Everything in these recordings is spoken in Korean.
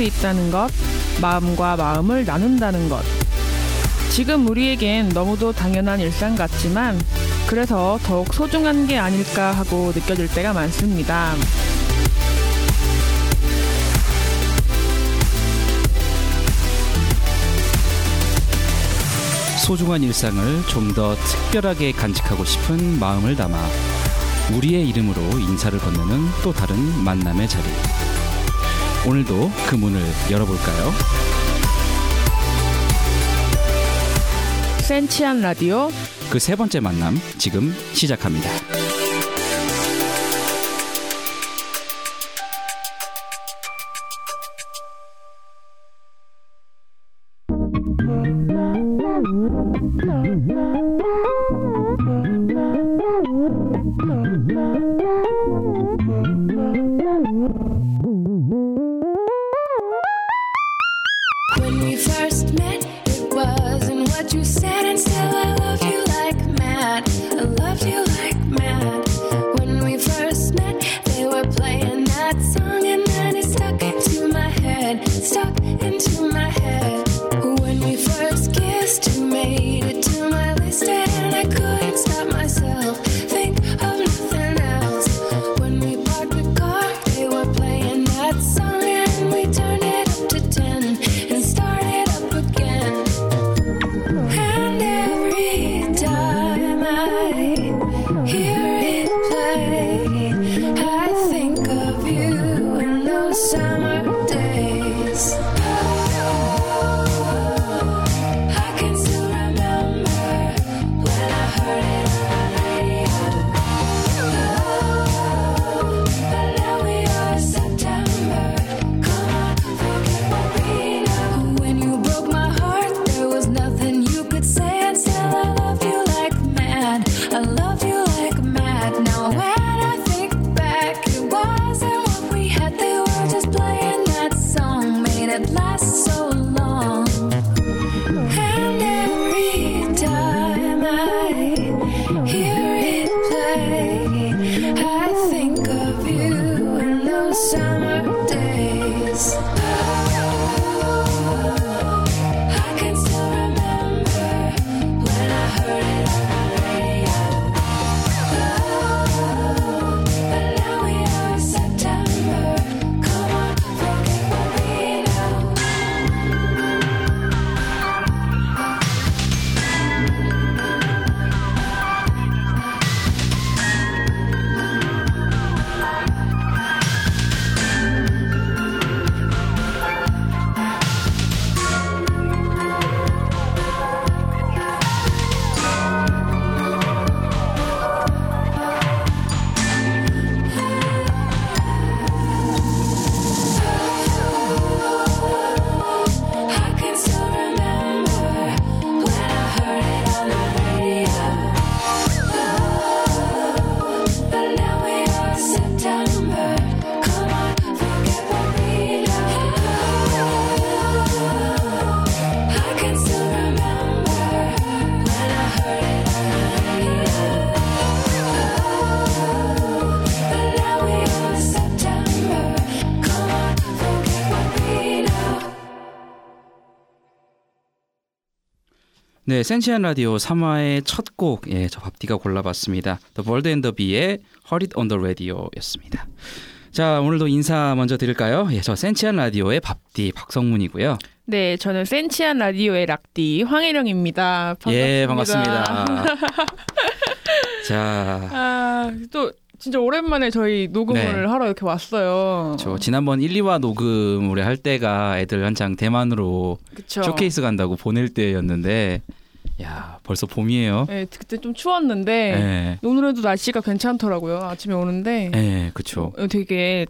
수 있다는 것, 마음과 마음을 나눈다는 것. 지금 우리에겐 너무도 당연한 일상 같지만 그래서 더욱 소중한 게 아닐까 하고 느껴질 때가 많습니다. 소중한 일상을 좀 더 특별하게 간직하고 싶은 마음을 담아 우리의 이름으로 인사를 건네는 또 다른 만남의 자리. 오늘도 그 문을 열어볼까요? 센치한 라디오 그 세 번째 만남 지금 시작합니다. 네, 센치한 라디오 3화의 첫 곡, 예, 저 밥디가 골라봤습니다. The Bird and the Bee의 It on the Radio였습니다. 자, 오늘도 인사 먼저 드릴까요? 예, 저 센치한 라디오의 밥디 박성문이고요. 네, 저는 센치한 라디오의 락디 황혜령입니다. 반갑습니다. 예, 반갑습니다. 자, 아, 또 진짜 오랜만에 저희 녹음을 네. 하러 이렇게 왔어요. 저 지난번 1, 2화 녹음을 할 때가 애들 한창 대만으로 그쵸. 쇼케이스 간다고 보낼 때였는데, 야, 벌써 봄이에요. 네, 그때 좀 추웠는데 예, 오늘도 날씨가 괜찮더라고요. 아침에 오는데 예, 그쵸. 어, 되게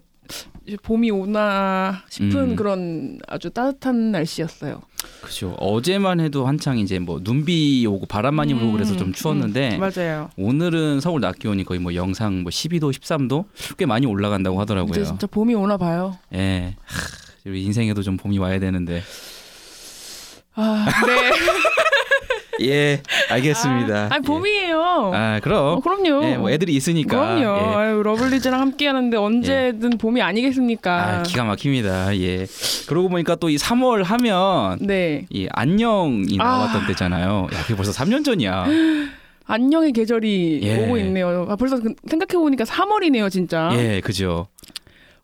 봄이 오나 싶은 음. 그런 아주 따뜻한 날씨였어요. 그죠. 어제만 해도 한창 이제 뭐 눈비 오고 바람 많이 불고 그래서 좀 음, 추웠는데 음, 맞아요. 오늘은 서울 낮 기온이 거의 뭐 영상 뭐 12도, 13도 꽤 많이 올라간다고 하더라고요. 이제 진짜 봄이 오나 봐요. 예. 하, 우리 인생에도 좀 봄이 와야 되는데 아, 네. 예, 알겠습니다. 아, 니 봄이에요. 예. 아, 그럼. 어, 그럼요. 예, 뭐 애들이 있으니까. 그럼요. 예. 아유, 러블리즈랑 함께 하는데 언제든 봄이 아니겠습니까? 아, 기가 막힙니다. 예. 그러고 보니까 또 이 3월 하면 네. 이 안녕이 아. 나왔던 때잖아요. 야, 그게 벌써 3년 전이야. 안녕의 계절이 예. 오고 있네요. 아, 벌써 생각해 보니까 3월이네요, 진짜. 예, 그죠.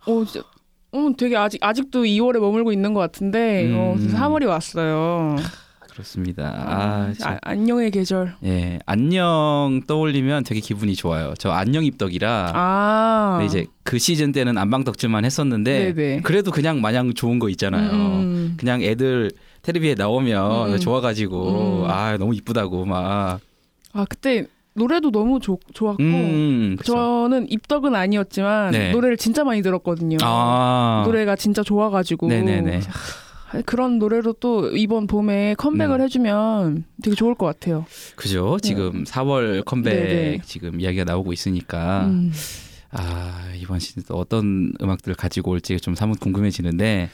어, 진짜, 어, 되게 아직 아직도 2월에 머물고 있는 것 같은데 어, 음. 3월이 왔어요. 그렇습니다. 아, 참. 아, 안녕의 계절. 예, 안녕 떠올리면 되게 기분이 좋아요. 저 안녕 입덕이라. 아, 근데 이제 그 시즌 때는 안방덕질만 했었는데 네네. 그래도 그냥 마냥 좋은 거 있잖아요. 음. 그냥 애들 텔레비에 나오면 음. 좋아가지고 음. 아 너무 이쁘다고 막. 아 그때 노래도 너무 좋 좋았고 음, 그쵸. 저는 입덕은 아니었지만 네. 노래를 진짜 많이 들었거든요. 아, 노래가 진짜 좋아가지고 네네네. 아, 그런 노래로 또 이번 봄에 컴백을 음. 해주면 되게 좋을 것 같아요. 그죠. 지금 4월 컴백 네네. 지금 이야기가 나오고 있으니까 음. 아 이번 시즌 또 어떤 음악들을 가지고 올지 좀 사뭇 궁금해지는데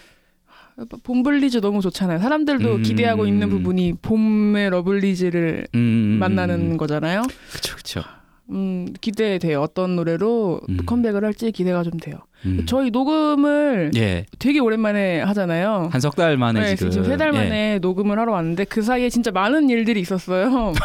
봄블리즈 너무 좋잖아요. 사람들도 음. 기대하고 있는 부분이 봄의 러블리즈를 음, 만나는 거잖아요. 그쵸 그쵸. 음, 기대돼요. 어떤 노래로 또 음. 컴백을 할지 기대가 좀 돼요. 음. 저희 녹음을 예. 되게 오랜만에 하잖아요. 한 석 달 만에 네, 지금 지금 세달 예. 만에 녹음을 하러 왔는데 그 사이에 진짜 많은 일들이 있었어요.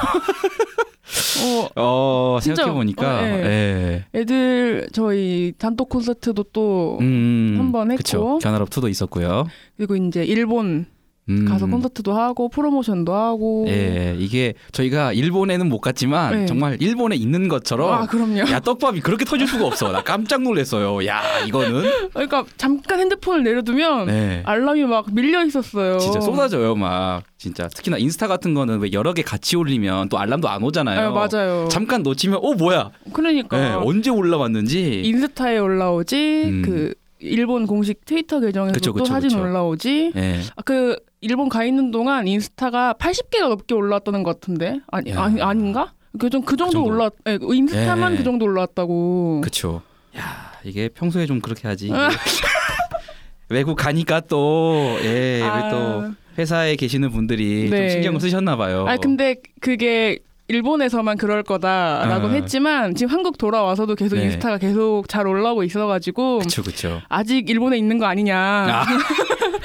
어, 어 생각해 보니까 어, 예. 애들 저희 단독 콘서트도 또 음, 한번 했고. 그쵸. 견학업 투도 있었고요. 그리고 이제 일본 음. 가서 콘서트도 하고 프로모션도 하고. 예, 이게 저희가 일본에는 못 갔지만 네. 정말 일본에 있는 것처럼 아 그럼요. 야 떡밥이 그렇게 터질 수가 없어. 나 깜짝 놀랐어요. 야 이거는 그러니까 잠깐 핸드폰을 내려두면 네. 알람이 막 밀려 있었어요. 진짜 쏟아져요 막 진짜 특히나 인스타 같은 거는 왜 여러 개 같이 올리면 또 알람도 안 오잖아요. 아, 맞아요. 잠깐 놓치면 어 뭐야? 그러니까 네, 언제 올라왔는지. 인스타에 올라오지 음. 그 일본 공식 트위터 계정에서 그쵸, 또 그쵸, 사진 그쵸. 올라오지. 예. 아, 그 일본 가 있는 동안 인스타가 80개가 넘게 올라왔다는 것 같은데 아니 야. 아니 아닌가? 그좀 그 정도, 정도. 올라 예, 인스타만 예. 그 정도 올라왔다고. 그쵸. 야 이게 평소에 좀 그렇게 하지. 아. 외국 가니까 또 예, 아. 또 회사에 계시는 분들이 네. 좀 신경을 쓰셨나 봐요. 아 근데 그게 일본에서만 그럴 거다라고 아. 했지만 지금 한국 돌아와서도 계속 네. 인스타가 계속 잘 올라오고 있어가지고 그쵸 그쵸. 아직 일본에 있는 거 아니냐. 아,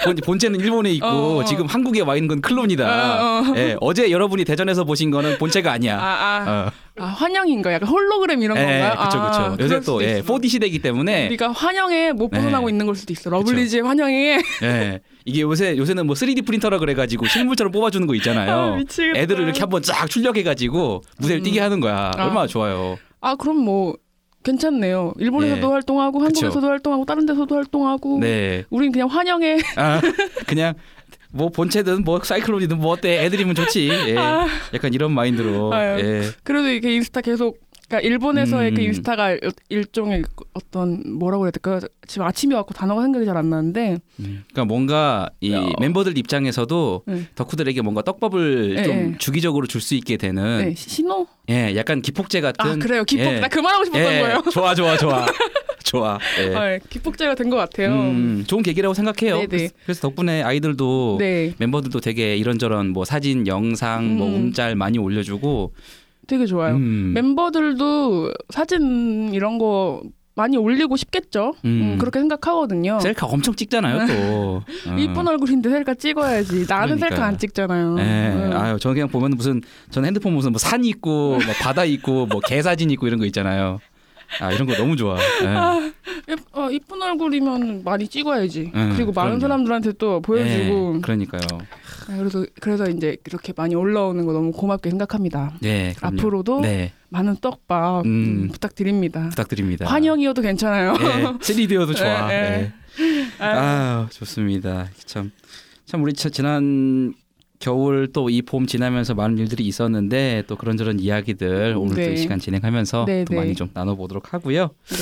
본- 본체는 일본에 있고 어. 지금 한국에 와 있는 건 클론이다. 어, 어. 예, 어제 여러분이 대전에서 보신 거는 본체가 아니야. 아, 아, 어. 아, 환영인 거 약간 홀로그램 이런 예, 건가요? 그쵸 아, 그쵸. 그럴 요새 또 예, 있어. 4D 시대이기 때문에 우리가 환영에 못 벗어나고 네. 있는 걸 수도 있어. 러블리즈의 환영에. 예, 이게 요새 요새는 뭐 3D 프린터라 그래가지고 실물처럼 뽑아주는 거 있잖아요. 아, 미치겠다. 애들을 이렇게 한번 쫙 출력해가지고 무대를 음. 뛰게 하는 거야. 아. 얼마나 좋아요. 아 그럼 뭐 괜찮네요. 일본에서도 예. 활동하고 그쵸. 한국에서도 활동하고 다른 데서도 활동하고. 네, 우린 그냥 환영에. 아, 그냥 뭐 본체든 뭐 사이클론이든 뭐 어때 애들이면 좋지. 예. 아. 약간 이런 마인드로. 아유. 예. 그래도 이렇게 인스타 계속. 그러니까 일본에서의 음. 그 인스타가 일- 일종의 어떤 뭐라고 해야 될까? 지금 아침이 왔고 단어가 생각이 잘 안 나는데. 음. 그러니까 뭔가 이 야. 멤버들 입장에서도 네. 덕후들에게 뭔가 떡밥을 네, 좀 네. 주기적으로 줄 수 있게 되는 네, 신호? 예, 약간 기폭제 같은 아 그래요. 기폭. 예. 나 그만하고 싶었던 예, 거예요. 좋아 좋아 좋아. 좋아. 예. 아, 예, 기폭제가 된 것 같아요. 음, 좋은 계기라고 생각해요. 네네. 그래서, 그래서 덕분에 아이들도 네, 멤버들도 되게 이런저런 뭐 사진, 영상, 뭐 음. 움짤 많이 올려주고 되게 좋아요. 음, 멤버들도 사진 이런 거 많이 올리고 싶겠죠. 음. 음, 그렇게 생각하거든요. 셀카 엄청 찍잖아요 또. 어. 이쁜 얼굴인데 셀카 찍어야지. 나는 그러니까요. 셀카 안 찍잖아요. 예, 음. 아유, 저는 그냥 보면 무슨 저는 핸드폰 무슨 뭐산 있고 뭐 바다 있고 뭐 개 사진 있고 이런 거 있잖아요. 아 이런 거 너무 좋아. 예. 아, 예, 어, 이쁜 얼굴이면 많이 찍어야지. 음, 그리고 많은 그럼요. 사람들한테 또 보여주고. 예, 그러니까요. 아, 그래서 그래서 이제 이렇게 많이 올라오는 거 너무 고맙게 생각합니다. 네, 그럼요. 앞으로도 네, 많은 떡밥 음. 음, 부탁드립니다. 부탁드립니다. 환영이어도 괜찮아요. 예, 3D여도 좋아. 예. 아, 좋습니다. 참, 참 우리 저- 지난 겨울 또 이 봄 지나면서 많은 일들이 있었는데 또 그런저런 이야기들 오늘 네. 또이 시간 진행하면서 네, 또 네. 많이 좀 나눠보도록 하고요. 네.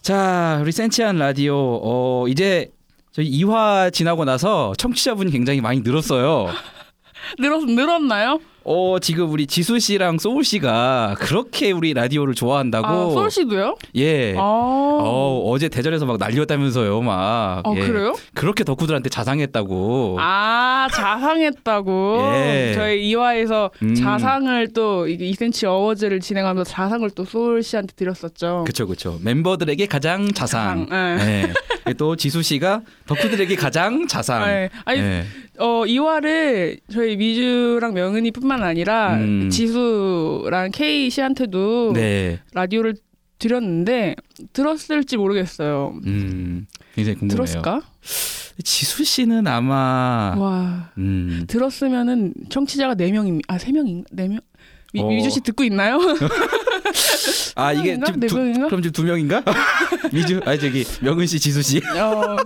자, 우리 센치한 라디오 어 이제 저희 2화 지나고 나서 청취자분이 굉장히 많이 늘었어요. 늘었 늘었나요? 어 지금 우리 지수 씨랑 소울 씨가 그렇게 우리 라디오를 좋아한다고. 아, 서울 씨도요? 예. 아, 어 어제 대전에서 막 난리였다면서요, 막. 어, 예. 그래요? 그렇게 덕후들한테 자상했다고. 아 자상했다고 예. 저희 이화에서 음. 자상을 또 이게 2cm 어워즈를 진행하면서 자상을 또 소울 씨한테 드렸었죠. 그쵸 그쵸. 멤버들에게 가장 자상. 자상, 예. 예. 또 지수 씨가 덕후들에게 가장 자상. 네. 아니 예. 어 이화를 저희 미주랑 명은이뿐만 아니라 음. 지수랑 K 씨한테도 네. 라디오를 드렸는데 들었을지 모르겠어요. 음. 굉장히 궁금해요. 들었을까? 지수 씨는 아마 와 음. 들었으면은 청취자가 4 명입니다. 아 3 명인가? 4 명? 미, 어. 미주 씨 듣고 있나요? 아 이게 명인가? 지금 네 두, 명인가? 그럼 지금 두 명인가? 미주 아 저기 명은 씨, 지수 씨. 어,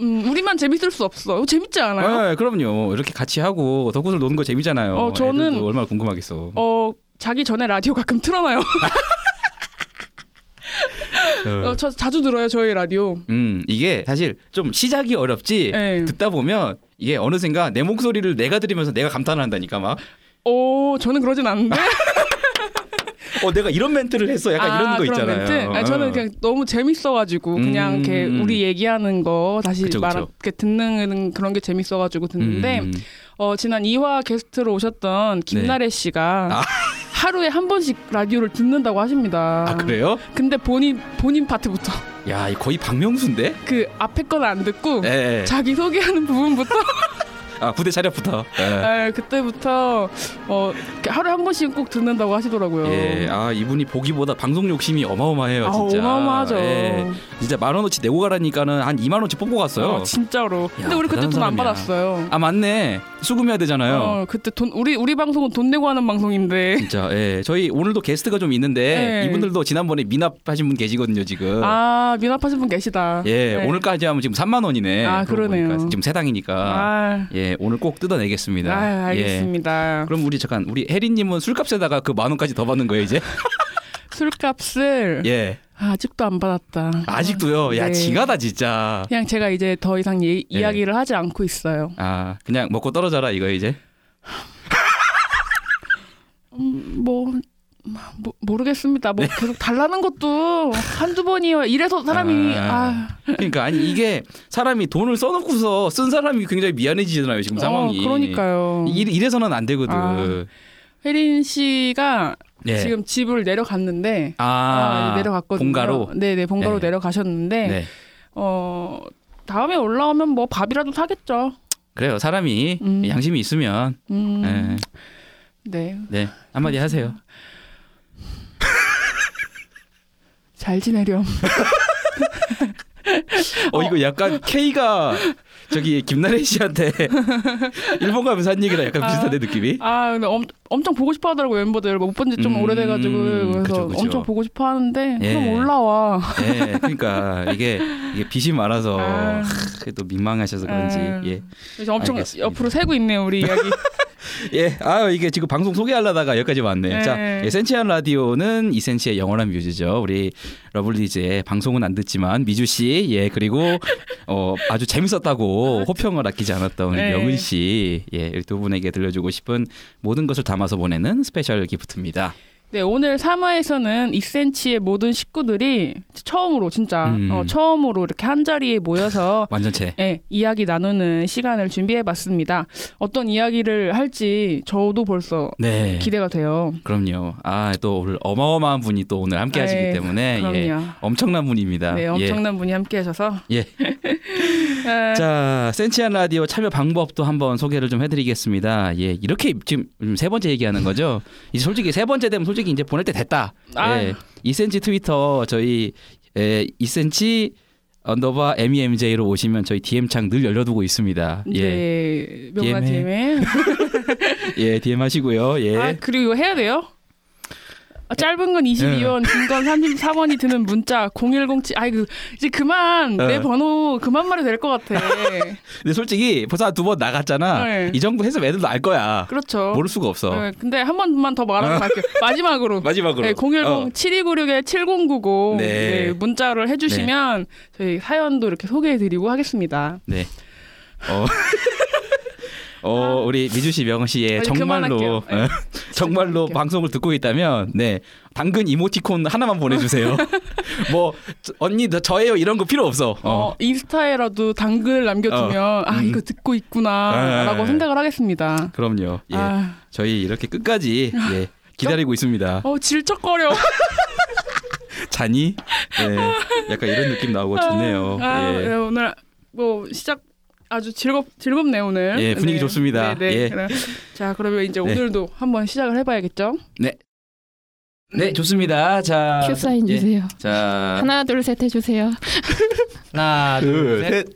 음, 우리만 재밌을 수 없어. 재밌지 않아요? 네, 그럼요. 이렇게 같이 하고 덕후들 노는 거 재미잖아요. 어, 저는- 얼마나 궁금하겠어. 어 자기 전에 라디오 가끔 틀어놔요. 어. 어, 저 자주 들어요 저희 라디오. 음 이게 사실 좀 시작이 어렵지 네. 듣다 보면 이게 어느샌가 내 목소리를 내가 들으면서 내가 감탄을 한다니까 막. 오 저는 그러진 않는데. 어 내가 이런 멘트를 했어. 약간 이런 거 있잖아요. 멘트? 아니, 저는 어. 그냥 너무 재밌어가지고 그냥 음, 이렇게 음. 우리 얘기하는 거 다시 그쵸, 말 그쵸. 이렇게 듣는 그런 게 재밌어가지고 듣는데 음. 어, 지난 2화 게스트로 오셨던 김나래 씨가 네. 아. 하루에 한 번씩 라디오를 듣는다고 하십니다. 아 그래요? 근데 본인 본인 파트부터 야 거의 박명수인데? 그 앞에 건 안 듣고 네. 자기 소개하는 부분부터 아 부대 차렷부터. 예. 아, 그때부터 어, 하루에 한 번씩 꼭 듣는다고 하시더라고요. 예, 아 이분이 보기보다 방송 욕심이 어마어마해요, 아, 진짜. 어마어마하죠. 예, 진짜 만 원어치 내고 가라니까는 한 2만 원치 뽑고 갔어요. 어, 진짜로. 근데 우리 그때 돈 안. 받았어요. 아 맞네, 수금해야 되잖아요. 어, 그때 돈 우리 우리 방송은 돈 내고 하는 방송인데. 진짜, 예, 저희 오늘도 게스트가 좀 있는데 네. 이분들도 지난번에 미납하신 분 계시거든요, 지금. 아 미납하신 분 계시다. 예, 네. 오늘까지 하면 지금 3만 원이네. 아, 그러네요. 보니까 지금 세 당이니까. 아, 예, 오늘 꼭 뜯어내겠습니다. 아, 예. 알겠습니다. 그럼 우리 잠깐 우리 혜리님은 술값에다가 그 만 원까지 더 받는 거예요 이제? 술값을 예. 아, 아직도 안 받았다. 아직도요. 야 네. 징하다 진짜. 그냥 제가 이제 더 이상 예, 이야기를 하지 않고 있어요. 아 그냥 먹고 떨어져라 이거 이제. 음, 뭐, 뭐 모르겠습니다. 네. 뭐 계속 달라는 것도 한두 번이요. 이래서 사람이 아. 아, 그러니까 아니 이게 사람이 돈을 써놓고서 쓴 사람이 굉장히 미안해지잖아요 지금 상황이. 어, 그러니까요. 이, 이래서는 안 되거든. 아. 혜린 씨가 예. 지금 집을 내려갔는데 아, 아, 내려갔거든요. 본가로. 네네 본가로 네. 내려가셨는데 네. 어 다음에 올라오면 뭐 밥이라도 사겠죠. 그래요. 사람이 음. 양심이 있으면 음, 네. 네. 네 한마디 하세요. 잘 지내렴. 어 이거 약간 K가 저기 김나래 씨한테 일본 가면서 한 얘기랑 약간 아. 비슷한데 느낌이. 아 근데 엄, 엄청 보고 싶어 하더라고요 멤버들 못본 지좀 음, 오래돼가지고 그래서 그쵸, 그쵸. 엄청 보고 싶어 하는데 예. 그럼 올라와. 예, 그러니까 이게 이게 빚이 많아서 아. 하, 또 민망하셔서 그런지 아. 예. 그래서 엄청 알겠습니다. 옆으로 새고 있네요 우리 이야기. 예, 아 이게 지금 방송 소개하려다가 여기까지 왔네. 네. 자, 예, 센치한 라디오는 이센치의 영원한 뮤즈죠. 우리 러블리즈의 방송은 안 듣지만 미주 씨, 예 그리고 어 아주 재밌었다고 호평을 아끼지 않았던 네. 명은 씨, 예, 이두 분에게 들려주고 싶은 모든 것을 담아서 보내는 special gift입니다. 네 오늘 3화에서는 2cm의 모든 식구들이 처음으로 진짜 음. 어, 처음으로 이렇게 한 자리에 모여서 완전체. 예, 이야기 나누는 시간을 준비해봤습니다. 어떤 이야기를 할지 저도 벌써 네, 기대가 돼요. 그럼요. 아 또 오늘 어마어마한 분이 또 오늘 함께 하시기 네, 때문에 예. 엄청난 분입니다. 네, 예. 엄청난 분이 함께하셔서. 예. 아, 자, 센치한 라디오 참여 방법도 한번 소개를 좀 해드리겠습니다. 예, 이렇게 지금 세 번째 얘기하는 거죠. 이제 솔직히 세 번째 되면 솔직히 이제 보낼 때 됐다. 아. 예, 2cm 트위터 저희 예, 2cm 언더바 MEMJ로 오시면 저희 DM 창 늘 열려두고 있습니다. 예, 네, DM에. DM에. 예, DM 하시고요. 예, 아, 그리고 이거 해야 돼요? 아, 짧은 건 22원, 긴건 34원이 드는 문자 0107. 아이고 이제 그만 내 어. 번호 그만 말해도 될 것 같아. 근데 솔직히 벌써 두번 나갔잖아. 네. 이 정도 해서 애들도 알 거야. 그렇죠. 모를 수가 없어. 네, 근데 한 번만 더 말하고 갈게요. 마지막으로. 마지막으로. 네, 010 어. 7296에 7090 네. 네, 문자를 해주시면 저희 사연도 이렇게 소개해드리고 하겠습니다. 네. 어. 어, 우리 미주 씨, 명은 씨의 정말로 그만할게요. 네. 어, 정말로. 방송을 듣고 있다면 네 당근 이모티콘 하나만 보내주세요. 뭐 저- 언니 저- 저예요 이런 거 필요 없어. 어, 어. 인스타에라도 당근을 남겨두면 아 음. 이거 듣고 있구나라고 네. 생각을 하겠습니다. 그럼요. 예. 아, 저희 이렇게 끝까지 예, 기다리고 있습니다. 어 질척거려. 자니? 예. 약간 이런 느낌 나오고 좋네요. 아, 예. 네, 오늘 뭐 시작 아주 즐겁 즐겁네 오늘. 예, 분위기 좋습니다. 네, 네. 예. 자 그러면 이제 네. 오늘도 한번 시작을 해봐야겠죠. 네, 좋습니다. 자, 큐 사인 예. 주세요. 자, 하나 둘 셋 해주세요. 하나, 둘, 셋.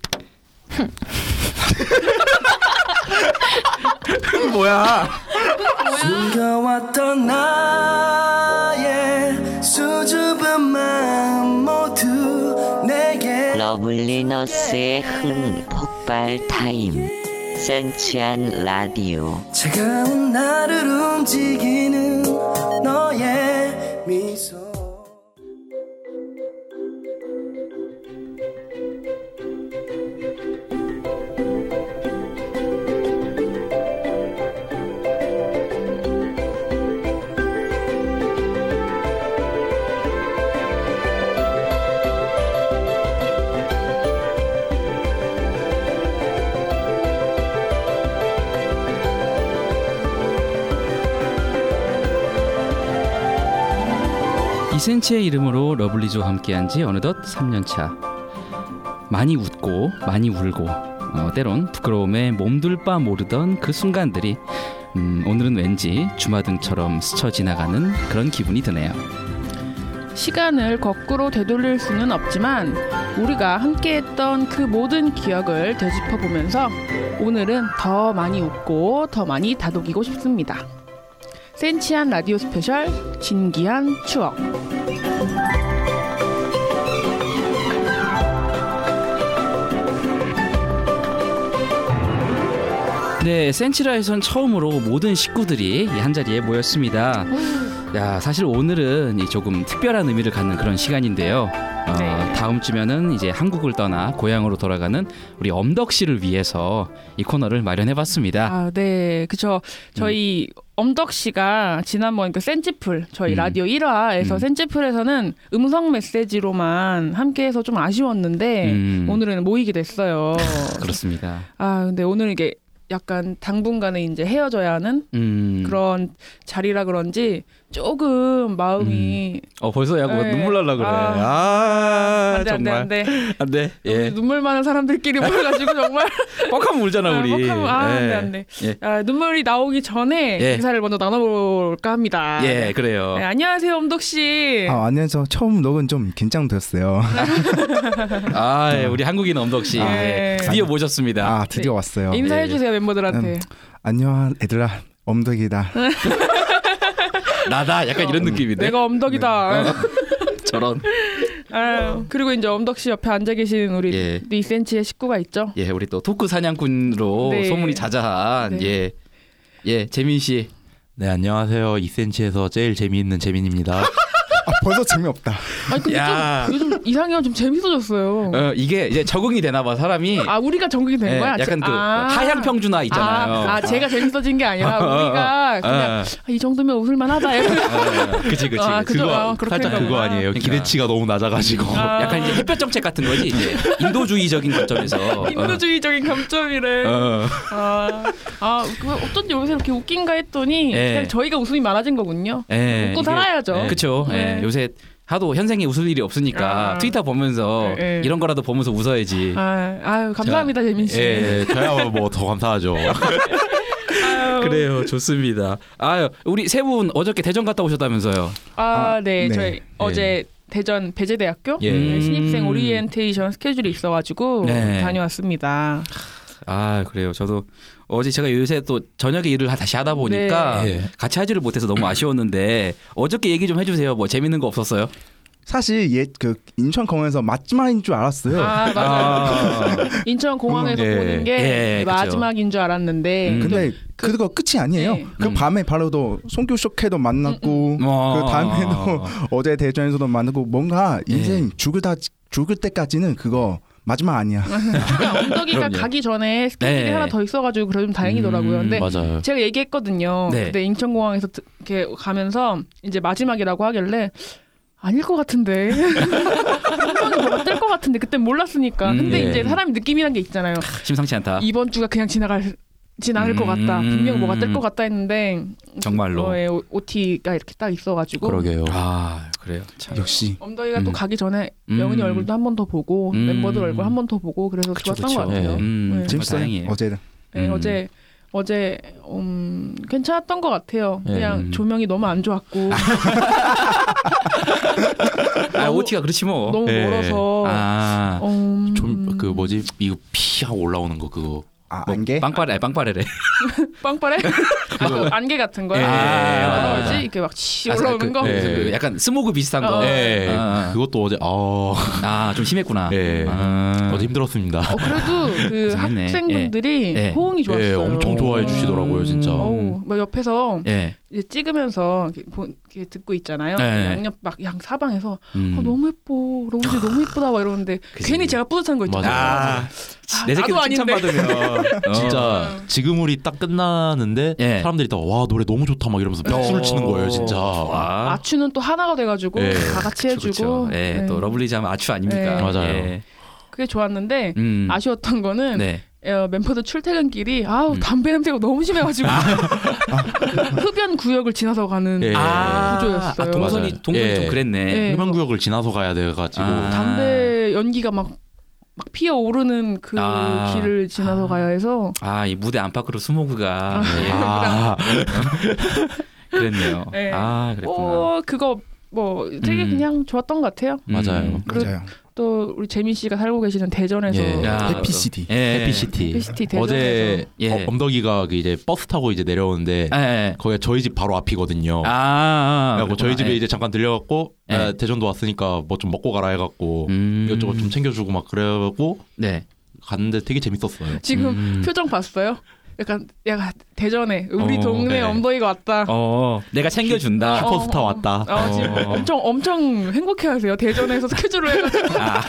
뭐야? 숨겨왔던 나의 수줍은 마음 모두 내게 러블리너스의 흥 폭발 타임 센치한 라디오. 차가운 나를 움직이는 너의 미소 이센치의 이름으로 러블리즈와 함께한 지 어느덧 3년 차. 많이 웃고 많이 울고 어, 때론 부끄러움에 몸둘 바 모르던 그 순간들이 음, 오늘은 왠지 주마등처럼 스쳐 지나가는 그런 기분이 드네요. 시간을 거꾸로 되돌릴 수는 없지만 우리가 함께했던 그 모든 기억을 되짚어 보면서 오늘은 더 많이 웃고 더 많이 다독이고 싶습니다. 센치한 라디오 special 진기한 추억. 네, 센치라에선 처음으로 모든 식구들이 이 한 자리에 모였습니다. 야, 사실 오늘은 이 조금 특별한 의미를 갖는 그런 시간인데요. 어, 네. 다음 주면은 이제 한국을 떠나 고향으로 돌아가는 우리 엄덕 씨를 위해서 이 코너를 마련해봤습니다. 아, 네, 그쵸. 저희 엄덕 씨가 지난번 그 센치풀 저희 음. 라디오 1화에서 음. 센치풀에서는 음성 메시지로만 함께해서 좀 아쉬웠는데 음. 오늘은 모이게 됐어요. 그렇습니다. 아, 근데 오늘 이게 약간 당분간은 이제 헤어져야 하는 음. 그런 자리라 그런지 조금 마음이 어 벌써 야구 네. 눈물 날라 그래. 아. 아, 안돼 안돼 정말 안돼 안돼. 예. 눈물 많은 사람들끼리 모여가지고 정말 뻑하면 울잖아 우리. 뻑하면- 아 예. 안돼 안돼 예. 아, 눈물이 나오기 전에 예. 인사를 먼저 나눠볼까 합니다. 예, 그래요. 네, 안녕하세요 엄덕 씨. 아, 안녕하세요. 처음 녹은 좀 긴장됐어요. 아, 예, 우리 한국인 엄덕 씨 아. 예, 네. 드디어 모셨습니다. 아, 드디어 왔어요. 인사해 예. 주세요 멤버들한테. 음. 안녕, 얘들아. 엄덕이다. 나다 약간 이런 느낌인데. 내가 엄덕이다. 저런. 아, 그리고 이제 엄덕 씨 옆에 앉아 계신 우리 예. 2cm의 식구가 있죠. 예, 우리 또 토크 사냥꾼으로 네. 소문이 자자한 네. 예. 예, 재민 씨. 네 안녕하세요 2cm에서 제일 재미있는 재민입니다. 아, 벌써 재미없다. 아니 근데 야. 좀 요즘 형좀 재밌어졌어요. 어, 이게 이제 적응이 되나 봐, 사람이. 아 우리가 적응이 된 예, 거야? 약간 제- 그 아. 하향 평준화 있잖아요. 아, 아, 제가 재밌어진 게 아니라 우리가 그냥 어, 아, 이 정도면 웃을만하다. 어, 그치 그치. 아. 그죠. 아, 그렇게 살짝. 그거 아니에요. 그러니까. 기대치가 너무 낮아가지고. 아. 약간 이제 햇볕 정책 같은 거지. 이제 인도주의적인 관점에서. 어. 인도주의적인 감점이래. 어. 아, 아, 그 어쩐지 요새 이렇게 웃긴가 했더니 예. 그냥 저희가 웃음이 많아진 거군요. 예, 웃고 이게- 살아야죠. 예, 그쵸. 네. 예, 요새 하도 현생에 웃을 일이 없으니까 아. 트위터 보면서 예, 예. 이런 거라도 보면서 웃어야지. 아, 아유 감사합니다 재민 씨. 예. 네, 저야 뭐 더 감사하죠. 그래요, 좋습니다. 아유, 우리 세 분 어저께 대전 갔다 오셨다면서요? 아, 아, 네, 네. 저희 어제 대전 배재대학교 예. 네, 신입생 음. 오리엔테이션 스케줄이 있어가지고 네. 다녀왔습니다. 아, 그래요. 저도 어제 제가 요새 또 저녁에 일을 다시 하다 보니까 네. 같이 하지를 못해서 너무 아쉬웠는데 어저께 얘기 좀 해주세요. 뭐 재밌는 거 없었어요? 사실 옛그 인천 공항에서 마지막인 줄 알았어요. 아 맞아요. 인천 공항에서 예. 보는 게 예. 마지막인 줄 알았는데 음. 근데 그거 끝이 아니에요. 네. 그 음. 밤에 바로도 송교 쇼케도 만났고 어. 그 다음에도 어제 대전에서도 만나고 뭔가 인생 예. 죽을 다 죽을 때까지는 그거 마지막 아니야. 그러니까 엉덩이가 그럼요. 가기 전에 스케줄이 네. 하나 더 있어가지고 그래 좀 다행이더라고요. 음, 근데 맞아요. 제가 얘기했거든요. 네. 그때 인천공항에서 드- 이렇게 가면서 이제 마지막이라고 하길래 아닐 것 같은데 분명히 뭐가 뜰것 같은데 그때 몰랐으니까. 근데 음, 이제 네. 사람이 느낌이란 게 있잖아요. 심상치 않다. 이번 주가 그냥 지나갈 지나갈 것 같다. 음. 분명 뭐가 뜰 것 같다 했는데 정말로. 어, 예, 오- OT가 이렇게 딱 있어가지고 그러게요. 아 그래요. 참. 역시 또 음. 가기 전에 음. 명은이 얼굴도 한 번 더 보고 음. 멤버들 얼굴 한 번 더 보고 그래서 그쵸, 좋았던 그쵸. 것 같아요. 예. 음, 네. 재밌어요. 어제는 네, 음. 어제 어제 음, 괜찮았던 것 같아요. 예. 그냥 음. 조명이 너무 안 좋았고 아 OT가 그렇지 뭐. 너무 예. 멀어서 아. 음, 좀그 뭐지 이거 피 하고 올라오는 거 그거. 아 뭐 안개 빵빠레 빵빠레래. 빵빠레 아, 그 안개 같은 거야. 예, 뭐라 맞아, 그러지? 맞아. 이렇게 막치 아, 올라오는 그, 거. 예. 그 약간 스모그 비슷한 거. 어, 예. 아. 그것도 어제 아 아좀 심했구나. 예. 아. 어제 힘들었습니다. 어, 그래도 그. 학생분들이 예. 호응이 좋았어요. 예, 엄청 좋아해 주시더라고요, 진짜. 어우, 막 옆에서 예. 이제 찍으면서 이렇게, 보, 듣고 있잖아요. 네. 양옆 막 양 사방에서 음. 어, 너무 예뻐, 로운지 너무 예쁘다 막 이러는데 그치. 괜히 제가 뿌듯한 거 있잖아요. 아, 아, 내 새끼도 나도 아닌데. 칭찬받으면 어. 진짜 지금 우리 딱 끝나는데 예. 사람들이 다와 노래 너무 좋다 막 이러면서 박수를 치는 거예요 진짜. 와. 아추는 또 하나가 돼가지고 예. 다 같이 해주고 그쵸. 예, 네. 또 러블리즈 하면 아추 아닙니까? 네. 맞아요. 예. 그게 좋았는데 음. 아쉬웠던 거는 네. 어, 멤버들 출퇴근길이 아우 음. 담배 냄새가 너무 심해가지고 흡연 구역을 지나서 가는 예. 아, 구조였어요. 아, 동선이. 동선이 예. 좀 그랬네. 예. 흡연 구역을 지나서 가야 돼가지고 아. 담배 연기가 막, 막 피어 오르는 그 아. 길을 지나서 가야 해서 아, 이 무대 안팎으로 스모그가 예. 아, 그랬네요. 예. 아, 그랬구나. 어 그거 뭐 되게 음. 그냥 좋았던 것 같아요. 맞아요. 그리고 맞아요. 또 우리 재민 씨가 살고 계시는 대전에서 예. 야, Happy City. 예. Happy City. Happy City 대전에서 어제 예. 어, 엄덕이가 그 이제 버스 타고 이제 내려오는데 예. 예. 거기가 저희 집 바로 앞이거든요. 아, 아, 그래갖고 저희. 집에 예. 이제 잠깐 들려갖고 예. 아, 대전도 왔으니까 뭐 좀 먹고 가라 해갖고 음. 이것저것 좀 챙겨주고 막 그래갖고 네. 갔는데 되게 재밌었어요. 지금 음. 표정 봤어요? 약간 내가 대전에 우리 어, 동네 네. 엄더이가 왔다. 어, 내가 챙겨준다. 어. 슈퍼스타 왔다. 아, 지금 어. 엄청 엄청 행복해하세요. 대전에서 스케줄을 해가지고. 아,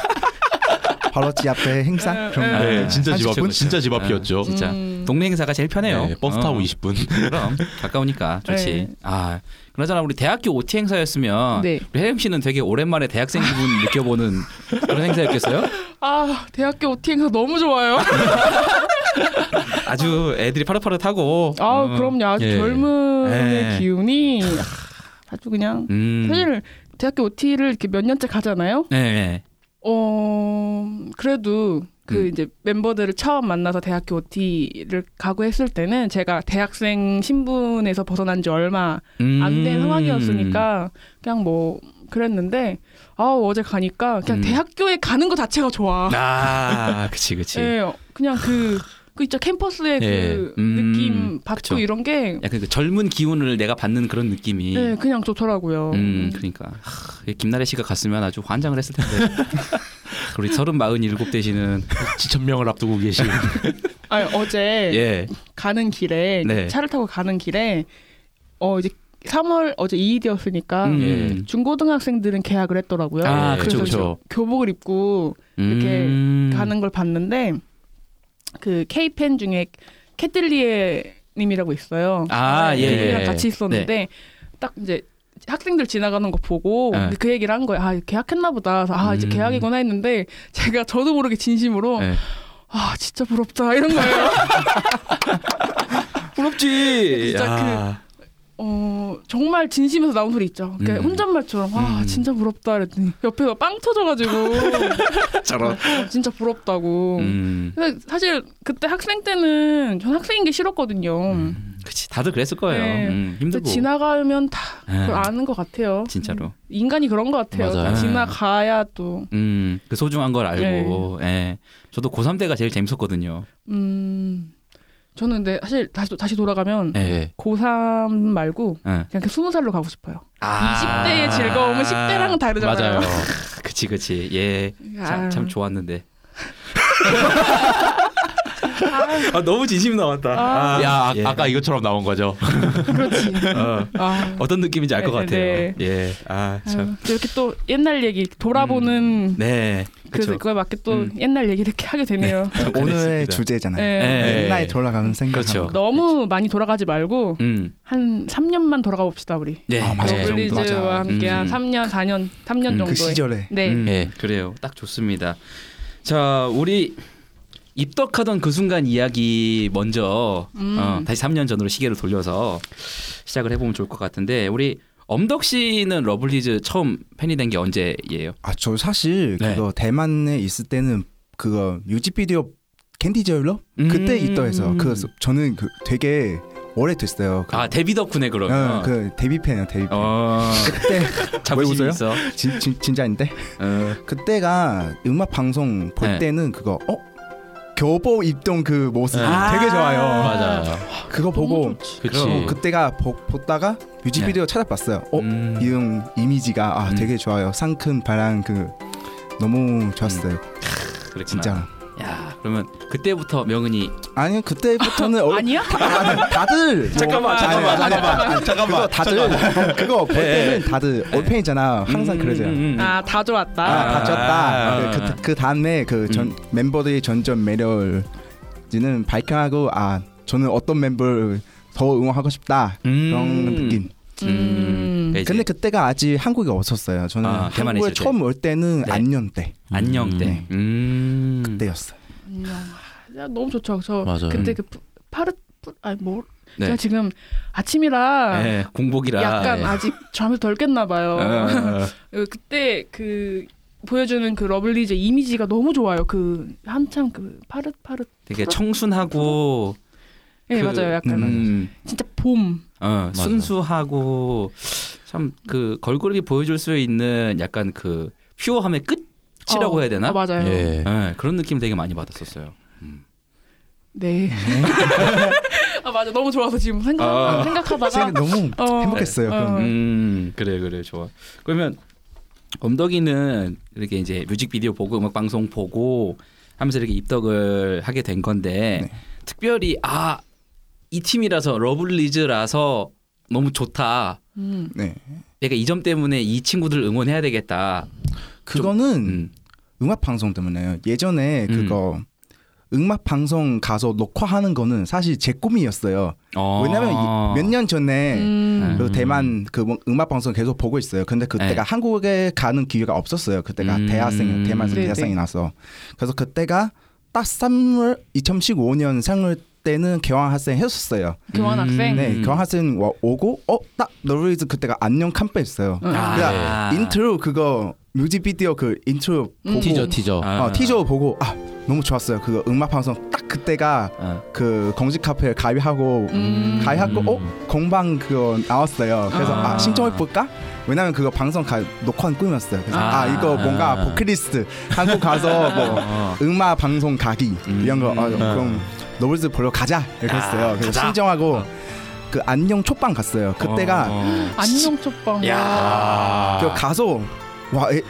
바로 집 앞에 행사 예, 그런 예. 거. 네, 진짜 집 앞, 그쵸, 그쵸. 진짜 집 앞이었죠. 아, 진짜 음. 동네 행사가 제일 편해요. 네, 버스 타고 어. 20분. 그럼 가까우니까 좋지. 네. 아, 그나저나 우리 대학교 OT 행사였으면 네. 우리 혜영 씨는 되게 오랜만에 대학생 기분 느껴보는 그런 행사였겠어요? 아 대학교 OT 행사 너무 좋아요. 아주 애들이 파릇파릇하고. 아 어. 그럼요. 아주 예. 젊은 예. 기운이 아주 그냥 음. 사실 대학교 OT를 이렇게 몇 년째 가잖아요. 네, 네. 어 그래도 그 음. 이제 멤버들을 처음 만나서 대학교 OT를 가고 했을 때는 제가 대학생 신분에서 벗어난 지 얼마 안된 음. 상황이었으니까 그냥 뭐 그랬는데 아 어제 가니까 그냥 음. 대학교에 가는 거 자체가 좋아. 아, 그치, 그치. 예, 그냥 그, 그 있죠 캠퍼스의 예. 그 음, 느낌 받고 그쵸. 이런 게 약간 그 젊은 기운을 내가 받는 그런 느낌이. 네, 그냥 좋더라고요. 음, 그러니까 하, 김나래 씨가 갔으면 아주 환장을 했을 텐데. 우리 서른 마흔 일곱 되시는 지천 명을 앞두고 계신. 아니, 어제 예, 가는 길에 네. 차를 타고 가는 길에 어 이제 3월 어제 2일이었으니까 음. 중고등학생들은 계약을 했더라고요. 아, 예, 그쵸, 그래서. 교복을 입고 이렇게 음. 가는 걸 봤는데 그 K팬 중에 캐틀리에 님이라고 있어요. 아, 예, 걔랑 예. 같이 있었는데 딱 이제 학생들 지나가는 거 보고 네. 그 얘기를 한 거예요. 아, 계약했나 보다. 아, 이제 음. 계약이구나 했는데 제가 저도 모르게 진심으로 네. 아, 진짜 부럽다. 이런 거예요. 부럽지. 진짜 야. 어, 정말 진심에서 나온 소리 있죠. 그러니까 음. 혼잣말처럼 와, 음. 진짜 부럽다 그랬더니 옆에서 빵 터져가지고 저런. 어, 진짜 부럽다고. 음. 근데 사실 그때 학생 때는 전 학생인 게 싫었거든요. 음, 그치. 다들 그랬을 거예요. 네. 음, 힘들고. 지나가면 다 예. 그걸 아는 것 같아요. 진짜로. 인간이 그런 것 같아요. 맞아요. 지나가야 또 음, 그 소중한 걸 알고. 네. 예. 저도 고3 때가 제일 재밌었거든요. 음. 저는 근데 사실 다시 다시 돌아가면 예. 고3 말고 예. 그냥 그 20살로 가고 싶어요. 아. 20대의 즐거움은 10대랑은 다르잖아요. 맞아요. 그치, 그치. 예. 참, 아. 참 좋았는데. 아, 너무 진심 나왔다. 아, 야 아, 예. 아 까 이것처럼 나온 거죠. 그렇지. 어, 아, 어떤 느낌인지 알것 네, 같아요. 네. 예. 아, 참. 아유, 또 이렇게 또 옛날 얘기 돌아보는 네. 그 그렇죠. 그거에 맞게 또 음. 옛날 얘기 이렇게 하게 되네요. 오늘의 그랬습니다. 주제잖아요. 네. 네. 옛날에 돌아가는 생각. 그렇죠. 너무 많이 돌아가지 말고 음. 한 3년만 돌아가 봅시다 우리. 네. 아, 맞아요. 네. 정도. 블리즈와 맞아. 함께 한 음. 3년, 4년, 3년 음, 정도에. 그 시절에. 네. 음, 예. 그래요. 딱 좋습니다. 자, 우리 입덕하던 그 순간 이야기 먼저 음. 어, 다시 3년 전으로 시계를 돌려서 시작을 해보면 좋을 것 같은데 우리 엄덕 씨는 러블리즈 처음 팬이 된 게 언제예요? 아 저 사실 네. 그거 대만에 있을 때는 그거 뮤직비디오 Candy Jelly Love 그때 음. 입덕해서 그 저는 그 되게 오래됐어요. 그, 아 데뷔 덕분에 그러면. 어, 그 데뷔 팬이요 데뷔 팬. 어. 그때 자부심이 웃어요? 진, 진, 진짜인데 어. 그때가 음악 방송 볼 네. 때는 그거 어 교복 입던 그 모습 네. 되게 좋아요. 맞아요. 그거 보고 그치. 어, 그때가 보, 보다가 뮤직비디오 찾아봤어요. 어 음. 이형 이미지가 아 음. 되게 좋아요. 상큼 바람 그 너무 좋았어요. 그랬구나. 진짜. 야 그러면 그때부터 명은이 아니 그때부터는 어, 아니야? 다, 다들 잠깐만, 뭐, 잠깐만, 아니, 아니, 잠깐만, 아니, 그거 다들 그거 볼 때는 다들 올팬이잖아. 항상 음, 그러죠. 음, 음, 음. 아, 다 좋았다. 아, 다쳤다. 아. 그, 그 다음에 그전 음. 멤버들의 전전 매력지는 발견하고 아 저는 어떤 멤버를 더 응원하고 싶다 음. 그런 느낌. 음. 그러니까 이제 근데 그때가 아직 한국에 없었어요. 저는 아, 대만에 한국에. 처음 올 때는 네. 안녕 때 안녕 때. 네. 음. 그때였어요. 야, 너무 좋죠. 저 맞아요. 그때 그 푸- 파르 푸- 아니 뭐 네. 제가 지금 아침이라 네, 공복이라. 약간 예. 아직 잠이 덜 깼나 봐요. 어, 어. 그때 그 보여주는 그 러블리즈 이미지가 너무 좋아요. 그 한참 그 파릇 파릇. 되게 청순하고 예 그, 맞아요. 약간 음, 진짜 봄. 어. 순수하고 참 그 걸그룹이 보여줄 수 있는 약간 그 퓨어함의 끝이라고 어, 해야 되나? 어, 맞아요. 예. 예, 그런 느낌 되게 많이 받았었어요. 네. 아 맞아 너무 좋아서 지금 생각 아. 생각하다가 제가 너무 어. 행복했어요. 어. 음, 그래 그래 좋아. 그러면 엄덕이는 이렇게 이제 뮤직비디오 보고 음악 방송 보고 하면서 이렇게 입덕을 하게 된 건데 네. 특별히 아 이 팀이라서 러블리즈라서 너무 좋다. 음. 네. 내가 이 점 때문에 이 친구들 응원해야 되겠다. 그거는 음. 음악 방송 때문에요. 예전에 음. 그거 음악 방송 가서 녹화하는 거는 사실 제 꿈이었어요. 어. 왜냐면 몇 년 전에 음. 그 대만 그 음악 방송 계속 보고 있어요. 근데 그때가 네. 한국에 가는 기회가 없었어요. 그때가 음. 대학생 대만에서 네, 대학생이 네. 나서 그래서 그때가 딱 3월 2015년 생일 때는 교환 학생 했었어요. 교환 학생. 네, 음. 교환 학생 와- 오고 어딱 너르이즈 그때가 안녕 캠프였어요. 음. 아. 그러니까 인트로 그거 뮤직비디오 그 인트로 음. 보고 티저 티저. 아. 어, 티저 보고 아 너무 좋았어요. 그거 음악 방송 딱 그때가 어. 그 공식 카페에 가입하고 음. 가입하고 어 공방 그거 나왔어요. 그래서 아. 아, 신청해 볼까? 왜냐면 그거 방송 가 녹화한 꿈이었어요. 그래서 아. 아, 이거 뭔가 아. 보클리스트 한국 가서 뭐 어. 음악 방송 가기 음. 이런 거 아, 그럼 러블리즈 보러 가자 이렇게 아, 했어요. 그래서 가자. 신청하고 어. 그 안녕 첫방 갔어요. 그때가 어. 안녕 첫방. 야. 와. 그 가서 와 에,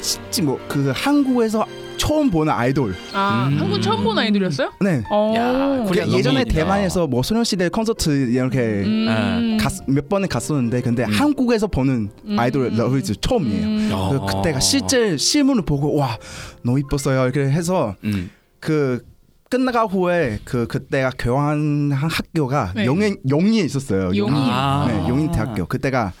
진짜 뭐 그 한국에서 처음 보는 아이돌. 아 음. 한국 처음 본 아이돌이었어요? 네. 어. 야, 그러니까 예전에 너무 대만에서 뭐 소녀시대 콘서트 이렇게 음. 갔, 몇 번에 갔었는데 근데 음. 한국에서 보는 음. 아이돌 러블리즈 처음이에요. 음. 야. 그 그때가 실제 실물을 보고 와 너무 이뻤어요 이렇게 해서 음. 그 끝나가 후에 그 그때가 교환한 학교가 네. 용인 용인에 있었어요. 용인. 아. 네, 용인 대학교. 그때가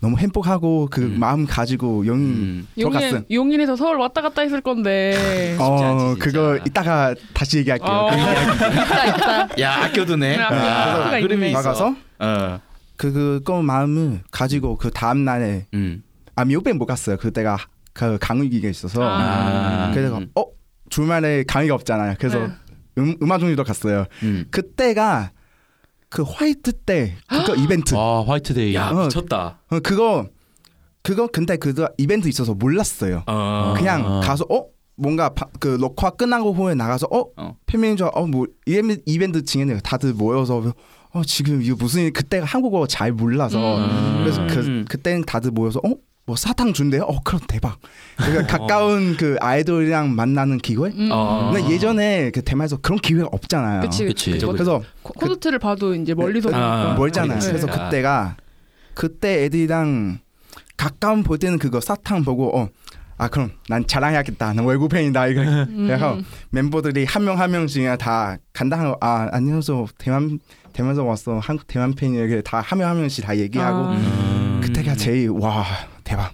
너무 행복하고 그 음. 마음 가지고 용인 음. 들어갔어요. 용인 용인 에서 서울 왔다 갔다 했을 건데. 어 않지, 진짜. 그거 이따가 다시 얘기할게요. 어. 그 있다 있다. 야 아껴두네. 아, 아, 그래서 흐름이 있어. 나가서 어. 그 그거 마음을 가지고 그 다음 날에 음. 아 미국에 못 갔어요. 그때가 그 강의기가 있어서 아. 그래서 어 주말에 강의가 없잖아요. 그래서 네. 음, 음악 종류도 갔어요. 음. 그때가 그 화이트 때 그거 이벤트. 아 화이트데이. 야 어. 미쳤다. 어, 그거 그거 근데 그거 이벤트 있어서 몰랐어요. 어. 그냥 아. 가서 어 뭔가 바, 그 녹화 끝나고 후에 나가서 어 어. 팬미니저 어뭐 이벤트 이벤트 진행해 다들 모여서 어 지금 이거 무슨 일 그때가 한국어 잘 몰라서 음. 그래서 그 음. 그때는 다들 모여서 어 뭐 사탕 준대요. 어 그럼 대박. 그러니까 가까운 그 아이돌이랑 만나는 기회. 음, 어. 근데 예전에 그 대만에서 그런 기회가 없잖아요. 그치, 그치. 그치. 뭐 그래서 코- 콘서트를 봐도 이제 멀리서 아, 보니까. 멀잖아요. 그치. 그래서 아. 그때가 그때 애들이랑 가까운 볼 때는 그거 사탕 보고 어. 아 그럼 난 자랑해야겠다. 난 외국 팬이다 이거. 음. 그래서 멤버들이 한 명 한 명씩 다 간단하고 아 안녕하세요 대만 대만에서 왔어 한국 대만 팬이에요. 이렇게 다한 명 한 명씩 다 얘기하고 아. 음. 그때가 제일 와 대박.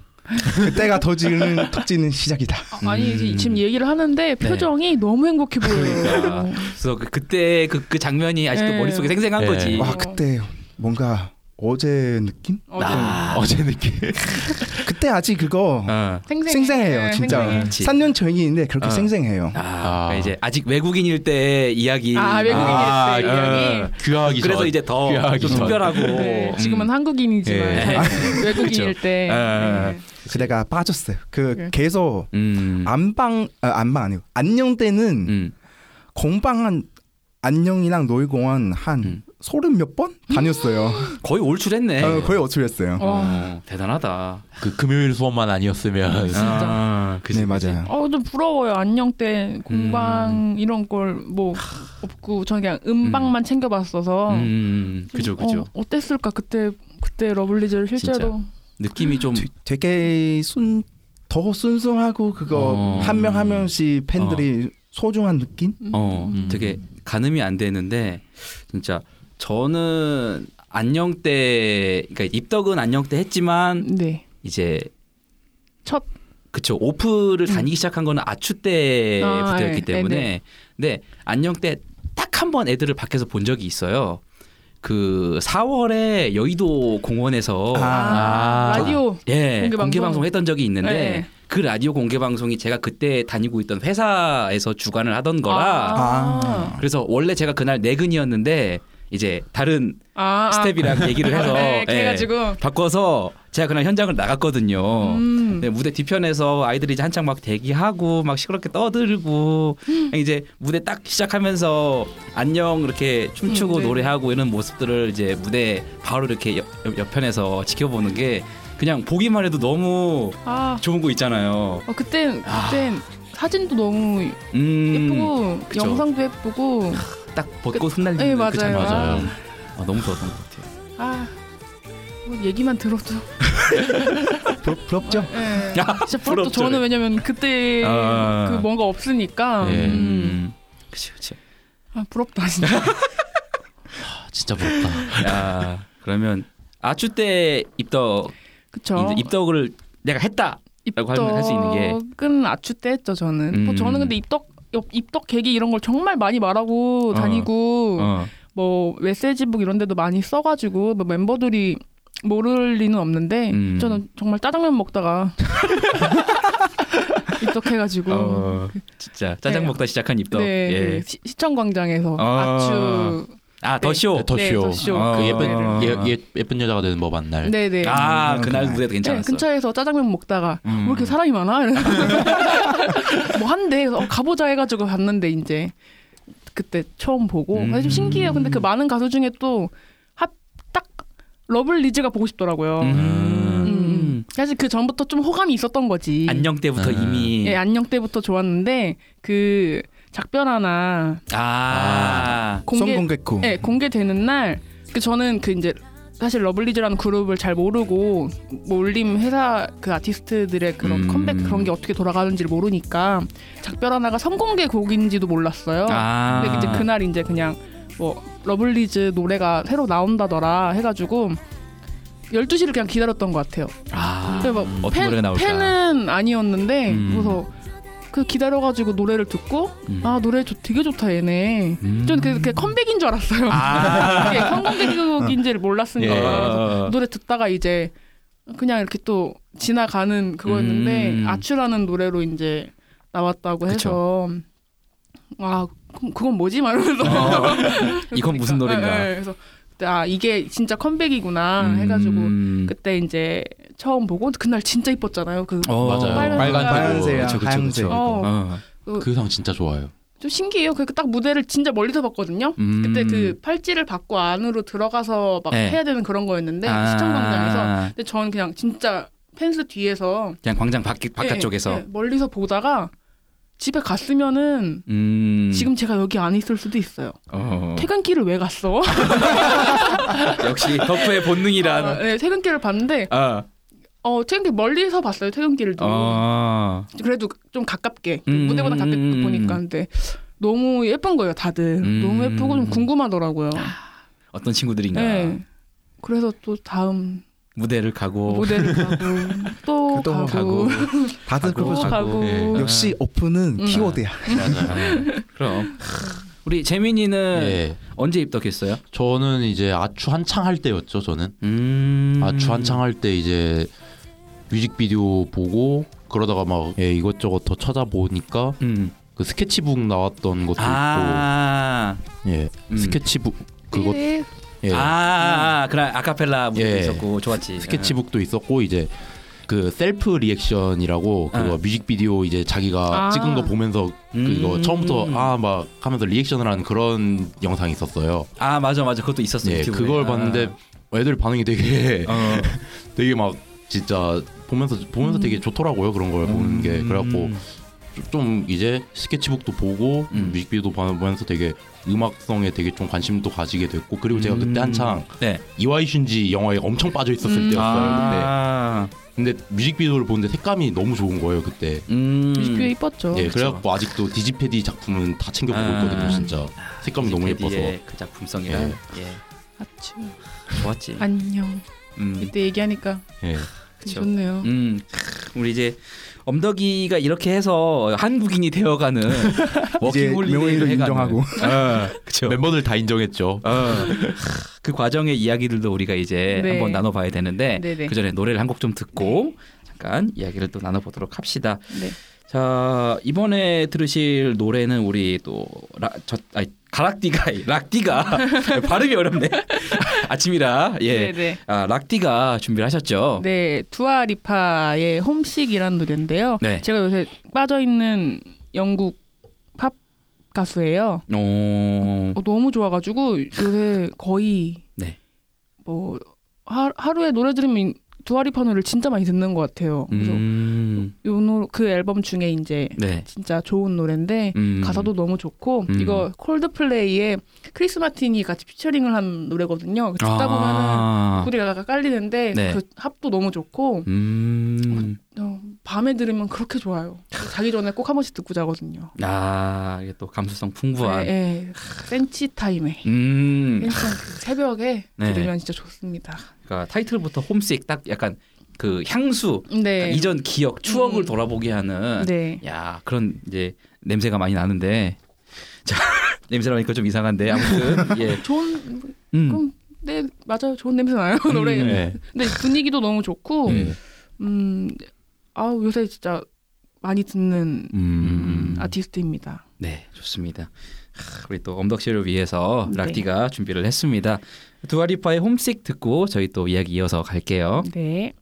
그때가 터지는 터지는 시작이다. 아니 이제 음. 지금 얘기를 하는데 표정이 너무 행복해 보여요. 그러니까. 그래서 그, 그때 그, 그 장면이 아직도 네. 머릿속에 생생한 네. 거지. 와 그때 뭔가 어제 느낌? 어제 아. 어제 느낌. 그때 아직 그거 어. 생생해. 네, 진짜. 생생해. 그치. 3년 전인데 그렇게 어. 생생해요. 아, 아. 그러니까 이제 아직 외국인일 때 이야기. 아 외국인일 아, 때 어. 이야기. 귀하기 그래서 전. 이제 더 좀. 특별하고. 네, 음. 지금은 한국인이지만 예. 외국인일 때. 아. 네. 그때가 빠졌어요. 그 네. 계속 음. 안방 아, 안방 아니고 안녕 때는 음. 공방 한 안녕이랑 놀공원 한 음. 소름 몇번 다녔어요. 거의 올출했네. 어, 거의 어출했어요. 와. 어, 대단하다. 그 금요일 수업만 아니었으면 아, 그치, 네 그치. 맞아요. 어, 좀 부러워요. 안녕 때 공방 음. 이런 걸 뭐 없고 저는 그냥 음방만 챙겨봤어서 음, 그죠, 그죠. 어, 어땠을까 그때 그때 러블리즈를 실제로 느낌이 좀 되- 되게 순 더 순수하고 그거 어. 한명 한 명씩 팬들이 소중한 느낌? 어, 음. 되게 가늠이 안 되는데 진짜 저는 안녕 때 그러니까 입덕은 안녕 때 했지만 네. 이제 첫 그쵸 오프를 다니기 시작한 거는 아추 때부터였기 아, 네, 때문에 네, 근데 안녕 때 딱 한 번 애들을 밖에서 본 적이 있어요. 그 4월에 여의도 공원에서 아. 아, 라디오 예 공개 공개, 방송. 방송 했던 적이 있는데 네. 그 라디오 공개 방송이 제가 그때 다니고 있던 회사에서 주관을 하던 거라 아. 그래서 원래 제가 그날 내근이었는데 이제 다른 아, 아. 스텝이랑 얘기를 해서 네, 예, 바꿔서 제가 그날 현장을 나갔거든요. 음. 네, 무대 뒤편에서 아이들이 이제 한창 막 대기하고 막 시끄럽게 떠들고 이제 무대 딱 시작하면서 안녕 이렇게 춤추고 음, 네. 노래하고 이런 모습들을 이제 무대 바로 이렇게 옆, 옆- 옆편에서 지켜보는 게 그냥 보기만 해도 너무 아 좋은 거 있잖아요. 어, 그땐 그땐 사진도 너무 음, 예쁘고. 영상도 예쁘고 딱 벗고 흩날리는 네, 그 맞아요. 장면. 맞아요. 아, 너무 좋았던 것 같아요. 아 뭐 얘기만 들어도 부럽, 부럽죠? 예. 야, 진짜 부럽죠. 저는 왜냐면 그때 아. 그 뭔가 없으니까 예. 음. 음, 그치 그치. 아 부럽다 진짜. 아, 진짜 부럽다. 야 그러면 아추 때 입덕 그쵸. 입덕을 내가 했다. 라고 하면 할수 있는 게- 입덕은 아추 때 했죠 저는. 뭐 음. 저는 근데 입덕 입- 입덕 계기 이런 걸 정말 많이 말하고 어. 다니고 어. 뭐 메시지북 이런 데도 많이 써가지고 뭐 멤버들이 모를 리는 없는데 음. 저는 정말 짜장면 먹다가 입덕해가지고 어, 진짜 짜장 네. 먹다 시작한 입덕. 네, 예. 그 시, 시청광장에서 아. 아추 아 더쇼. 더 네, 쇼. 더쇼. 아. 그 예쁜 어. 예, 예, 예쁜 여자가 되는 법한 날. 네네 아 음, 그날. 무대도 네, 괜찮았어. 근처에서 짜장면 먹다가 음. 왜 이렇게 사람이 많아? 뭐 한대 어, 가보자 해가지고 갔는데 이제 그때 처음 보고 음. 좀 신기해요. 근데 그 많은 가수 중에 또 딱 러블리즈가 보고 싶더라고요. 음. 음. 사실 그 전부터 좀 호감이 있었던 거지. 안녕 때부터 음. 이미 예, 안녕 때부터 좋았는데 그 작별 하나 아. 공개 선공개곡. 예, 공개되는 날 그 저는 그 이제 사실 러블리즈라는 그룹을 잘 모르고 뭐 울림 회사 그 아티스트들의 그런 음. 컴백 그런 게 어떻게 돌아가는지를 모르니까 작별 하나가 선공개 곡인지도 몰랐어요. 아. 근데 이제 그날 이제 그냥 뭐 러블리즈 노래가 새로 나온다더라 해가지고 12시를 그냥 기다렸던 것 같아요. 아. 근데 막 어떤 팬? 팬은 아니었는데 음. 그래서 그 기다려가지고 노래를 듣고 음. 아 노래 좋- 되게 좋다 얘네. 음. 전 그, 그 컴백인 줄 알았어요. 아. 이게 성공개곡인지를 몰랐으니까 예. 노래 듣다가 이제 그냥 이렇게 또 지나가는 그거였는데 음. 아추라는 노래로 이제 나왔다고 해서 아 그건 뭐지 말면서 어. 이건 무슨 노래인가? 그래서 그때 아 이게 진짜 컴백이구나 음. 해가지고 그때 이제 처음 보고 그날 진짜 이뻤잖아요. 그 어. 맞아요. 빨간 빨간 빨간색, 그쵸, 그쵸. 그쵸. 어. 어. 그상 진짜 좋아요. 좀 신기해요. 그딱 무대를 진짜 멀리서 봤거든요. 음. 그때 그 팔찌를 받고 안으로 들어가서 막 네. 해야 되는 그런 거였는데 아. 시청 광장에서 근데 저는 그냥 진짜 펜스 뒤에서 그냥 광장 밖 예, 바깥쪽에서. 예, 멀리서 보다가 집에 갔으면은 음. 지금 제가 여기 안 있을 수도 있어요. 어. 퇴근길을 왜 갔어? 역시 덕후의 본능이란. 아, 네, 퇴근길을 봤는데 아. 어 퇴근길 멀리서 봤어요. 퇴근길도 아. 그래도 좀 가깝게 그 음, 무대보다 가깝게 음, 음, 보니까 근데 너무 예쁜 거예요. 다들 음. 너무 예쁘고 좀 궁금하더라고요. 어떤 친구들인가. 네. 그래서 또 다음 무대를 가고 무대를 가고 또 또 가고, 가고 다들 또 그러고 가고, 예. 역시 오픈은 음. 키워드야. 맞아요. 그럼 우리 재민이는 예. 언제 입덕했어요? 저는 이제 아츄 한창 할 때였죠. 저는 음. 아츄 한창 할 때 이제 뮤직비디오 보고 그러다가 막 예, 이것저것 더 찾아보니까 음. 그 스케치북 나왔던 것도 아. 있고 예 음. 스케치북 그것 네. 예 아, 그래 아카펠라 무대 예. 있었고 좋았지. 스케치북도 있었고 이제 그 셀프 리액션이라고 그거 아. 뮤직비디오 이제 자기가 아. 찍은 거 보면서 음. 그거 처음부터 아 막 하면서 리액션을 하는 그런 영상이 있었어요. 아 맞아 맞아 그것도 있었어 예, 유튜브에. 그걸 봤는데 애들 반응이 되게 아. 어. 되게 막 진짜 보면서 보면서 음. 되게 좋더라고요 그런 걸 보는 게 음. 그래갖고 좀 이제 스케치북도 보고 음. 뮤직비디오도 보면서 되게 음악성에 되게 좀 관심도 가지게 됐고 그리고 제가 음. 그때 한창 네. 이와이 슌지 영화에 엄청 빠져 있었을 음. 때였어요 아. 그때 근데 뮤직비디오를 보는데 색감이 너무 좋은 거예요 그때 음. 뮤직비디오 이뻤죠. 예 그래갖고 아직도 디지패디 작품은 다 챙겨 보고 아. 있거든요 진짜 색감이 너무 예뻐서 그 작품성이랑 예. 예. 아츄. 좋았지. 안녕. 음. 이때 얘기하니까 예. 좋네요. 음, 크, 우리 이제 엄덕이가 이렇게 해서 한국인이 되어가는 이제 워킹 홀리데이를 명예를 해가는 인정하고 어, 그쵸. 멤버들 다 인정했죠 어, 그 과정의 이야기들도 우리가 이제 네. 한번 나눠봐야 되는데 네네. 그 전에 노래를 한 곡 좀 듣고 잠깐 이야기를 또 나눠보도록 합시다. 네. 자 이번에 들으실 노래는 우리 또저 가락디가 락디가 발음이 어렵네 아침이라 예 네네. 아, 락디가 준비를 하셨죠. 네, 두아리파의 홈식이라는 노래인데요. 네. 제가 요새 빠져 있는 영국 팝 가수예요. 오, 어, 너무 좋아가지고 요새 거의 네. 뭐 하, 하루에 노래 들으면 두아 리파 노래를 진짜 많이 듣는 것 같아요. 그래서 음, 요 그 앨범 중에 이제 네. 진짜 좋은 노래인데 음. 가사도 너무 좋고 음. 이거 콜드플레이의 크리스 마틴이 같이 피처링을 한 노래거든요. 듣다 보면은 아, 소리가 깔리는데 네. 그 합도 너무 좋고 음, 어, 밤에 들으면 그렇게 좋아요. 자기 전에 꼭 한 번씩 듣고 자거든요. 아 이게 또 감수성 풍부한. 네, 네. 센치 타임에 음, 그 새벽에 네. 들으면 진짜 좋습니다. 그러니까 타이틀부터 홈식 딱 약간 그 향수 네. 그러니까 이전 기억 추억을 음. 돌아보게 하는 네. 야 그런 이제 냄새가 많이 나는데 자 냄새라니까 좀 이상한데 아무튼 예 좋은 음. 그럼 네 맞아요. 좋은 냄새 나요 노래. 음, 네. 근데 분위기도 너무 좋고 예. 음 아우 요새 진짜 많이 듣는 음. 아티스트입니다. 네 좋습니다 하, 우리 또 엄덕 씨를 위해서 네. 락디가 준비를 했습니다 두아리파의 홈식 듣고 저희 또 이야기 이어서 갈게요 네.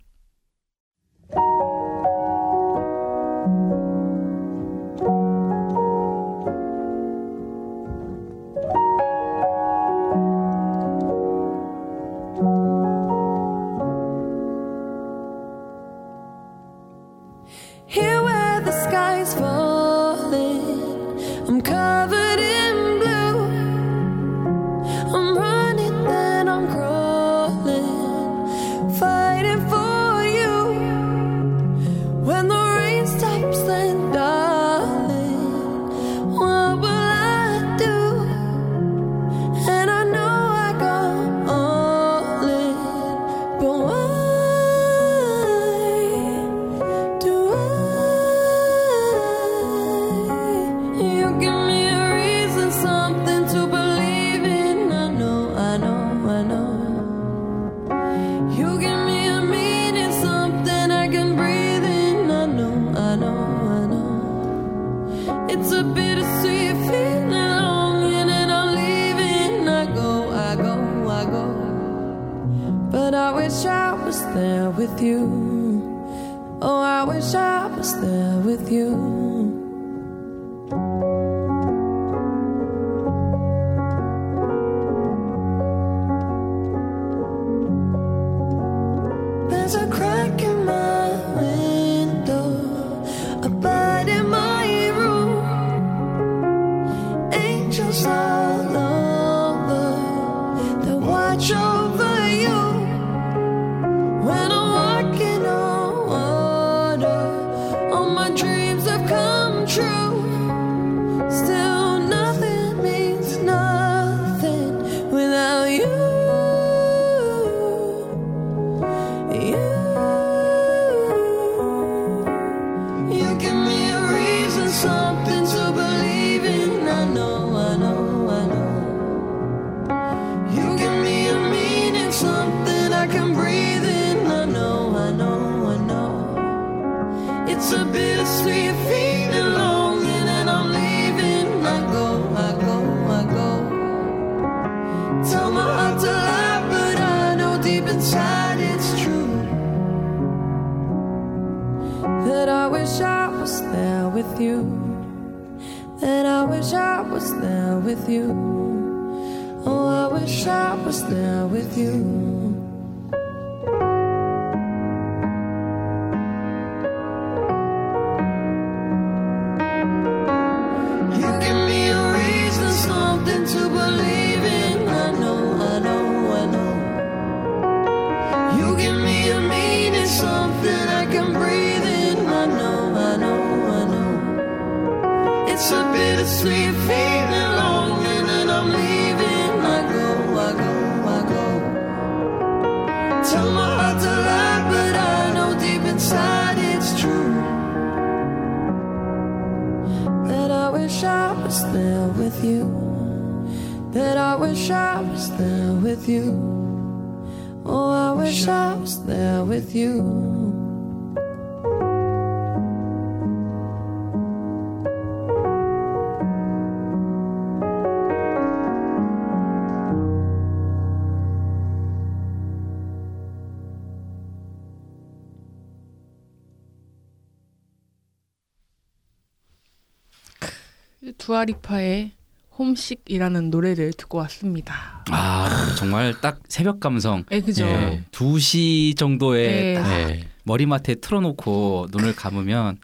두아리파의 홈식이라는 노래를 듣고 왔습니다. 아 정말 딱 새벽 감성. 예, 그죠. 예. 2시 정도에 네. 딱 네. 머리맡에 틀어놓고 눈을 감으면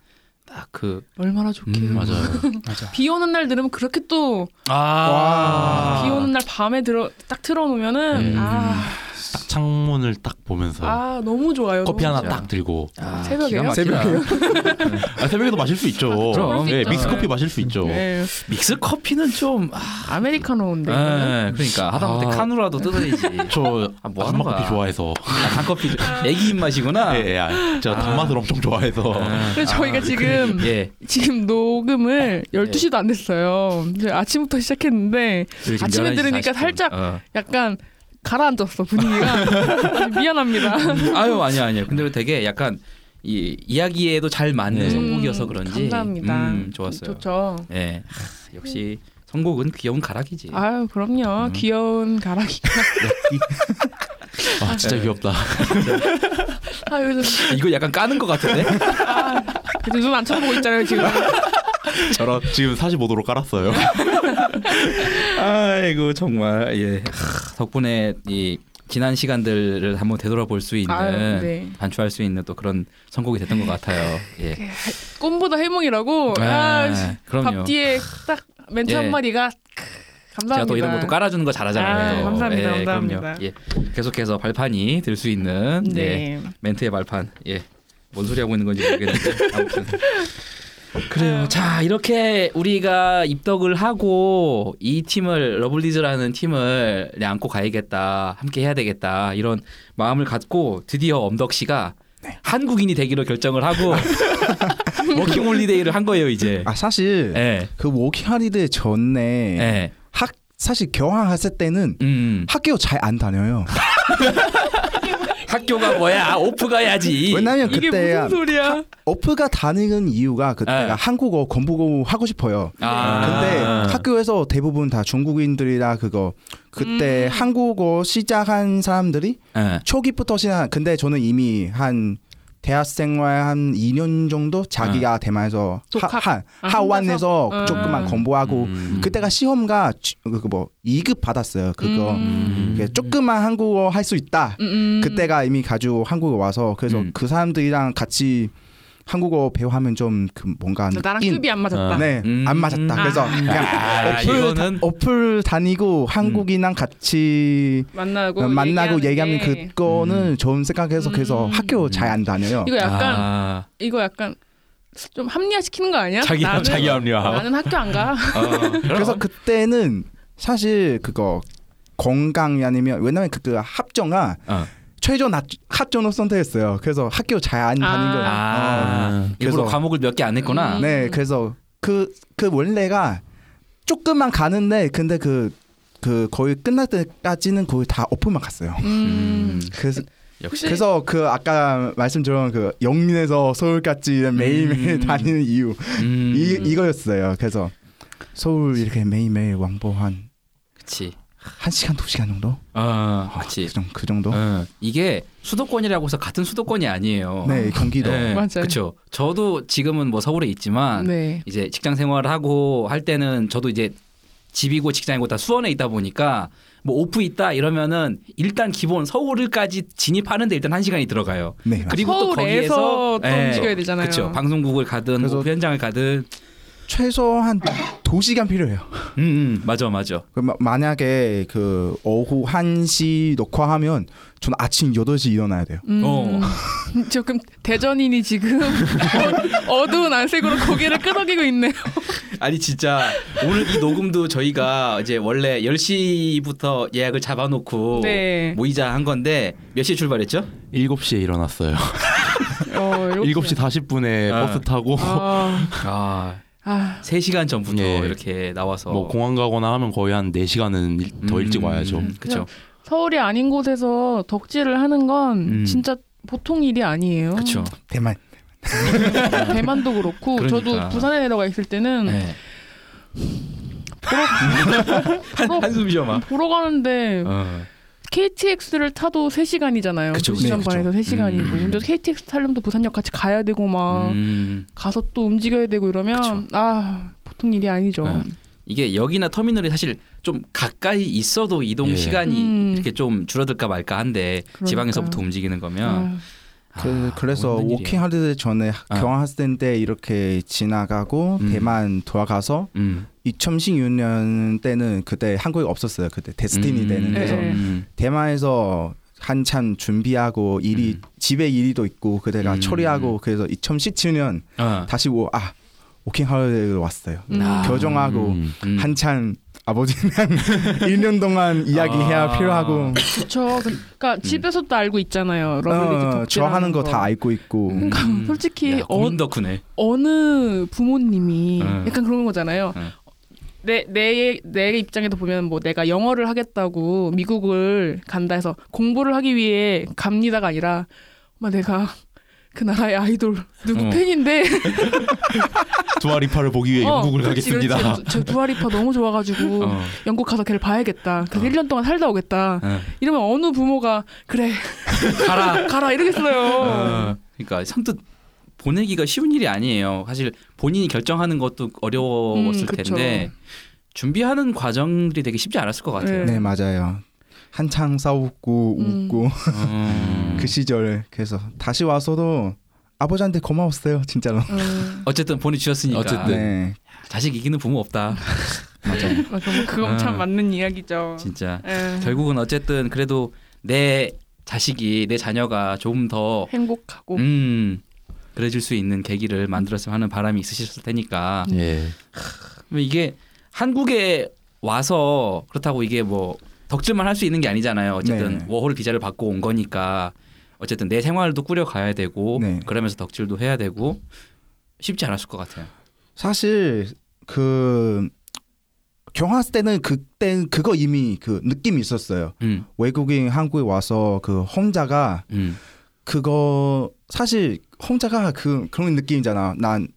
딱 그 얼마나 좋게요. 음, 맞아요. 비 오는 날 들으면 그렇게 또비 아. 오는 날 밤에 들어 딱 틀어놓으면은 음. 아, 딱 창문을 딱 보면서 아 너무 좋아요. 커피 너무 하나 좋아요. 딱 들고 아, 새벽에요? 막히다. 아, 새벽에도 마실 수 있죠. 그럼. 네, 있죠. 믹스 커피 마실 수 있죠. 네. 믹스 커피는 좀 아, 아메리카노인데. 네, 그러니까 하다못해 아. 카누라도 뜯어야지. 저 아, 뭐 하는 단맛 커피? 좋아해서. 아, 단커피 애기 입맛이구나. 예, 예, 아, 제가 아. 단맛을 엄청 좋아해서. 아, 그래서 저희가 아, 지금 예. 지금 녹음을 12시도 안 됐어요. 아침부터 시작했는데 아침에 11시 들으니까 40분. 살짝 어. 약간 가라앉았어 분위기가. 미안합니다. 아유 아니야 아니야. 근데 되게 약간 이 이야기에도 잘 맞는 네. 선곡이어서 음, 그런지 감사합니다. 음, 좋았어요. 좋죠. 예. 하, 역시 선곡은 귀여운 가락이지. 아유 그럼요. 음. 귀여운 가락이. 아, 진짜 귀엽다. 아 요즘 이거 약간 까는 것 같은데? 눈안 쳐다보고 있잖아요 지금. 저런 지금 45도로 깔았어요. 아이고 정말 예. 하, 덕분에 이 지난 시간들을 한번 되돌아볼 수 있는 아유, 네. 반추할 수 있는 또 그런 선곡이 됐던 것 같아요. 예. 꿈보다 해몽이라고. 아, 그럼요. 밥 뒤에 딱 멘트 예. 한 마디가 크, 감사합니다. 제가 또 이런 것도 깔아주는 거 잘하잖아요. 아, 감사합니다, 예, 감사합니다. 그럼요. 예. 계속해서 발판이 될 수 있는 예. 네. 멘트의 발판. 예. 뭔 소리 하고 있는 건지 모르겠는데 아무튼 그래요. 자 이렇게 우리가 입덕을 하고 이 팀을 러블리즈라는 팀을 내가 안고 가야겠다, 함께 해야 되겠다 이런 마음을 갖고 드디어 엄덕 씨가 한국인이 되기로 결정을 하고 워킹 홀리데이를 한 거예요 이제. 아 사실 예. 그 워킹 홀리데이 전에 예. 학 사실 교환학생 때는 음. 학교 잘 안 다녀요. 학교가 뭐야? 오프 가야지. 왜냐면 이게 그때 무슨 소리야? 오프가 다니는 이유가 그때가 네. 한국어 공부 하고 싶어요. 아. 근데 학교에서 대부분 다 중국인들이라 그거 그때 음. 한국어 시작한 사람들이 예. 초기부터 시작. 근데 저는 이미 한 대학 생활 한 2년 정도 자기가 대만에서 독학? 하, 하, 아, 하원에서 혼자서? 조금만 음. 공부하고 음. 그때가 시험가 그뭐 2급 받았어요. 그거 음. 그 조금만 한국어 할 수 있다. 음, 음. 그때가 이미 가지고 한국에 와서 그래서 음. 그 사람들이랑 같이 한국어 배워하면 좀 그 뭔가 나랑 급이 안 맞았다. 네, 음. 안 맞았다. 그래서 아. 그냥 아, 어플, 이거는- 다, 어플 다니고 한국인랑 같이 만나고 어, 만나고 얘기하면 얘기하는 게. 그거는 좋은 생각해서 그래서 음. 학교 잘 안 다녀요. 이거 약간 아. 이거 약간 좀 합리화시키는 거 아니야? 자기 나는, 자기 합리화. 나는 학교 안 가. 어, 그래서 그때는 사실 그거 건강이 아니면 왜냐면 그, 그 합정아 어. 최저 낮 합정을 선택했어요. 그래서 학교 잘 안 다닌 아. 거예요. 아, 일부러 그래서- 과목을 몇 개 안 했구나. 음. 네, 그래서 그그 원래가 조금만 가는데 근데 그그 거의 끝날 때까지는 거의 다 오픈만 갔어요. 음. 음. 그래서 역시. 그래서 그 아까 말씀드린 그 영민에서 서울까지 매일매일 음. 다니는 이유 음, 이 이거였어요. 그래서 서울 이렇게 매일매일 왕복한 그치. 한 시간 두 시간 정도? 어, 아, 그치. 그, 정도, 그 정도? 어, 이게 수도권이라고 해서 같은 수도권이 아니에요. 네, 경기도. 네, 맞아요. 그렇죠. 저도 지금은 뭐 서울에 있지만 네. 이제 직장 생활을 하고 할 때는 저도 이제 집이고 직장이고 다 수원에 있다 보니까 뭐 오프 있다 이러면은 일단 기본 서울까지 진입하는데 일단 한 시간이 들어가요. 네. 그리고 또 서울에서 거기에서 또 움직여야 되잖아요. 그렇죠. 방송국을 가든 그래서- 뭐 현장을 가든 최소한 두 시간 필요해요. 음, 음 맞아 맞아. 그 마- 만약에 그 오후 1시 녹화하면 저는 아침 8시 일어나야 돼요. 음, 어. 조금 대전인이 지금 어두운 안색으로 고개를 끄덕이고 있네요. 아니 진짜 오늘 이 녹음도 저희가 이제 원래 10시부터 예약을 잡아놓고 네. 모이자 한 건데 몇 시에 출발했죠? 7시에 일어났어요. 어, 7시 40분에 아. 버스 타고 아, 아, 아, 3시간 전부터 예. 이렇게 나와서 뭐 공항 가거나 하면 거의 한 4시간은 더 일찍 와야죠. 그렇죠. 서울이 아닌 곳에서 덕질을 하는 건 음. 진짜 보통 일이 아니에요. 그렇죠. 대만. 대만도 그렇고 그러니까. 저도 부산에 내려가 있을 때는 네. 보러, 한숨 쉬어 막. 보러 가는데 어. KTX를 타도 3시간이잖아요. 그쵸, 2시간 그쵸. 반에서 3시간이고. 음. 근데 KTX 타려면 또 부산역 같이 가야 되고 막 음. 가서 또 움직여야 되고 이러면 그쵸. 아 보통 일이 아니죠. 네. 이게 역이나 터미널이 사실 좀 가까이 있어도 이동 예. 시간이 음. 이렇게 좀 줄어들까 말까 한데 그러니까요. 지방에서부터 움직이는 거면 아, 그, 아, 그래서 힘든 일이에요. 워킹 홀리데이 전에 아. 교환학생 때 이렇게 지나가고 음. 대만 돌아가서 음. 2016년 때는 그때 한국에 없었어요. 그때 데스티니 음. 때는 그래서 네. 음. 대만에서 한참 준비하고 일이 음. 집에 일이도 있고 그때가 음. 처리하고 그래서 2017년 어. 다시 오, 아 워킹 홀리데이로 왔어요. 음. 아. 결정하고 음. 음. 한참 아버지랑 1년 동안 이야기해야 아. 필요하고 그쵸. 그- 그러니까 집에서도 알고 있잖아요. 러블리즈 어, 덕질하는 저 하는 거 다 알고 있고 음. 그러니까 솔직히 야, 어, 덕후네. 어느 부모님이 응. 약간 그런 거잖아요. 응. 내, 내, 내 입장에도 보면 뭐 내가 영어를 하겠다고 미국을 간다 해서 공부를 하기 위해 갑니다가 아니라 막 내가 그 나라의 아이돌 누구 어. 팬인데 두아 리파를 보기 위해 어, 영국을 그렇지, 가겠습니다. 그렇지. 저 두아리파 너무 좋아가지고 어. 영국 가서 걔를 봐야겠다. 그래서 1년 동안 살다 오겠다. 어. 이러면 어느 부모가 그래 가라. 가라 이러겠어요. 어. 그러니까 선뜻 보내기가 쉬운 일이 아니에요. 사실 본인이 결정하는 것도 어려웠을 음. 텐데 준비하는 과정들이 되게 쉽지 않았을 것 같아요. 네. 네 맞아요. 한창 싸우고 음. 웃고 음. 그 시절에 그래서 다시 와서도 아버지한테 고마웠어요 진짜로. 음, 어쨌든 보내주셨으니까 어쨌든. 네. 자식 이기는 부모 없다. 맞아. 뭐 그건 아. 참 맞는 이야기죠. 진짜 예. 결국은 어쨌든 그래도 내 자식이 내 자녀가 조금 더 행복하고 음, 그래질 수 있는 계기를 만들었으면 하는 바람이 있으셨을 테니까 예. 이게 한국에 와서 그렇다고 이게 뭐 덕질만 할 수 있는 게 아니잖아요. 어쨌든 네. 워홀 비자를 받고 온 거니까 어쨌든 내 생활도 꾸려가야 되고 네. 그러면서 덕질도 해야 되고 쉽지 않았을 것 같아요. 사실 그 경화스 때는 그때 그거 이미 그 느낌이 있었어요. 음, 외국인 한국에 와서 그 혼자가 음, 그거 사실 혼자가 그 그런 느낌이잖아. 난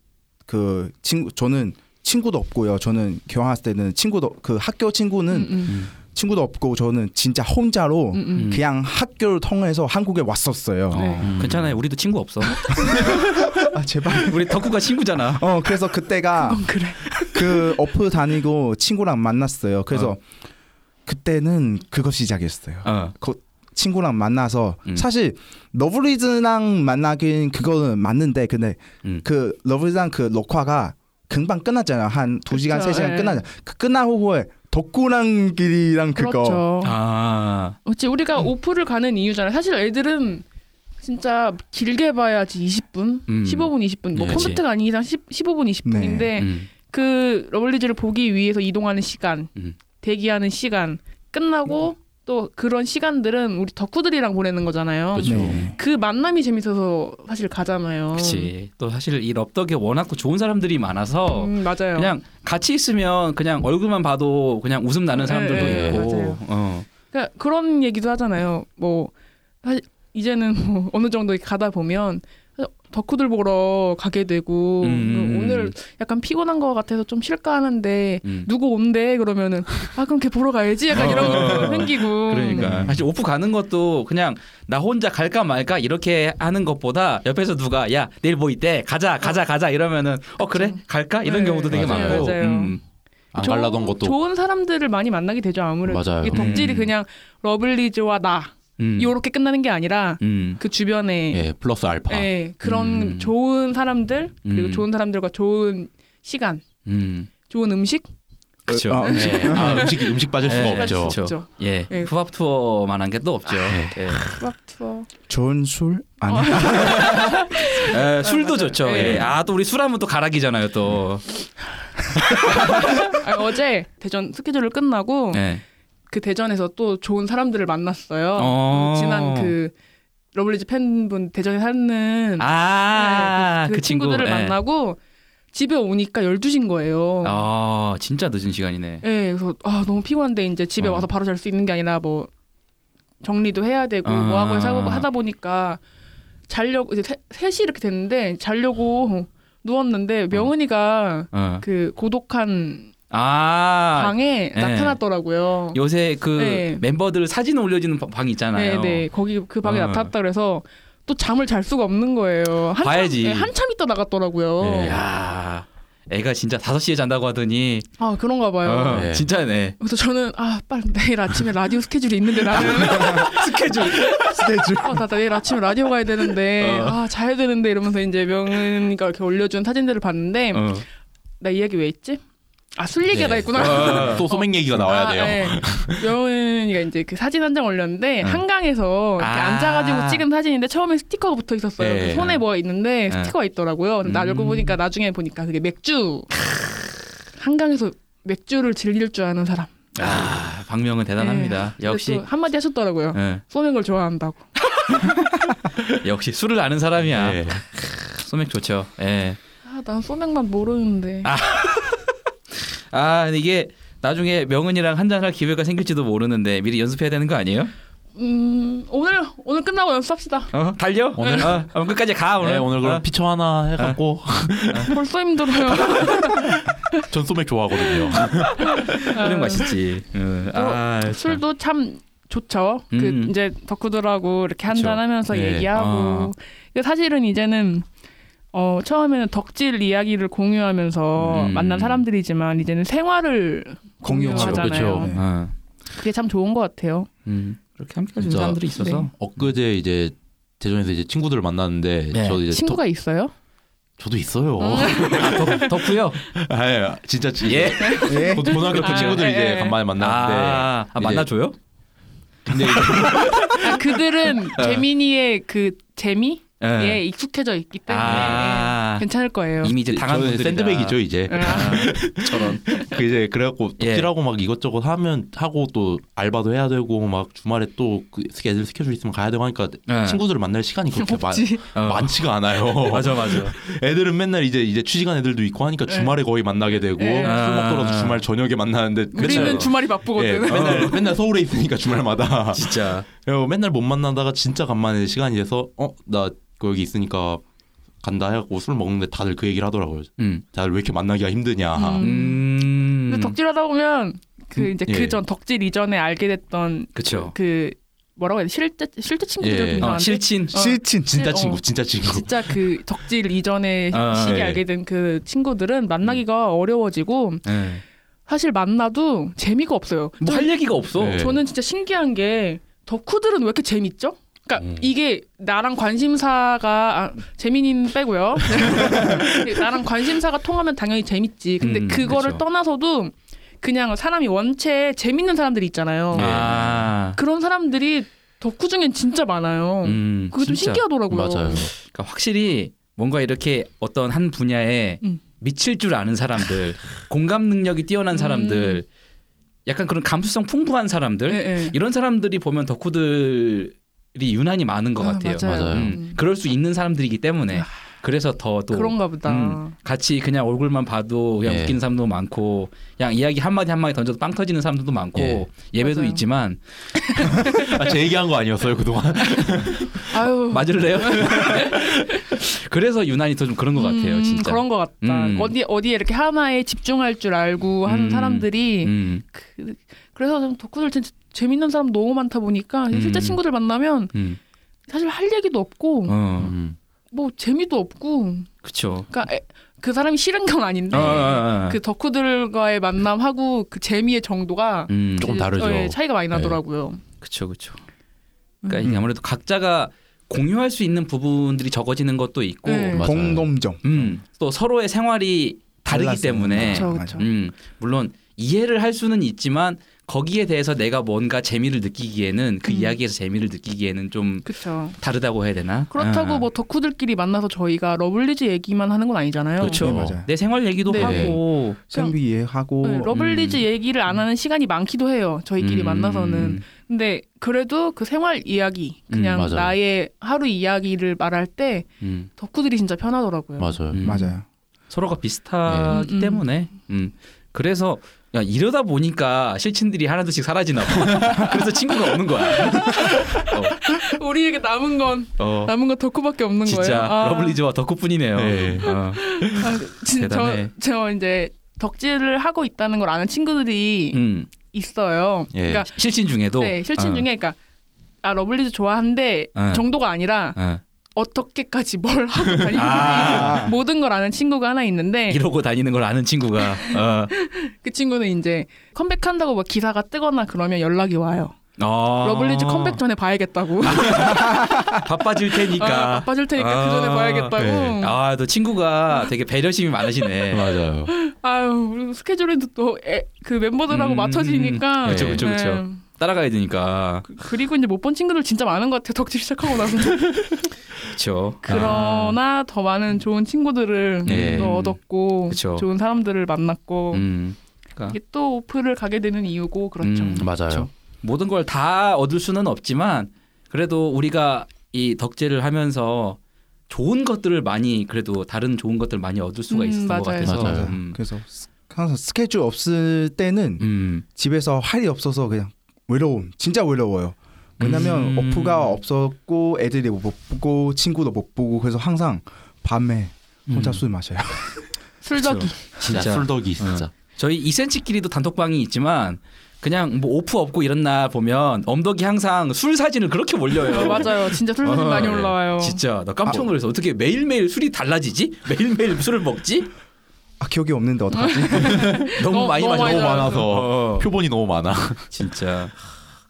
그 친구 저는 친구도 없고요. 저는 경화스 때는 친구도 그 학교 친구는 음, 음. 음, 친구도 없고 저는 진짜 혼자로 음, 음. 그냥 학교를 통해서 한국에 왔었어요. 네. 음. 괜찮아요. 우리도 친구 없어. 아 제발. 우리 덕후가 친구잖아. 어 그래서 그때가 그래. 그 오프 다니고 친구랑 만났어요. 그래서 어. 그때는 그거 시작이었어요. 어. 친구랑 만나서 음. 사실 러블리즈랑 만나긴 그거는 맞는데 근데 음. 그 러블리즈랑 그 녹화가 금방 끝났잖아요. 한두 시간 그쵸, 세 시간 예. 끝나잖아. 그 끝나고 후에 덕구랑끼리랑 그거 그렇죠. 아, 어찌 우리가 오프를 가는 이유잖아요. 사실 애들은 진짜 길게 봐야지 20분, 음. 15분, 20분. 뭐 예. 컴퓨터가 아닌 이상 10, 15분, 20분인데 음, 그 러블리즈를 보기 위해서 이동하는 시간, 음. 대기하는 시간 끝나고 또 그런 시간들은 우리 덕후들이랑 보내는 거잖아요. 그쵸. 네. 그 만남이 재밌어서 사실 가잖아요. 그렇지. 또 사실 이 럽덕에 워낙 또 좋은 사람들이 많아서 음, 맞아요. 그냥 같이 있으면 그냥 얼굴만 봐도 그냥 웃음 나는 사람들도 네, 있고. 맞아요. 어. 그러니까 그런 얘기도 하잖아요. 뭐 사실 이제는 뭐 어느 정도 가다 보면 덕후들 보러 가게 되고 음. 오늘 약간 피곤한 것 같아서 좀 쉴까 하는데 음. 누구 온대 그러면은 아 그럼 걔 보러 가야지 약간 이런 것도 생기고 그러니까 사실 오프 가는 것도 그냥 나 혼자 갈까 말까 이렇게 하는 것보다 옆에서 누가 야 내일 뭐 있대 가자 가자 가자 이러면은 어 그래 갈까 이런 네, 경우도 되게 맞아요, 많고 맞아요. 음. 안 좋은- 갈라던 것도 좋은 사람들을 많이 만나게 되죠 아무래도 맞아요. 이게 덕질이 음. 그냥 러블리즈와 나 음. 요렇게 끝나는 게 아니라 음. 그 주변에 예 플러스 알파. 예, 그런 음. 좋은 사람들 그리고 음. 좋은 사람들과 좋은 시간 음. 좋은 음식 그렇죠. 아, 음식. 예. 아, 음식 음식 빠질 수가 예, 없죠. 그렇죠. 예. 예. 후밥 투어만한 게 또 없죠. 예. 수박 투어 좋은 술 아니 예, 술도 좋죠. 예. 예. 아, 또 우리 술하면 또 가락이잖아요, 또. 아니, 어제 대전 스케줄을 끝나고 예. 그 대전에서 또 좋은 사람들을 만났어요. 어. 지난 그 러블리즈 팬분 대전에 사는 아, 네, 그, 친구. 친구들을 예. 만나고 집에 오니까 12시인 거예요. 아, 진짜 늦은 시간이네. 예, 그래서 아 너무 피곤한데 이제 집에 어. 와서 바로 잘 수 있는 게 아니라 뭐 정리도 해야 되고 아. 뭐 하고 해서 하다 보니까 자려고 이제 세, 3시 이렇게 됐는데 자려고 누웠는데 명은이가 어. 그 고독한 아, 방에 네. 나타났더라고요. 요새 그 네. 멤버들 사진 올려주는 방- 방 있잖아요. 네, 네. 거기 그 방에 어. 나타났다 그래서 또 잠을 잘 수가 없는 거예요. 한참, 봐야지. 네, 한참 있다 나갔더라고요. 네. 야, 애가 진짜 5시에 잔다고 하더니 아 그런가 봐요. 어, 네. 진짜네. 그래서 저는 아 빨리 내일 아침에 라디오 스케줄이 있는데 나는 스케줄. 스케줄 아, 나 내일 아침에 라디오 가야 되는데 어. 아 자야 되는데 이러면서 이제 명은이가 이렇게 올려준 사진들을 봤는데 어. 나이 얘기 왜 했지? 아 술 얘기가 네. 있구나. 또 소맥 얘기가 나와야 아, 돼요. 네. 명은이가 이제 그 사진 한 장 올렸는데 어. 한강에서 이렇게 아. 앉아가지고 찍은 사진인데 처음에 스티커가 붙어 있었어요. 네. 그 손에 뭐가 있는데 네. 스티커가 있더라고요. 근데 나 음. 알고 보니까 나중에 보니까 그게 맥주. 한강에서 맥주를 즐길 줄 아는 사람. 아, 박명은 대단합니다. 네. 역시 한마디 하셨더라고요. 걸 좋아한다고. 역시 술을 아는 사람이야. 예. 소맥 좋죠. 예. 아, 난 소맥만 모르는데. 아, 이게 나중에 명은이랑 한잔할 기회가 생길지도 모르는데 미리 연습해야 되는 거 아니에요? 음, 오늘 오늘 끝나고 연습합시다. 어, 달려? 오늘? 어, 어, 끝까지 가 오늘. 네, 오늘 그럼 어. 피처 하나 해갖고 벌써 힘들어요. 전 소맥 좋아하거든요. 그런 맛있지. 어, 아, 참. 술도 참 좋죠. 음. 그 이제 덕후들하고 이렇게 그쵸. 한잔 하면서 네. 얘기하고. 어. 근데 사실은 이제는 어 처음에는 덕질 이야기를 공유하면서 음. 만난 사람들이지만 이제는 생활을. 공유하잖아요. 그쵸. 어. 그게 참 좋은 것 같아요. 음, 그렇게 함께 진짜. 사람들이 있어서. 네. 엊그제 이제 대전에서 이제 친구들을 만났는데 네. 저도 이제 친구가 있어요? 더, 저도 있어요. 아, 더, 덕후요? 아, 예, 진짜 지- 예. 예. 고- 고등학교 때 아, 친구들 예, 이제 예. 간만에 만났는데 아, 아 이제- 만나줘요? 근데 이제 아, 그들은 재민이의 그 재미 에 예. 익숙해져 있기 때문에 아. 예, 괜찮을 거예요. 이미 이제 당한 분들이다. 샌드백이죠 이제. 아, 저런. 그 이제 그래갖고 예. 덕질하고 막 이것저것 하면 하고 또 알바도 해야 되고 막 주말에 또 그 애들 스케줄 있으면 가야 되고 하니까 예. 친구들을 만날 시간이 그렇게 많, 없지. 어. 많지가 않아요. 맞아 맞아. 애들은 맨날 이제 이제 취직한 애들도 있고 하니까 네. 주말에 거의 만나게 되고 네. 술 먹더라도 아. 주말 저녁에 만나는데 우리는 맨날- 주말이 예, 바쁘거든. 맨날 맨날 서울에 있으니까 주말마다 진짜. 그래서 맨날 못 만나다가 진짜 간만에 시간이 돼서 어나 여기 있으니까 간다 해갖고 술 먹는데 다들 그 얘기를 하더라고요. 음. 다들 왜 이렇게 만나기가 힘드냐. 음. 음. 근데 덕질하다 보면 그 이제 예. 그전 덕질 이전에 알게 됐던 그쵸. 그 뭐라고 해야 돼 실제 실제 친구들이 예. 좀 어, 실친. 실친 진짜 어. 친구, 진짜 친구. 진짜 그 덕질 이전에 아, 시기 예. 알게 된 그 친구들은 만나기가 어려워지고 예. 사실 만나도 재미가 없어요. 뭐 할 얘기가 없어. 네. 저는 진짜 신기한 게 덕후들은 왜 이렇게 재밌죠? 그러니까 음. 이게 나랑 관심사가 아, 재민이는 빼고요. 나랑 관심사가 통하면 당연히 재밌지. 근데 음, 그거를 그쵸. 떠나서도 그냥 사람이 원체 재밌는 사람들이 있잖아요. 네. 아. 그런 사람들이 덕후 중엔 진짜 많아요. 음, 그게 좀 진짜. 신기하더라고요. 맞아요. 그러니까 확실히 뭔가 이렇게 어떤 한 분야에 음. 미칠 줄 아는 사람들, 공감 능력이 뛰어난 사람들, 약간 그런 감수성 풍부한 사람들 예, 예. 이런 사람들이 보면 덕후들 이 유난히 많은 것 아, 같아요. 맞아요. 맞아요. 음, 그럴 수 있는 사람들이기 때문에 그래서 더 또 그런가 보다. 음, 같이 그냥 얼굴만 봐도 그냥 예. 웃기는 사람도 많고 그냥 이야기 한 마디 한 마디 던져도 빵 터지는 사람들도 많고 예. 예배도 맞아요. 있지만 아, 제 얘기한 거 아니었어요 그동안? 아유. 맞을래요? 그래서 유난히 더 좀 그런 것 같아요, 음, 진짜. 그런 것 같다. 음. 어디 어디에 이렇게 하나에 집중할 줄 알고 하는 음. 사람들이 음, 그, 그래서 좀 덕후들 진짜 재밌는 사람 너무 많다 보니까 음. 실제 친구들 만나면 음, 사실 할 얘기도 없고 어, 음. 뭐 재미도 없고 그쵸. 그러니까 에- 그 사람이 싫은 건 아닌데 어, 어, 어, 어. 그 덕후들과의 만남하고 그 재미의 정도가 음, 조금 이제, 다르죠. 예, 차이가 많이 네. 나더라고요. 그쵸, 그쵸. 그러니까 음. 아무래도 각자가 공유할 수 있는 부분들이 적어지는 것도 있고, 네. 공통점. 음, 또 서로의 생활이 다르기 달랐어요. 때문에, 그쵸. 그쵸. 음, 물론 이해를 할 수는 있지만 거기에 대해서 내가 뭔가 재미를 느끼기에는 그 음. 이야기에서 재미를 느끼기에는 좀 그렇죠. 다르다고 해야 되나? 그렇다고 아. 뭐 덕후들끼리 만나서 저희가 러블리즈 얘기만 하는 건 아니잖아요. 그렇죠. 네. 내 생활 얘기도 네. 하고 생비 이해하고 네, 러블리즈 음. 얘기를 안 하는 시간이 많기도 해요. 저희끼리 음. 만나서는. 근데 그래도 그 생활 이야기, 그냥 음. 나의 하루 이야기를 말할 때 음, 덕후들이 진짜 편하더라고요. 맞아요. 음. 맞아요. 서로가 비슷하기 네. 음, 음. 때문에 음. 그래서 야 이러다 보니까 실친들이 하나둘씩 사라지나 봐. 그래서 친구가 없는 거야. 우리에게 남은 건 어, 어. 남은 건 덕후밖에 없는 진짜 거예요. 아, 러블리즈와 덕후뿐이네요. 네. 어. 아, 진, 저, 대단해. 저 이제 덕질을 하고 있다는 걸 아는 친구들이 음. 있어요. 예. 그러니까 실친 중에도 네, 실친 어. 중에 그러니까 아 러블리즈 좋아한데 어. 정도가 아니라 어. 어떻게까지 뭘 하고 다니는지 아. 모든 걸 아는 친구가 하나 있는데 이러고 다니는 걸 아는 친구가 어. 그 친구는 이제 컴백한다고 막 기사가 뜨거나 그러면 연락이 와요. 어. 러블리즈 컴백 전에 봐야겠다고. 바빠질 테니까. 아, 바빠질 테니까 그 전에 아, 봐야겠다고. 네. 아, 너 친구가 되게 배려심이 많으시네. 맞아요. 아유, 우리 스케줄도 또그 멤버들하고 음, 맞춰지니까. 그쵸, 그쵸, 그쵸. 네. 따라가야 되니까. 그리고 이제 못 본 친구들 진짜 많은 것 같아요. 덕질 시작하고 나서. 그렇죠. 그러나 더 많은 좋은 친구들을 예. 또 얻었고 그쵸. 좋은 사람들을 만났고 음. 그러니까 이게 또 오프를 가게 되는 이유고 그렇죠. 음, 맞아요. 그쵸. 모든 걸 다 얻을 수는 없지만 그래도 우리가 이 덕질을 하면서 좋은 것들을 많이 그래도 다른 좋은 것들 을 많이 얻을 수가 음, 있었던 것 맞아요. 같아서 맞아요. 음. 그래서 스- 항상 스케줄 없을 때는 음. 집에서 할이 없어서 그냥 외로움 진짜 외로워요. 왜냐면 음. 오프가 없었고 애들이 못 보고 친구도 못 보고 그래서 항상 밤에 혼자 음. 술 마셔요. 술덕이. 진짜, 진짜 술덕이 진짜. 저희 2cm끼리도 단톡방이 있지만 그냥 뭐 오프 없고 이런 날 보면 엄덕이 항상 술 사진을 그렇게 어, 올려요. 맞아요. 진짜 술 사진 어, 많이 올라와요. 진짜 나 깜짝 놀라서 어떻게 매일매일 술이 달라지지? 매일매일 술을 먹지? 아 기억이 없는데 어떡하지? 너무 너- 많이 너무 마셔. 많이 너무 많아서 어. 표본이 너무 많아. 진짜.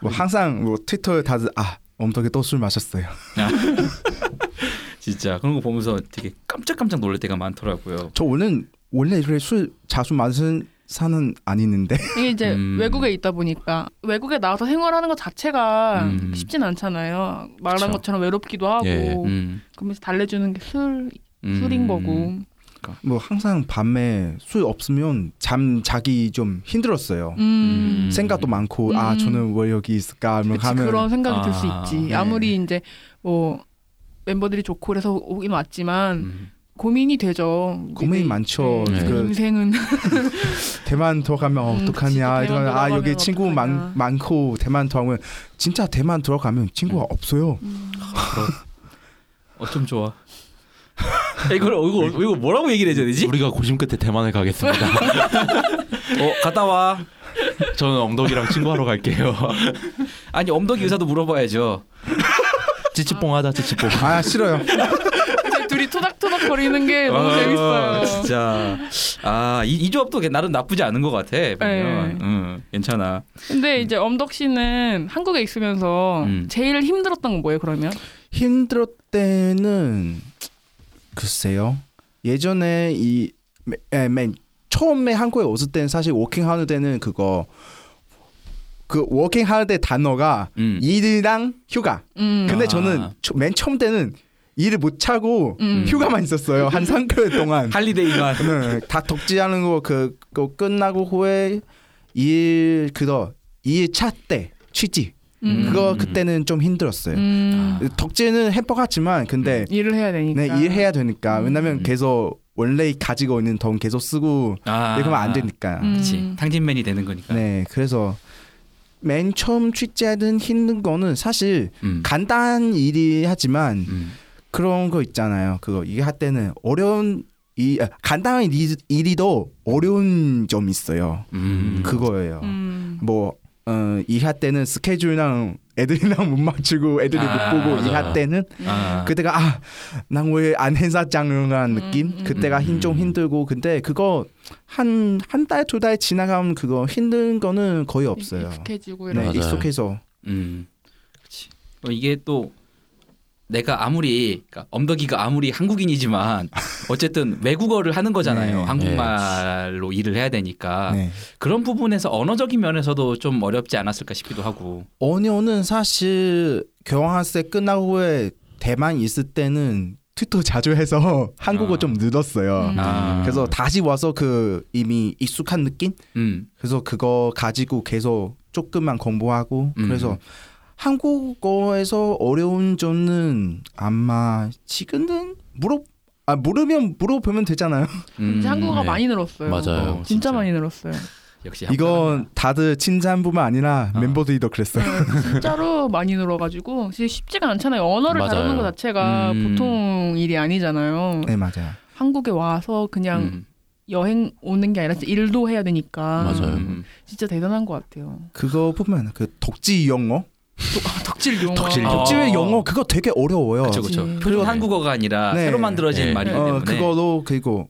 뭐 항상 뭐 트위터에 다들 아 엄덕이 또 술 마셨어요. 진짜 그런 거 보면서 되게 깜짝깜짝 놀랄 때가 많더라고요. 저 원래 원래 이렇게 술 자주 마시는 사는 아니는데 이게 이제 음. 외국에 있다 보니까 외국에 나와서 생활하는 것 자체가 음. 쉽진 않잖아요. 말한 그쵸. 것처럼 외롭기도 하고 예. 음, 그러면서 달래주는 게 술, 음. 술인 거고. 뭐 항상 밤에 술 없으면 잠 자기 좀 힘들었어요. 음. 생각도 많고 아 음. 저는 왜 여기 있을까 뭐 그치, 하면 그런 생각이 들수 아, 있지. 네. 아무리 이제 뭐 멤버들이 좋고 그래서 오긴 왔지만 음. 고민이 되죠. 고민이 내- 많죠. 네, 그 인생은 대만 들어가면 음, 어떡하냐 이런 대만 아 여기 친구. 많, 많고 대만 들어가면 진짜 대만 들어가면 친구가 없어요. 어쩜 좋아. 야, 이걸 어, 이거 이거 뭐라고 얘기를 해줘야 되지? 우리가 고심 끝에 대만을 가겠습니다. 어 갔다 와. 저는 엉덩이랑 친구하러 갈게요. 아니 엄덕이 의사도 물어봐야죠. 찌찌뽕 하자 찌찌뽕. 아 싫어요. 둘이 토닥토닥 거리는 게 너무 어, 재밌어요. 진짜 아이 이 조합도 나름 나쁘지 않은 것 같아. 보면 네. 응, 괜찮아. 근데 이제 엄덕 씨는 한국에 있으면서 음. 제일 힘들었던 건 뭐예요? 그러면? 힘들었 때는 글쎄요. 예전에 이 에, 맨 처음에 한국에 왔을 때는 사실 working holiday는 그거 그 working holiday 단어가 음. 일이랑 휴가. 음. 근데 아. 저는 초- 맨 처음 때는 일을 못 찾고 음. 휴가만 있었어요. 한 3개월 동안. holiday만. 네, 다 덕질하는 거 그, 그거 끝나고 후에 일 그거 일차 때 취직 음. 그거 음. 그때는 좀 힘들었어요. 음. 덕질은 해법같지만 근데 일을 해야 되니까. 네 일해야 되니까 음. 왜냐면 계속 원래 가지고 있는 돈 계속 쓰고 아, 이러면 안 되니까. 음. 그렇지. 탕진맨이 되는 거니까. 네 그래서 맨 처음 취재하던 힘든 거는 사실 음. 간단한 일이 하지만 음. 그런 거 있잖아요. 그거 이게 할 때는 어려운 이 아, 간단한 일, 일이도 어려운 점 있어요. 음. 그거예요. 음. 뭐 어, 이할 때는 스케줄이랑 애들이랑 못 맞추고 애들이 아, 못 보고 맞아요. 이할 때는 아. 그때가 아 난 왜 안 행사장이라는 느낌 음, 음, 그때가 음. 힘좀 힘들고 근데 그거 한 한 달 두 달 지나가면 그거 힘든 거는 거의 없어요. 익숙해지고 네, 이런. 맞아요. 익숙해서 음. 그렇지. 어, 이게 또 내가 아무리 그러니까 엄덕이가 아무리 한국인이지만 어쨌든 외국어를 하는 거잖아요. 네. 한국말로 일을 해야 되니까 네. 그런 부분에서 언어적인 면에서도 좀 어렵지 않았을까 싶기도 하고. 언어는 사실 교환학생 끝나고 후에 대만 있을 때는 트위터 자주 해서 한국어 아. 좀 늘었어요. 음. 아. 그래서 다시 와서 그 이미 익숙한 느낌? 음. 그래서 그거 가지고 계속 조금만 공부하고 음. 그래서 한국어에서 어려운 점은 아마 지금은 물어 아 모르면 물어보면 되잖아요. 음. 한국어가 네. 많이 늘었어요. 맞아요. 어, 진짜, 많이 늘었어요. 역시 이건 다들 칭찬뿐만 아니라 어. 멤버들도 그랬어요. 네, 진짜로 많이 늘어가지고 진짜 쉽지가 않잖아요. 언어를 맞아요. 다루는 것 자체가 음. 보통 일이 아니잖아요. 네 맞아요. 한국에 와서 그냥 음. 여행 오는 게 아니라 진짜 일도 해야 되니까 맞아요. 음. 진짜 대단한 것 같아요. 그거 보면 그 독지 영어, 덕질 용어. 덕질 아. 용어. 어. 영어 그거 되게 어려워요. 그렇죠, 그렇죠. 표준 네. 한국어가 아니라 네. 새로 만들어진 네. 말이기 어, 때문에. 그거도 그리고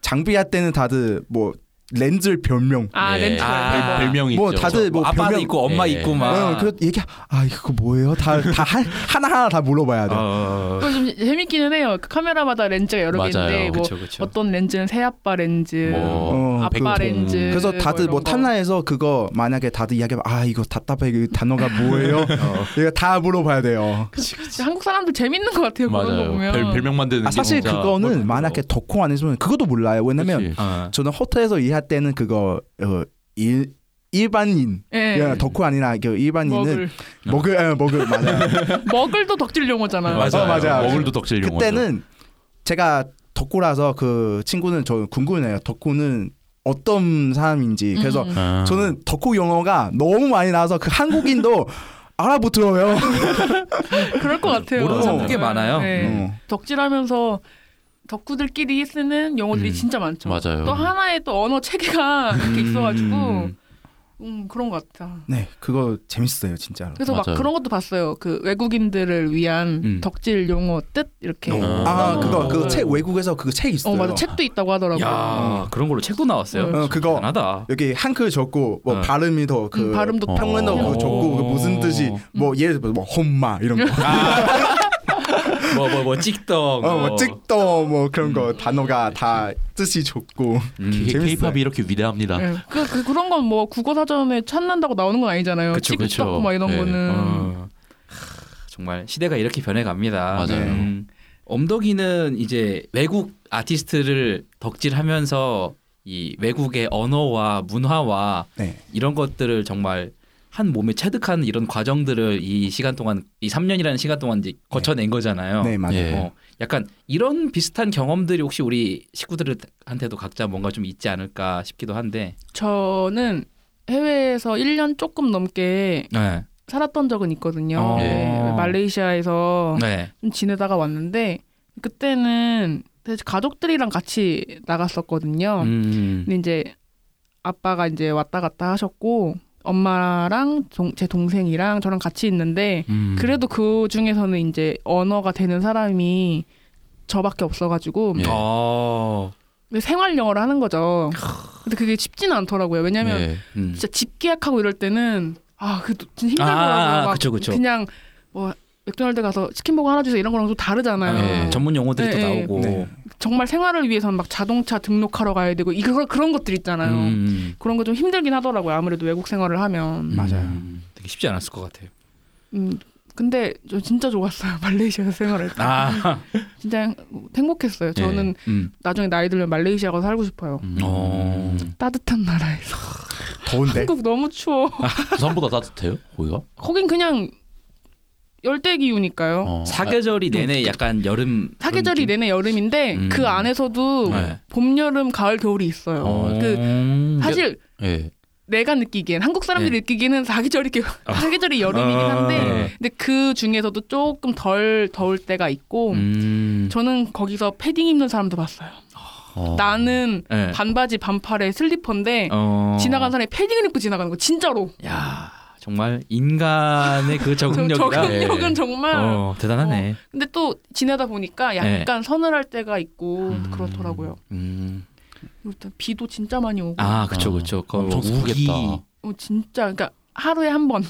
장비할 때는 다들 뭐 렌즈 별명. 아 예. 렌트 아. 별명이 뭐 있죠. 다들 뭐 아빠도 별명- 있고 엄마 예. 있고 막. 어, 그 얘기 아 이거 뭐예요? 다다 하나 하나 다 물어봐야 돼. 어. 그거 좀 재밌기는 해요. 그 카메라마다 렌즈가 여러 개 맞아요. 있는데 뭐 그렇죠, 그렇죠. 어떤 렌즈는 새 아빠 렌즈, 뭐 어, 아빠 백통. 렌즈. 그래서 다들 뭐 이런 거. 탐나에서 그거 만약에 다들 이야기하면 아 이거 답답해 이 단어가 뭐예요? 이거 다 물어봐야 돼요. 한국 사람들 재밌는 것 같아요. 그런 거 맞아요. 보면. 별, 별명 만드는 아, 게 사실 그거는 어려워요. 만약에 덕후 안 했으면 그것도 몰라요. 왜냐면 그치. 어. 저는 호텔에서 일할 때는 그거 어, 일 일반인 예. 야, 덕후 아니라 그 일반인은 먹을 먹을 예, 먹을 맞아요. 먹을도 덕질 용어잖아요. 맞아요. 어, 맞아요. 먹을도 덕질 용어죠. 그때는 제가 덕후라서 그 친구는 저 궁금해요. 덕후는 어떤 사람인지. 그래서 음. 아. 저는 덕후 영어가 너무 많이 나와서 그 한국인도 알아보더라고요. 그럴 것 같아요. 모르는 사람도 꽤 많아요. 네. 어. 덕질하면서 덕후들끼리 쓰는 용어들이 음. 진짜 많죠. 맞아요. 또 하나의 또 언어 체계가 이렇게 있어가지고 음. 음, 그런 것 같아. 네, 그거 재밌어요, 진짜로. 그래서 막 맞아요. 그런 것도 봤어요. 그 외국인들을 위한 음. 덕질 용어 뜻 이렇게. 어. 아, 그거 그 어. 책 외국에서 그 책 있어요. 어 맞아 책도 있다고 하더라고요. 야 그런 걸로 책도 나왔어요. 어, 그거 대단하다. 여기 한글 적고 뭐 어. 발음이 더그 음, 발음도 어. 평면도 어. 그 적고 그 무슨 뜻이 뭐 예를 들어 뭐 홈마 이런 거. 뭐 뭐 뭐 찍떡. 어, 뭐 찍도 뭐 그런 거 단어가. 다 뜻이 적고. 음. K- 재밌어요. K-팝이 이렇게 위대합니다. 네. 그, 그 그런 건 뭐 국어 사전에 찾는다고 나오는 건 아니잖아요. 그쵸, 그쵸. 찍떡 막 이런 네. 거는 어. 하, 정말 시대가 이렇게 변해갑니다. 맞아요. 음. 엄덕이는 이제 외국 아티스트를 덕질하면서 이 외국의 언어와 문화와 네. 이런 것들을 정말 한 몸에 체득하는 이런 과정들을 이 시간 동안 이 3년이라는 시간 동안 이제 거쳐낸 거잖아요. 네, 맞아요. 예. 어, 약간 이런 비슷한 경험들이 혹시 우리 식구들한테도 각자 뭔가 좀 있지 않을까 싶기도 한데. 저는 해외에서 1년 조금 넘게 네. 살았던 적은 있거든요. 어. 네, 말레이시아에서 네. 좀 지내다가 왔는데 그때는 가족들이랑 같이 나갔었거든요. 음. 근데 이제 아빠가 이제 왔다 갔다 하셨고 엄마랑 동- 제 동생이랑 저랑 같이 있는데 음. 그래도 그 중에서는 이제 언어가 되는 사람이 저밖에 없어가지고 예. 어. 근데 생활 영어를 하는 거죠. 근데 그게 쉽지는 않더라고요. 왜냐면 예. 음. 진짜 집 계약하고 이럴 때는 아, 그 진짜 힘들더라고요. 아, 막 그쵸, 그쵸. 그냥 뭐 맥도날드 가서 치킨 버거 하나 주세요 이런 거랑 좀 다르잖아요. 네. 전문 용어들이 네, 또 네. 나오고. 네. 정말 생활을 위해서는 막 자동차 등록하러 가야 되고 이거 그런 것들 있잖아요. 음. 그런 거 좀 힘들긴 하더라고요. 아무래도 외국 생활을 하면. 맞아요. 음. 되게 쉽지 않았을 것 같아요. 음, 근데 저 진짜 좋았어요 말레이시아에서 생활할 때 아, 진짜 행복했어요. 저는 음. 나중에 나이 들면 말레이시아 가서 살고 싶어요. 음. 어. 따뜻한 나라에서 더운데. 한국 너무 추워. 부산보다 따뜻해요? 거기가? 거긴 그냥 열대 기후니까요. 어. 사계절이 내내 약간 여름 사계절이 내내 여름인데 음. 그 안에서도 네. 봄, 여름, 가을, 겨울이 있어요. 느낌? 그 음. 사실 예. 내가 느끼기엔 한국 사람들이 네. 느끼기에는 사계절이 겨- 사계절이 여름이긴 한데 어. 근데 그 중에서도 조금 덜 더울 때가 있고 음. 저는 거기서 패딩 입는 사람도 봤어요. 어. 나는 네. 반바지 반팔에 슬리퍼인데 어. 지나간 사람이 패딩을 입고 지나가는 거 진짜로. 야 정말 인간의 그 저- 적응력이라 적응력은 정말. 어, 대단하네. 근데 또 지내다 보니까 약간 서늘할 때가 있고 음. 그렇더라고요. 음. 또 비도 진짜 많이 오고. 아 그쵸 그쵸. 그 엄청 우기. 습하겠다. 어, 진짜 그러니까 하루에 한 번.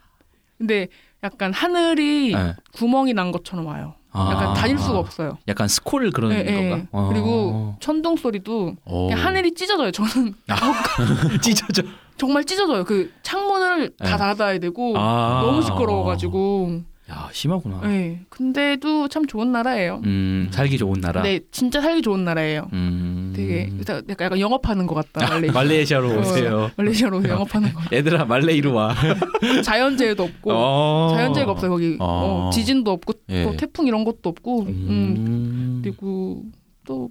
근데 약간 하늘이 네. 구멍이 난 것처럼 와요. 아. 약간 다닐 수가 없어요. 약간 스콜 그런 예, 예. 건가? 어. 그리고 천둥 소리도 어. 그냥 하늘이 찢어져요. 저는 찢어져. 정말 찢어져요. 그 창문을 다 네. 닫아야 되고 아. 너무 시끄러워가지고. 야 심하구나. 네. 근데도 참 좋은 나라예요. 음 살기 좋은 나라. 네, 진짜 살기 좋은 나라예요. 음. 되게 약간 약간 영업하는 것 같다. 말레이시아. 말레이시아로 어, 오세요. 말레이시아로 영업하는 거. 얘들아 말레이로 와. 자연재해도 없고 어. 자연재해가 없어요 거기. 어. 어, 지진도 없고 예. 또 태풍 이런 것도 없고. 음. 음. 그리고 또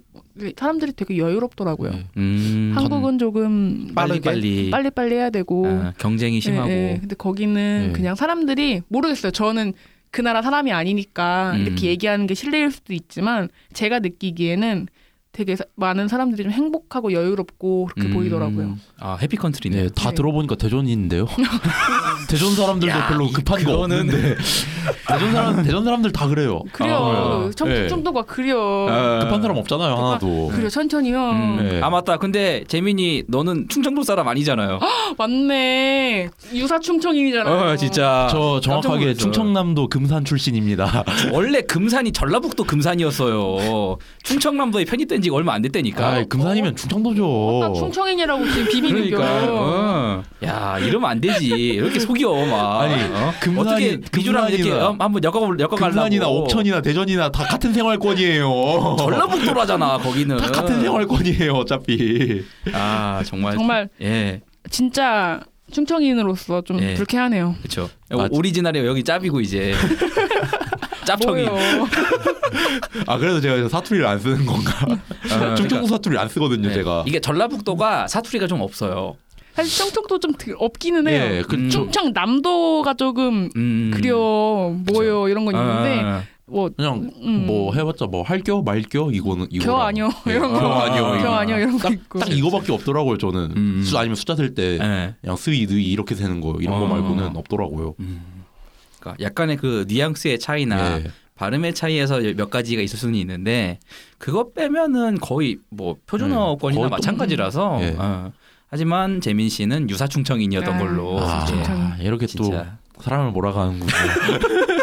사람들이 되게 여유롭더라고요. 예. 음. 한국은 조금 빨리 빠르게 빨리 빨리 빨리 해야 되고. 아, 경쟁이 심하고. 예, 예. 근데 거기는 예. 그냥 사람들이 모르겠어요. 저는 그 나라 사람이 아니니까 음. 이렇게 얘기하는 게 실례일 수도 있지만 제가 느끼기에는 되게 사- 많은 사람들이 좀 행복하고 여유롭고 그렇게 음. 보이더라고요. 아 해피 컨트리네. 네, 다 네. 들어보니까 대전인데요. 대전 사람들도 야, 별로 급한 거 없는데 대전 사람 대전 사람들 다 그래요. 그래요. 아, 청, 예. 청도가 그려. 아, 급한 사람 없잖아요 하나도. 그래 천천히요. 음. 네. 아 맞다. 근데 재민이 너는 충청도 사람 아니잖아요. 맞네. 유사 충청인이잖아요. 어 진짜. 저 정확하게. 충청남도 금산 출신입니다. 원래 금산이 전라북도 금산이었어요. 충청남도에 편입된 지가 얼마 안 됐다니까. 아, 금산이면 충청도죠. 나 충청인이라고 지금 비비는 그러니까. 겨. 어. 야 이러면 안 되지. 이렇게 속여 막. 아니, 어? 금산이- 어떻게 비주랑 이렇게 금산이나- 어? 한번 엮어 엮어 금산이나 가려고. 옥천이나 대전이나 다 같은 생활권이에요. 전라북도라잖아 거기는. 다 같은 생활권이에요 어차피. 아 정말. 정말 예. 진짜 충청인으로서 좀 예. 불쾌하네요. 그렇죠. 맞- 오리지널이 여기 짭이고 이제 짭청이. 아 그래서 제가 사투리를 안 쓰는 건가? 어, 충청도 사투리를 안 쓰거든요 네. 제가. 이게 전라북도가 사투리가 좀 없어요. 사실 충청도 좀 드- 없기는 해요. 예, 그 음. 충청 남도가 조금 음. 그려 뭐요 이런 건 있는데 아, 뭐 그냥 음. 뭐 해봤자 뭐 할겨 말겨 이거는 이거. 겨 아니요 이런 거겨 아니요 겨. 아니요 이런 거 딱, 있고 딱 이거밖에 없더라고요 저는. 음. 수 아니면 숫자 셀때 예. 그냥 스위 느이 이렇게 세는 거 이런 거 어. 말고는 없더라고요. 그 러니까 약간의 그 뉘앙스의 차이나 예. 발음의 차이에서 몇 가지가 있을 수는 있는데 그거 빼면은 거의 뭐 표준어권이나 네, 거의 마찬가지라서 예. 어. 하지만 재민 씨는 유사충청인이었던 아, 걸로 아, 충청. 이렇게 진짜. 또 사람을 몰아가는군요.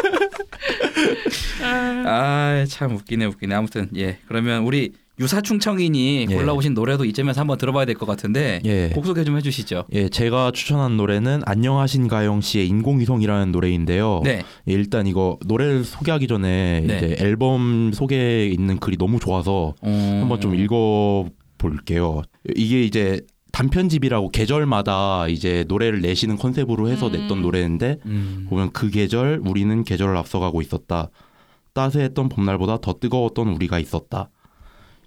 아 참 웃기네 웃기네 아무튼 예 그러면 우리 유사충청인이 예. 골라오신 노래도 이쯤에서 한번 들어봐야 될 것 같은데 예. 곡 소개 좀 해주시죠. 예, 제가 추천한 노래는 안녕하신 가영 씨의 인공위성이라는 노래인데요. 네. 예, 일단 이거 노래를 소개하기 전에 네. 이제 앨범 소개에 있는 글이 너무 좋아서 어... 한번 좀 읽어 볼게요. 이게 이제 단편집이라고 계절마다 이제 노래를 내시는 컨셉으로 해서 음. 냈던 노래인데 음. 보면 그 계절 우리는 계절을 앞서가고 있었다. 따스했던 봄날보다 더 뜨거웠던 우리가 있었다.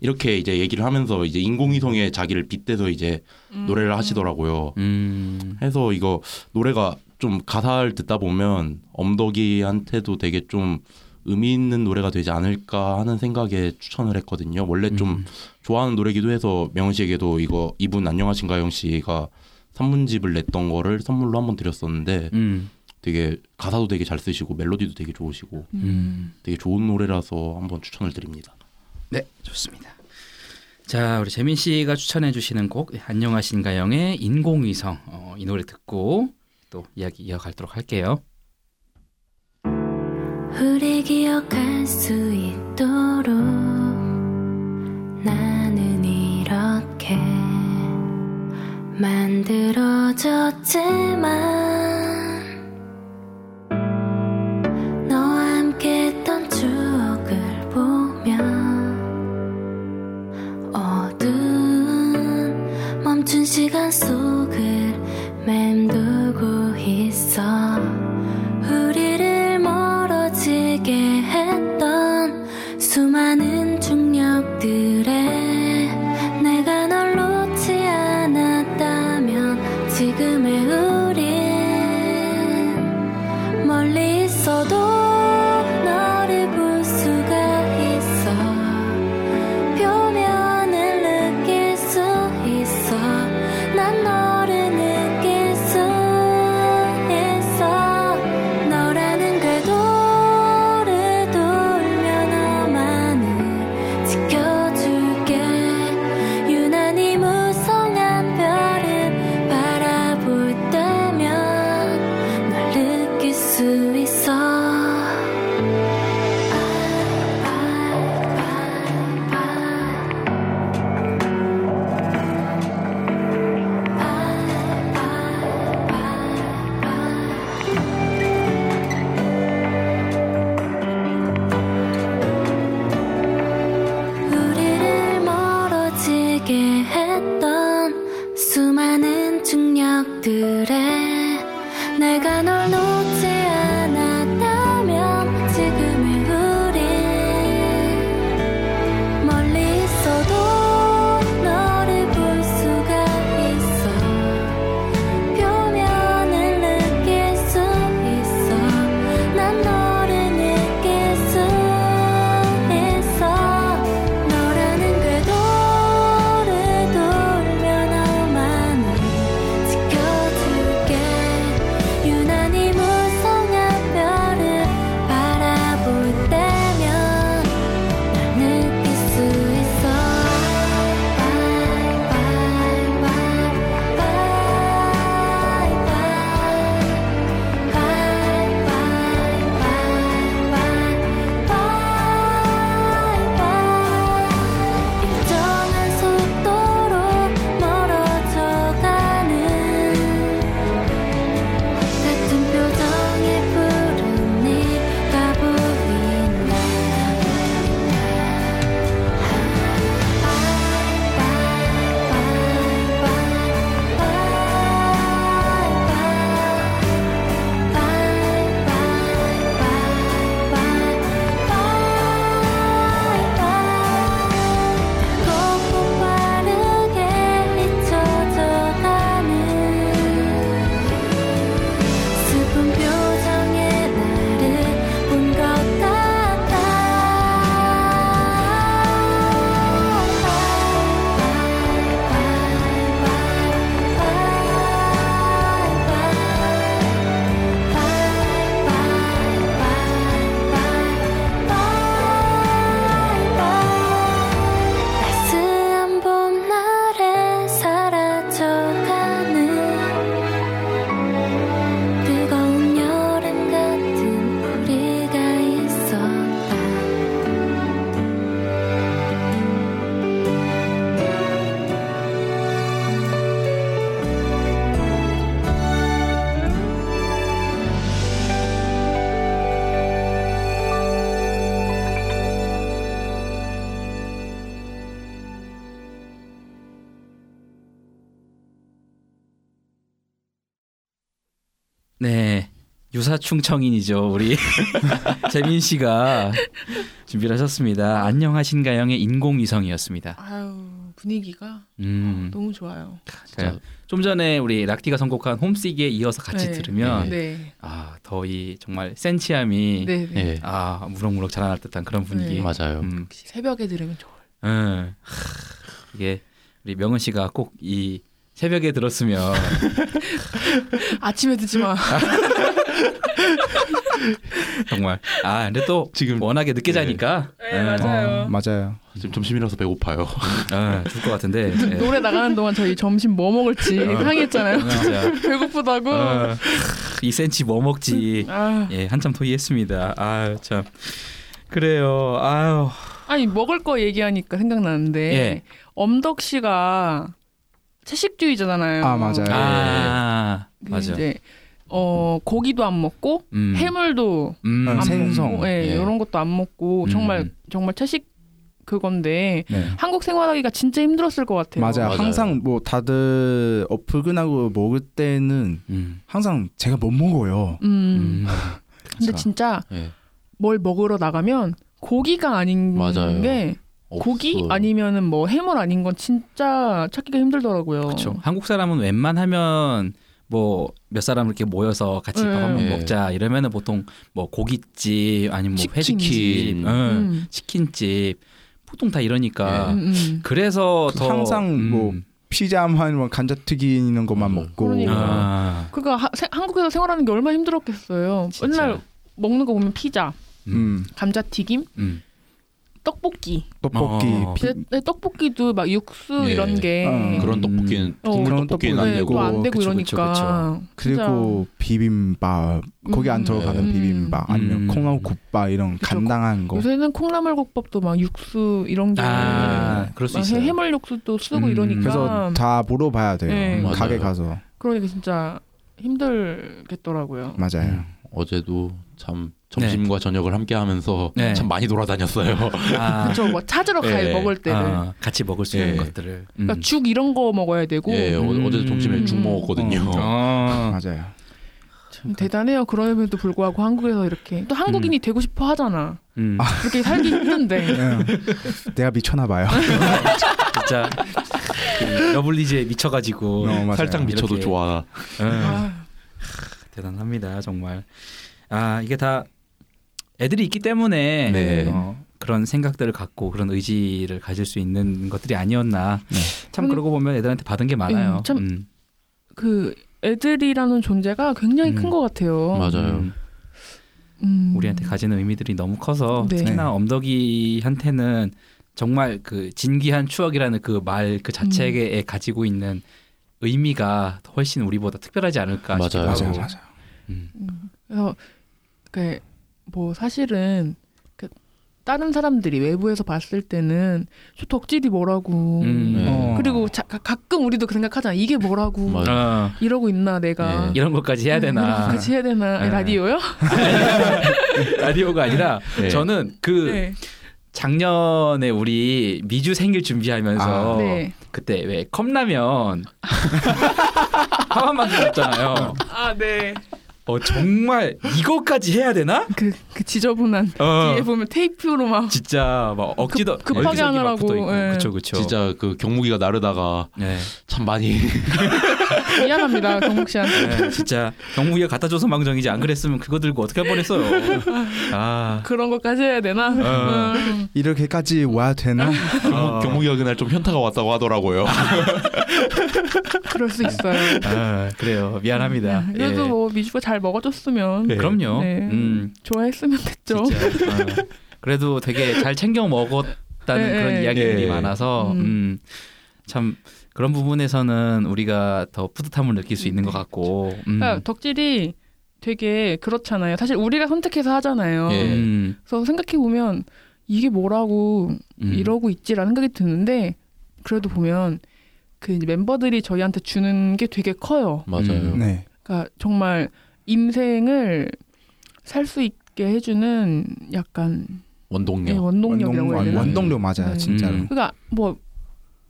이렇게 이제 얘기를 하면서 이제 인공위성에 자기를 빗대서 이제 음. 노래를 하시더라고요. 음. 해서 이거 노래가 좀 가사를 듣다 보면 엄덕이한테도 되게 좀 의미 있는 노래가 되지 않을까 하는 생각에 추천을 했거든요. 원래 좀 음. 좋아하는 노래기도 해서 명은 씨에게도 이거 이분 안녕하신가 영 씨가 산문집을 냈던 거를 선물로 한번 드렸었는데 음. 되게 가사도 되게 잘 쓰시고 멜로디도 되게 좋으시고 음. 되게 좋은 노래라서 한번 추천을 드립니다. 네, 좋습니다. 자, 우리 재민 씨가 추천해 주시는 곡 안녕하신가영의 인공위성 어, 이 노래 듣고 또 이야기 이어가도록 할게요. 우리 기억할 수 있도록 나는 이렇게 만들어졌지만 유사충청인이죠, 우리 재민 씨가 준비를 하셨습니다. 안녕하신가영의 인공위성이었습니다. 아유 분위기가 음. 너무 좋아요. 그러니까 좀 전에 우리 락디가 선곡한 홈시기에 이어서 같이 네. 들으면 네. 아, 더 이 정말 센치함이 네. 네. 예, 아, 무럭무럭 자라날 듯한 그런 분위기. 네. 맞아요. 음. 새벽에 들으면 좋아요. 응. 하, 이게 우리 명은 씨가 꼭 이 새벽에 들었으면 아침에 듣지 마. 정말 아 근데 또 지금 워낙에 늦게 네. 자니까 네, 응. 맞아요. 어, 맞아요. 지금 점심이라서 배고파요. 아, 죽을 것 같은데 예. 노래 나가는 동안 저희 점심 뭐 먹을지 어. 상의했잖아요. 진짜 배고프다고. 어, 이 센치 뭐 먹지 아, 예 한참 토의했습니다 아유 참 그래요 아유 아니 먹을 거 얘기하니까 생각나는데 예. 엄덕 씨가 채식주의자잖아요. 아 맞아요. 아그 맞아 이제 어 고기도 안 먹고 음. 해물도 음. 아, 안. 먹고, 예, 예. 이런 것도 안 먹고 음. 정말 정말 채식 그건데 네. 한국 생활하기가 진짜 힘들었을 것 같아요. 맞아요. 맞아요. 항상 뭐 다들 어, 불근하고 먹을 때는 음. 항상 제가 못 먹어요. 음. 음. 근데 진짜 예. 뭘 먹으러 나가면 고기가 아닌 맞아요. 게 고기 없어요. 아니면은 뭐 해물 아닌 건 진짜 찾기가 힘들더라고요. 그렇죠. 한국 사람은 웬만하면 뭐 몇 사람 이렇게 모여서 같이 네. 밥 한번 네. 먹자 이러면은 보통 뭐 고깃집 아니면 뭐 치킨. 회식집, 음. 치킨집 보통 다 이러니까 음, 음. 그래서 그 더 항상 뭐 음. 피자만 뭐 감자튀김 이런 것만 음. 먹고 그러니까. 아, 그러니까 하- 세- 한국에서 생활하는 게 얼마나 힘들었겠어요. 진짜. 맨날 먹는 거 보면 피자, 음, 감자튀김, 음. 떡볶이. 떡볶이, 어. 피, 근데 떡볶이도 막 육수 예. 이런 게 어. 그런 떡볶이는 어. 국물 그런 떡볶이는 안 네, 되고 또안 되고 그쵸, 이러니까 그쵸, 그리고 비빔밥 거기 안 음. 들어가는 음. 비빔밥 아니면 음. 콩나물 국밥 이런 그쵸. 간단한 거. 요새는 콩나물 국밥도 막 육수 이런 게 아, 그럴 수막 있어요. 해물 육수도 쓰고 음. 이러니까 그래서 다 물어봐야 돼요. 네. 가게 맞아요. 가서 그러니까 진짜 힘들겠더라고요. 맞아요. 음. 어제도 참 점심과 저녁을 함께 하면서 네. 참 많이 돌아다녔어요. 아, 그렇죠. 뭐 찾으러 가요 예. 먹을 때를. 아, 같이 먹을 수 있는 예. 것들을. 음. 그러니까 죽 이런 거 먹어야 되고 예, 어, 음. 어제 점심에 죽 음. 먹었거든요. 어. 맞아요. 대단해요. 그럼에도 불구하고 한국에서 이렇게 또 한국인이 되고 싶어 하잖아. 음. 그렇게 살기 힘든데. 예. 내가 미쳤나 봐요. 진짜 그 러블리즈에 미쳐가지고 어. 살짝 미쳐도 이렇게. 좋아. 음. 아, 대단합니다 정말 아 이게 다 애들이 있기 때문에 네. 어, 그런 생각들을 갖고 그런 의지를 가질 수 있는 것들이 아니었나 네. 참 그러고 보면 애들한테 받은 게 많아요 음, 참- 음. 그 애들이라는 존재가 굉장히 음. 큰것 같아요. 맞아요. 음, 음. 우리한테 가지는 의미들이 너무 커서 네. 특히나 엄덕이한테는 정말 그 진귀한 추억이라는 그 말그 자체에 가지고 있는 의미가 훨씬 우리보다 특별하지 않을까 싶기도 맞아요. 하고 맞아요, 맞아요. 음. 그래서 그 뭐 사실은 그 다른 사람들이 외부에서 봤을 때는 저 덕질이 뭐라고. 음. 네. 어. 그리고 자, 가- 가끔 우리도 그 생각하잖아. 이게 뭐라고 맞아. 어, 이러고 있나 내가. 네. 이런 것까지 해야 되나 같이 해야 되나? 네. 라디오요? 라디오가 아니라 네. 저는 그 네. 작년에 우리 미주 생일 준비하면서 아. 네. 그때 왜 컵라면 하나만 먹었잖아요. 아, 네. 어 정말 이거까지 해야 되나? 그, 그 지저분한 어 뒤에 보면 테이프로 막 진짜 막 억지도 급- 급하게 여기저기 막 하느라고. 예. 그쵸 그쵸. 진짜 그 경무기가 나르다가 네. 참 많이 미안합니다, 경목 씨한테. 네, 진짜 경무기가 갖다 줘서 망정이지 안 그랬으면 그거 들고 어떻게 할 뻔했어요. 아 그런 것까지 해야 되나? 어. 음. 이렇게까지 와야 되나? 어. 경무기가 그날 좀 현타가 왔다고 하더라고요. 그럴 수 있어요. 아, 그래요. 미안합니다. 그래도 예. 뭐 미주가 잘 먹어줬으면 네. 그럼요. 네. 음. 좋아했으면 됐죠. 진짜 어, 그래도 되게 잘 챙겨 먹었다는 네, 그런 네. 이야기들이 예. 많아서 음. 음, 참 그런 부분에서는 우리가 더 뿌듯함을 느낄 수 있는 것 같고 음. 그러니까 덕질이 되게 그렇잖아요. 사실 우리가 선택해서 하잖아요. 예. 음, 그래서 생각해 보면 이게 뭐라고 음. 이러고 있지라는 생각이 드는데 그래도 보면 그 이제 멤버들이 저희한테 주는 게 되게 커요. 맞아요. 음. 네. 그러니까 정말 인생을 살 수 있게 해주는 약간 네, 원동력. 원동력이라고 해야 원동, 되나? 원동력 맞아요, 네. 진짜로. 음. 그러니까 뭐.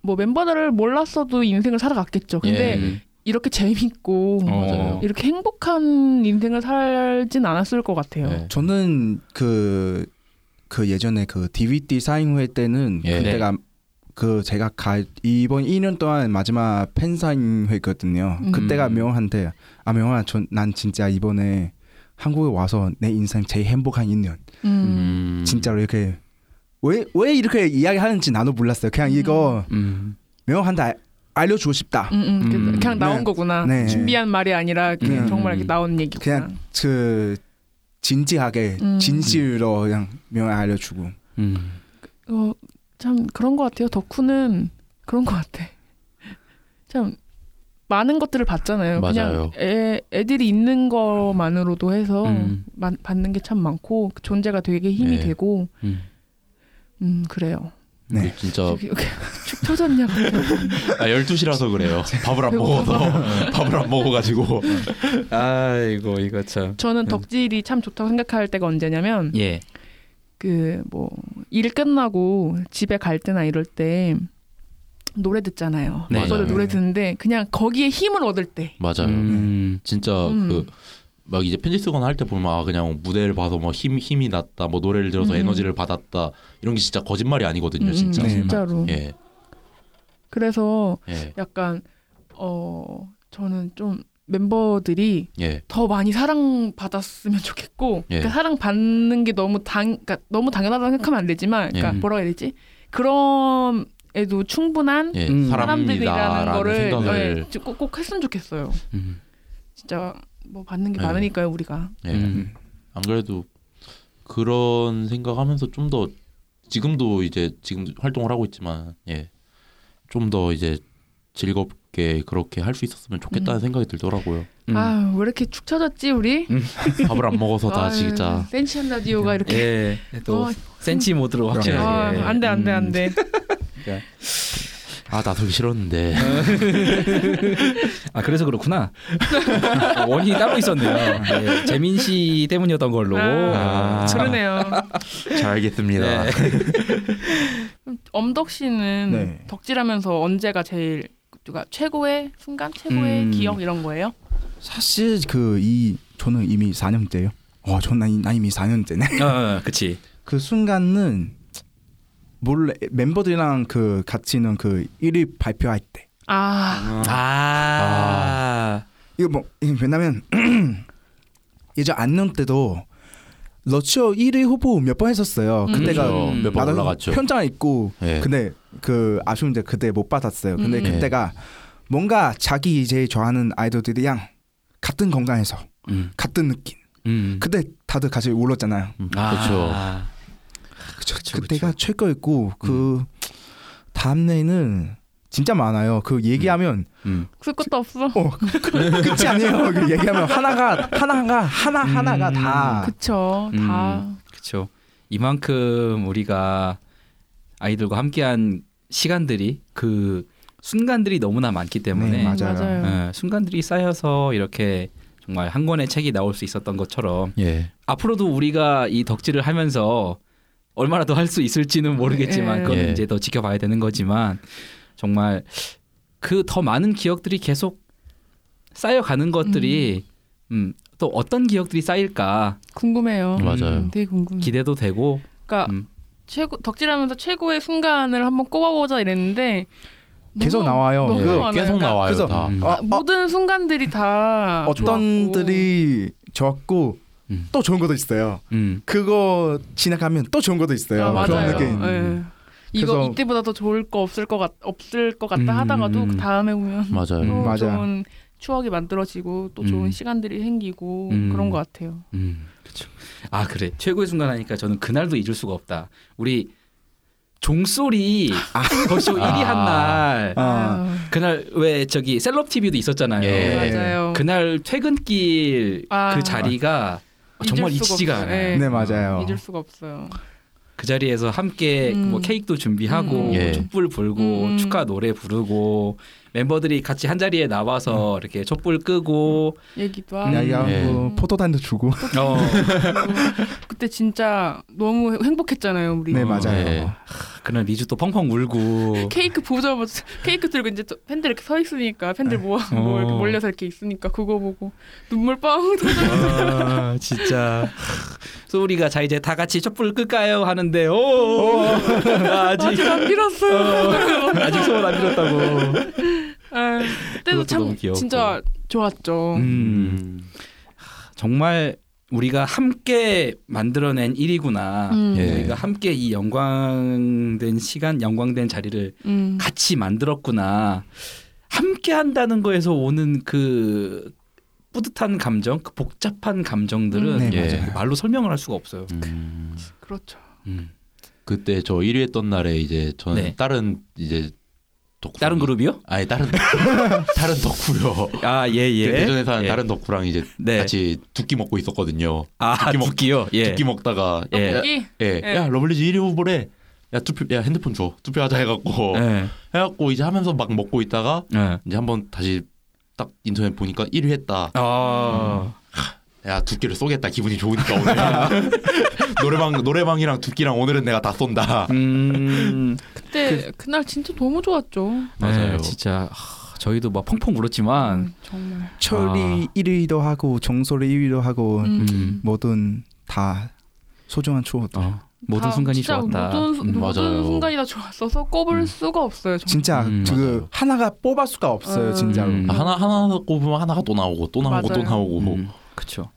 뭐 멤버들을 몰랐어도 인생을 살아갔겠죠. 근데 예. 이렇게 재밌고 어. 이렇게 행복한 인생을 살진 않았을 것 같아요. 네. 저는 그, 그 예전에 그 DVD 사인회 때는 예. 그때가 그 제가 가 이번 2년 동안 마지막 팬 사인회거든요. 음. 그때가 명한데 아 명아 전난 진짜 이번에 한국에 와서 내 인생 제일 행복한 2년. 음. 음. 진짜로 이렇게 왜 왜 이렇게 이야기하는지 나도 몰랐어요. 그냥 이거 음. 명한테 알- 알려주고 싶다. 음, 음, 그- 음. 그냥 나온 네. 거구나. 네. 준비한 말이 아니라 그냥 음. 정말 이렇게 나온 얘기구나. 그냥 그 진지하게 음. 진실로 그냥 명예 알려주고. 음. 어, 참 그런 것 같아요. 덕후는 그런 것 같아. 참 많은 것들을 봤잖아요. 맞아요. 그냥 애, 애들이 있는 것만으로도 해서 음. 마- 받는 게 참 많고 그 존재가 되게 힘이 네. 되고 음. 음 그래요. 네. 진짜 여기, 여기 축 터졌냐. 아 12시라서 그래요. 밥을 안 먹어서 밥을 안 먹어 가지고 아이고 이거 참. 저는 음. 덕질이 참 좋다고 생각할 때가 언제냐면 예. 그 뭐 일 끝나고 집에 갈 때나 이럴 때 노래 듣잖아요. 네. 맞아요. 노래 듣는데 그냥 거기에 힘을 얻을 때. 맞아요. 음. 진짜 음. 그 막 이제 편지 쓰거나 할 때 보면 아 그냥 무대를 봐서 뭐 힘 힘이 났다 뭐 노래를 들어서 음. 에너지를 받았다 이런 게 진짜 거짓말이 아니거든요 음, 진짜 음, 네, 진짜로. 예 그래서 예, 약간 어 저는 좀 멤버들이 예. 더 많이 사랑 받았으면 좋겠고 예. 그러니까 사랑 받는 게 너무 당 그러니까 너무 당연하다고 생각하면 안 되지만 그러니까 예. 뭐라고 해야 되지 그럼에도 충분한 예. 음. 사람들이라는 거를 네, 꼭, 꼭 했으면 좋겠어요 음. 진짜 뭐 받는 게 네. 많으니까요 우리가 예. 음. 안 그래도 그런 생각하면서 좀 더 지금도 이제 지금 활동을 하고 있지만 예. 좀 더 이제 즐겁게 그렇게 할 수 있었으면 좋겠다는 음. 생각이 들더라고요. 음. 아유 왜 이렇게 축 처졌지 우리 밥을 안 먹어서 다 아유, 진짜 센치한 라디오가 이렇게 예, 또 어, 센치 모드로 확실하게. 아, 안돼 안돼 음. 안돼 아 나서기 싫었는데 아 그래서 그렇구나. 원인이 따로 있었네요. 예, 재민 씨 때문이었던 걸로. 아, 아. 그러네요 잘 알겠습니다. 네. 엄덕 씨는 네. 덕질하면서 언제가 제일 그러니까 최고의 순간, 최고의 음. 기억 이런 거예요? 사실 그 이 저는 이미 4년째요. 어, 저는 나 이미 4년째네. 어, 그치. 그 순간은 몰래 멤버들이랑 그 같이는 그 1위 발표할 때. 아, 아. 이거 뭐 왜냐면 예전 안녕 때도 러시아 1위 후보 몇 번 했었어요. 음. 그때가 그렇죠. 몇번 올라갔죠. 현장 있고 예. 근데 그 아쉬운데 그때 못 받았어요. 근데 음. 그때가 뭔가 자기 제일 좋아하는 아이돌들이랑 같은 공간에서 음. 같은 느낌. 음. 그때 다들 같이 울었잖아요. 음, 아. 그렇죠. 그쵸, 그쵸, 그때가 그쵸. 최고였고 그 다음내는 진짜 많아요. 그 얘기하면 음. 쓸 것도 없어. 어 그- 끝이 아니에요. 그 얘기하면 하나가 하나가 하나 하나가 음. 다 그쵸, 다. 그렇죠. 이만큼 우리가 아이들과 함께한 시간들이 그 순간들이 너무나 많기 때문에 네, 맞아요. 맞아요. 예, 순간들이 쌓여서 이렇게 정말 한 권의 책이 나올 수 있었던 것처럼 예. 앞으로도 우리가 이 덕질을 하면서 얼마나 더 할 수 있을지는 모르겠지만 예. 그건 예. 이제 더 지켜봐야 되는 거지만 정말 그 더 많은 기억들이 계속 쌓여가는 것들이 음, 또 어떤 기억들이 쌓일까 궁금해요. 맞아요. 음, 되게 궁금해. 기대도 되고 그러니까 음. 최고 덕질하면서 최고의 순간을 한번 꼽아보자 이랬는데 계속 너무- 나와요. 너무 그 많아요. 계속 그러니까 나와요 그래서- 다. 음. 어, 어, 모든 순간들이 다 어떤들이 좋았고 음. 또 좋은 것도 있어요. 음. 그거 지나가면 또 좋은 것도. 있어요. 아, 그런 맞아요. 느낌. 예. 이거 이때보다 더 좋을 거 없을 것 같, 없을 것 같다 음, 하다가도 음. 그 다음에 보면 맞아요. 음. 또 맞아요. 좋은 추억이 만들어지고 또 좋은 음. 시간들이 생기고 음. 그런 것 같아요. 음, 그렇죠. 아 그래 최고의 순간 하니까 저는 그날도 잊을 수가 없다. 우리 종소리 거쇼 1위 한 날. 아. 그날 왜 저기 셀럽 TV도 있었잖아요. 예. 맞아요. 그날 퇴근길 아. 그 자리가 정말 잊을 수가 잊히지가 없어요. 않아요. 예. 네 맞아요. 잊을 수가 없어요. 그 자리에서 함께 음. 뭐 케이크도 준비하고 음. 예. 촛불 불고 음. 축하 노래 부르고 멤버들이 같이 한 자리에 나와서 이렇게 촛불 끄고 얘기도 하고. 야야하고 예. 포토단도 주고. 어, 그때 진짜 너무 행복했잖아요, 우리. 네 맞아요. 예. 그날 미주 또 펑펑 울고 케이크 보자마자 케이크 들고 이제 또 팬들 이렇게 서 있으니까 팬들 모아 어. 뭐 이렇게 몰려서 이렇게 있으니까 그거 보고 눈물 빵. 아, 진짜. 소리가 자 이제 다 같이 촛불 끌까요 하는데 오, 아직 아직 안 빌었어요. 아직 소원 안 빌었다고. 아, 그때도 참 귀엽고. 진짜 좋았죠. 음, 음. 정말 우리가 함께 만들어낸 일이구나. 음. 예. 우리가 함께 이 영광된 시간, 영광된 자리를 음. 같이 만들었구나. 함께 한다는 거에서 오는 그 뿌듯한 감정, 그 복잡한 감정들은 음. 네 예. 말로 설명을 할 수가 없어요. 음. 그렇죠. 음. 그때 저 1위 했던 날에 이제 저는 네. 다른 이제 덕후 다른 그룹이요? 아니 다른 다른 덕후요. 아, 예, 예. 그 대전에 사는 예. 다른 덕후랑 이제 네. 같이 두끼 먹고 있었거든요. 아, 두끼 먹- 두끼요? 예. 두끼 먹다가 예. 떡볶이. 예, 예. 야 러블리즈 1위 후보래. 야 투표, 야 핸드폰 줘. 투표하자 해갖고 예. 해갖고 이제 하면서 막 먹고 있다가 예. 이제 한번 다시 딱 인터넷 보니까 1위 했다. 아. 야 두끼를 쏘겠다 기분이 좋으니까 오늘 노래방 노래방이랑 두끼랑 오늘은 내가 다 쏜다. 음, 그때 그, 날 진짜 너무 좋았죠. 맞아요. 네, 진짜 하, 저희도 막 펑펑 울었지만 음, 정말. 철이 아. 1위도 하고 정소리 1위도 하고 음. 음, 뭐든 다 소중한 추억. 어, 모든 다 순간이 진짜 좋았다. 모든, 음, 모든 맞아요. 순간이 다 좋았어서 꼽을 음. 수가 없어요. 정말. 진짜 음, 그 맞아요. 하나가 뽑을 수가 없어요, 음. 진짜로. 음. 하나 하나 꼽으면 하나가 또 나오고 또 나오고 또 맞아요. 나오고. 음, 그렇죠.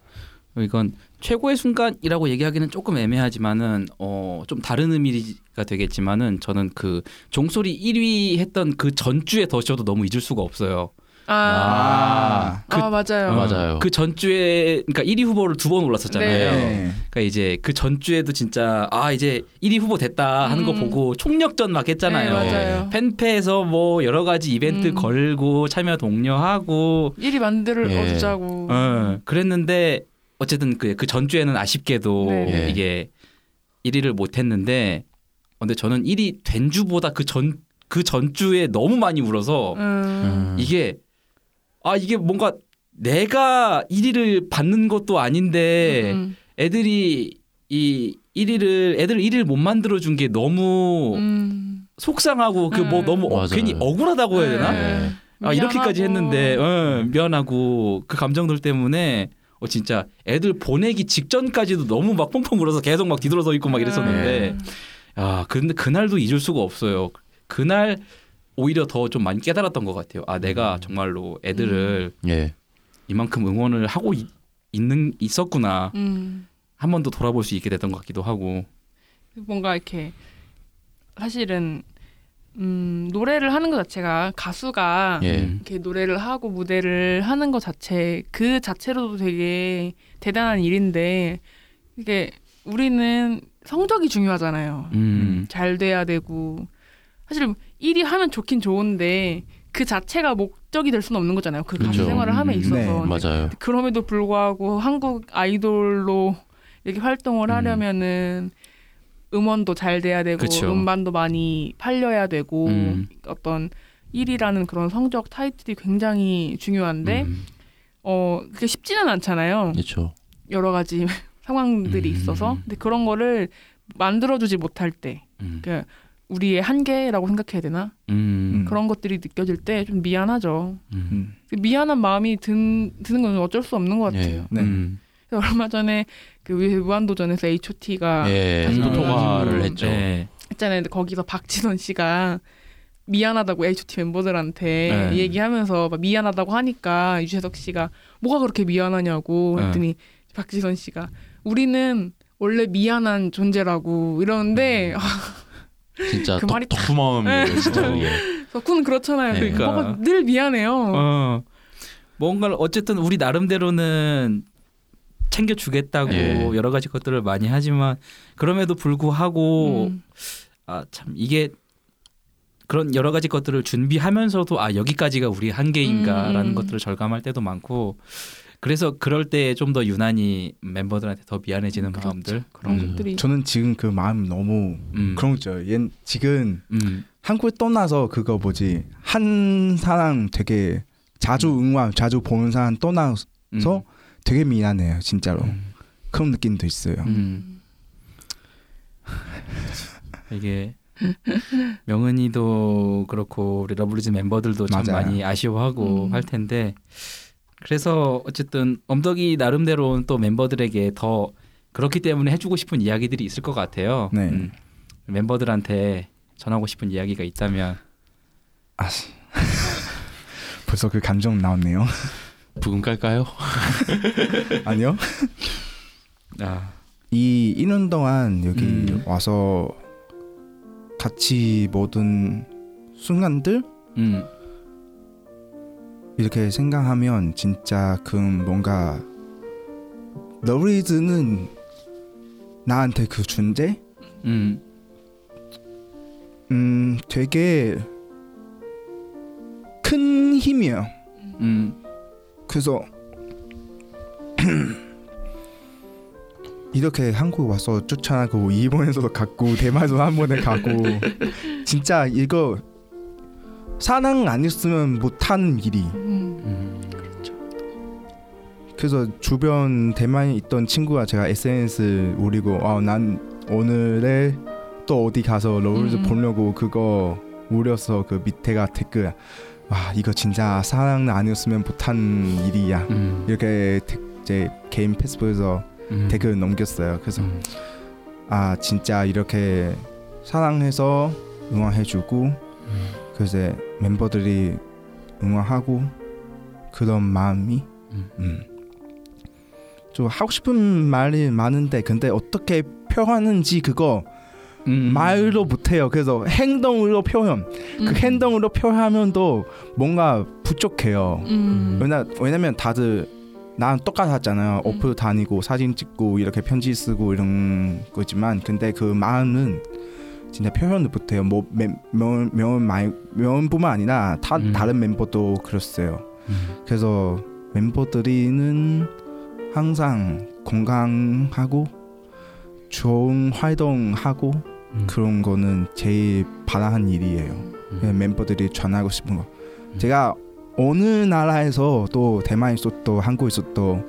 이건 최고의 순간이라고 얘기하기는 조금 애매하지만은 어, 좀 다른 의미가 되겠지만은 저는 그 종소리 1위 했던 그 전주에 더 쇼도 너무 잊을 수가 없어요. 아, 아, 그- 아 맞아요. 어, 맞아요. 그 전주에 그러니까 1위 후보를 두 번 올랐었잖아요. 네. 그러니까 이제 그 전주에도 진짜 아 이제 1위 후보 됐다 하는 거 음. 보고 총력전 막 했잖아요. 네, 맞아요. 팬페에서 뭐 여러 가지 이벤트 음. 걸고 참여 독려하고 1위 만들어 예. 주자고. 어, 그랬는데 어쨌든 그, 그 전주에는 아쉽게도 네. 예. 이게 1위를 못 했는데 근데 저는 1위 된 주보다 그 전 그 전주에 너무 많이 울어서 음. 음. 이게 아 이게 뭔가 내가 1위를 받는 것도 아닌데 음. 애들이 이 1위를 애들 1위를 못 만들어 준 게 너무 음. 속상하고 그뭐 음. 너무 어. 괜히 억울하다고 해야 되나? 네. 아 이렇게까지. 했는데 어, 미안하고 그 감정들 때문에 어 진짜 애들 보내기 직전까지도 너무 막 펑펑 울어서 계속 막 뒤돌아서 있고 막 이랬었는데 음. 야 근데 그날도 잊을 수가 없어요. 그날 오히려 더 좀 많이 깨달았던 것 같아요. 아 내가 정말로 애들을 예. 이만큼 응원을 하고 있, 있는 있었구나 음. 한번 더 돌아볼 수 있게 됐던 것 같기도 하고. 뭔가 이렇게 사실은 음, 노래를 하는 것 자체가 가수가 예. 음. 이렇게 노래를 하고 무대를 하는 것 자체 그 자체로도 되게 대단한 일인데 이게 우리는 성적이 중요하잖아요. 음. 잘 돼야 되고 사실 1위 하면 좋긴 좋은데 그 자체가 목적이 될 수는 없는 거잖아요. 그 가수 그쵸. 생활을 함에 음, 있어서 네, 근데 맞아요. 그럼에도 불구하고 한국 아이돌로 이렇게 활동을 음. 하려면은 음원도 잘 돼야 되고 그쵸. 음반도 많이 팔려야 되고 음. 어떤 1위라는 그런 성적 타이틀이 굉장히 중요한데 음. 어 그게 쉽지는 않잖아요. 그렇죠. 여러 가지 상황들이 음. 있어서 근데 그런 거를 만들어주지 못할 때 음. 그 우리의 한계라고 생각해야 되나 음. 그런 것들이 느껴질 때 좀 미안하죠. 음. 미안한 마음이 든, 드는 건 어쩔 수 없는 것 같아요. 예. 네. 음. 그래서 얼마 전에 그 무한도전에서 H.O.T.가 예. 통화를 음. 했죠. 네. 했잖아요. 근데 거기서 박지선 씨가 미안하다고 H.O.T 멤버들한테 네. 얘기하면서 막 미안하다고 하니까 유재석 씨가 뭐가 그렇게 미안하냐고 네. 했더니 박지선 씨가 우리는 원래 미안한 존재라고 이러는데 아, 진짜 그 덕, 말이 딱- 덕후마음이에요, 진짜. 네. 덕후는 그렇잖아요. 네. 그러니까 그러니까. 늘 미안해요. 어. 뭔가를 어쨌든 우리 나름대로는 챙겨주겠다고 예. 여러 가지 것들을 많이 하지만 그럼에도 불구하고 음. 아참 이게 그런 여러 가지 것들을 준비하면서도 아 여기까지가 우리 한계인가라는 음. 것들을 절감할 때도 많고 그래서 그럴 때 좀 더 유난히 멤버들한테 더 미안해지는 그렇죠. 마음들 그런 음. 것들이 저는 지금 그 마음 너무 음. 그런 거죠. 얘 지금 음. 한국에 떠나서 그거 뭐지 한 사람 되게 자주 응원, 자주 보는 사람 떠나서 음. 되게 미안해요, 진짜로. 음. 그런 느낌도 있어요. 음. 이게 명은이도 그렇고 우리 러블리즈 멤버들도 참 맞아요. 많이 아쉬워하고 음. 할 텐데 그래서 어쨌든 엄덕이 나름대로는 또 멤버들에게 더 그렇기 때문에 해주고 싶은 이야기들이 있을 것 같아요. 네. 음. 멤버들한테 전하고 싶은 이야기가 있다면 아, 벌써 그 감정 나왔네요. 부금 깔까요? 아니요. 아, 이 1년 동안 여기 음. 와서 같이 모든 순간들 음, 이렇게 생각하면 진짜 그 뭔가 러브리즈는 나한테 그 존재 음, 음 되게 큰 힘이에요. 음, 그래서 이렇게 한국 와서 쫓아나고 일본에서도 갔고 대만에서 한 번에 가고 진짜 이거 사랑 아니었으면 못하는 일이 음. 음. 그래서 주변 대만에 있던 친구가 제가 SNS 올리고 아, 난 오늘에 또 어디 가서 롤즈 음. 보려고 그거 올려서 그 밑에가 댓글 와 이거 진짜 사랑 아니었으면 못한 일이야 음. 이렇게 데- 이제 개인 페이스북에서 음. 댓글 넘겼어요. 그래서 음. 아 진짜 이렇게 사랑해서 응원해주고 음. 그래서 멤버들이 응원하고 그런 마음이 음. 음. 좀 하고 싶은 말이 많은데 근데 어떻게 표현하는지 그거 음. 말로 못해요. 그래서 행동으로 표현 음. 그 행동으로 표현하면도 뭔가 부족해요. 음. 왜냐 왜냐면 다들 나랑 똑같았잖아요. 음. 어플 다니고 사진 찍고 이렇게 편지 쓰고 이런 거지만 근데 그 마음은 진짜 표현을 못해요. 뭐 명명 명, 말- 명뿐만 아니라 다 음. 다른 멤버도 그랬어요. 음. 그래서 멤버들이는 항상 건강하고 좋은 활동하고 음. 그런 거는 제일 바라는 일이에요. 음. 그냥 멤버들이 전하고 싶은 거. 음. 제가 어느 나라에서 또 대만에서 또 한국에서 또한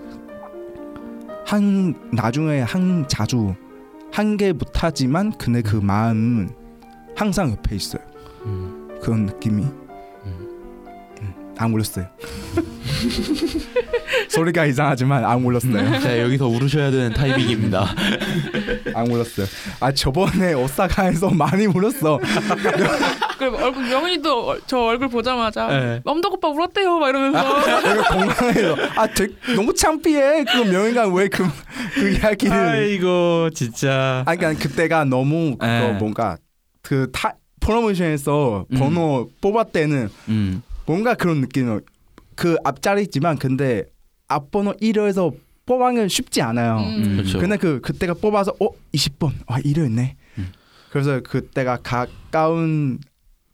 나중에 한 자주 한 개 못하지만 근데 그 마음은 항상 옆에 있어요. 음. 그런 느낌이 음. 음, 안 울었어요. 소리가 이상하지만 안 울었어요. 자 여기서 울으셔야 되는 타이밍입니다. 안 울었어요. 아 저번에 오사카에서 많이 울었어. 그리고 얼굴 얼- 저 얼굴 보자마자 네. 맘덕 오빠 울었대요 막 이러면서 내가 공항에서 아 되게 너무 창피해. 그 명예가 왜그 그 이야기를 아이고 진짜. 아 그러니까 그때가 너무 그거 에. 뭔가 그 타, 프로모션에서 음. 번호 뽑을 때는 음. 뭔가 그런 느낌이에요. 그 앞자리 있지만 근데 앞번호 1호에서 뽑아는 쉽지 않아요. 음. 그렇죠. 근데 그 그때가 뽑아서 어 20번 아 1호였네. 음. 그래서 그때가 가까운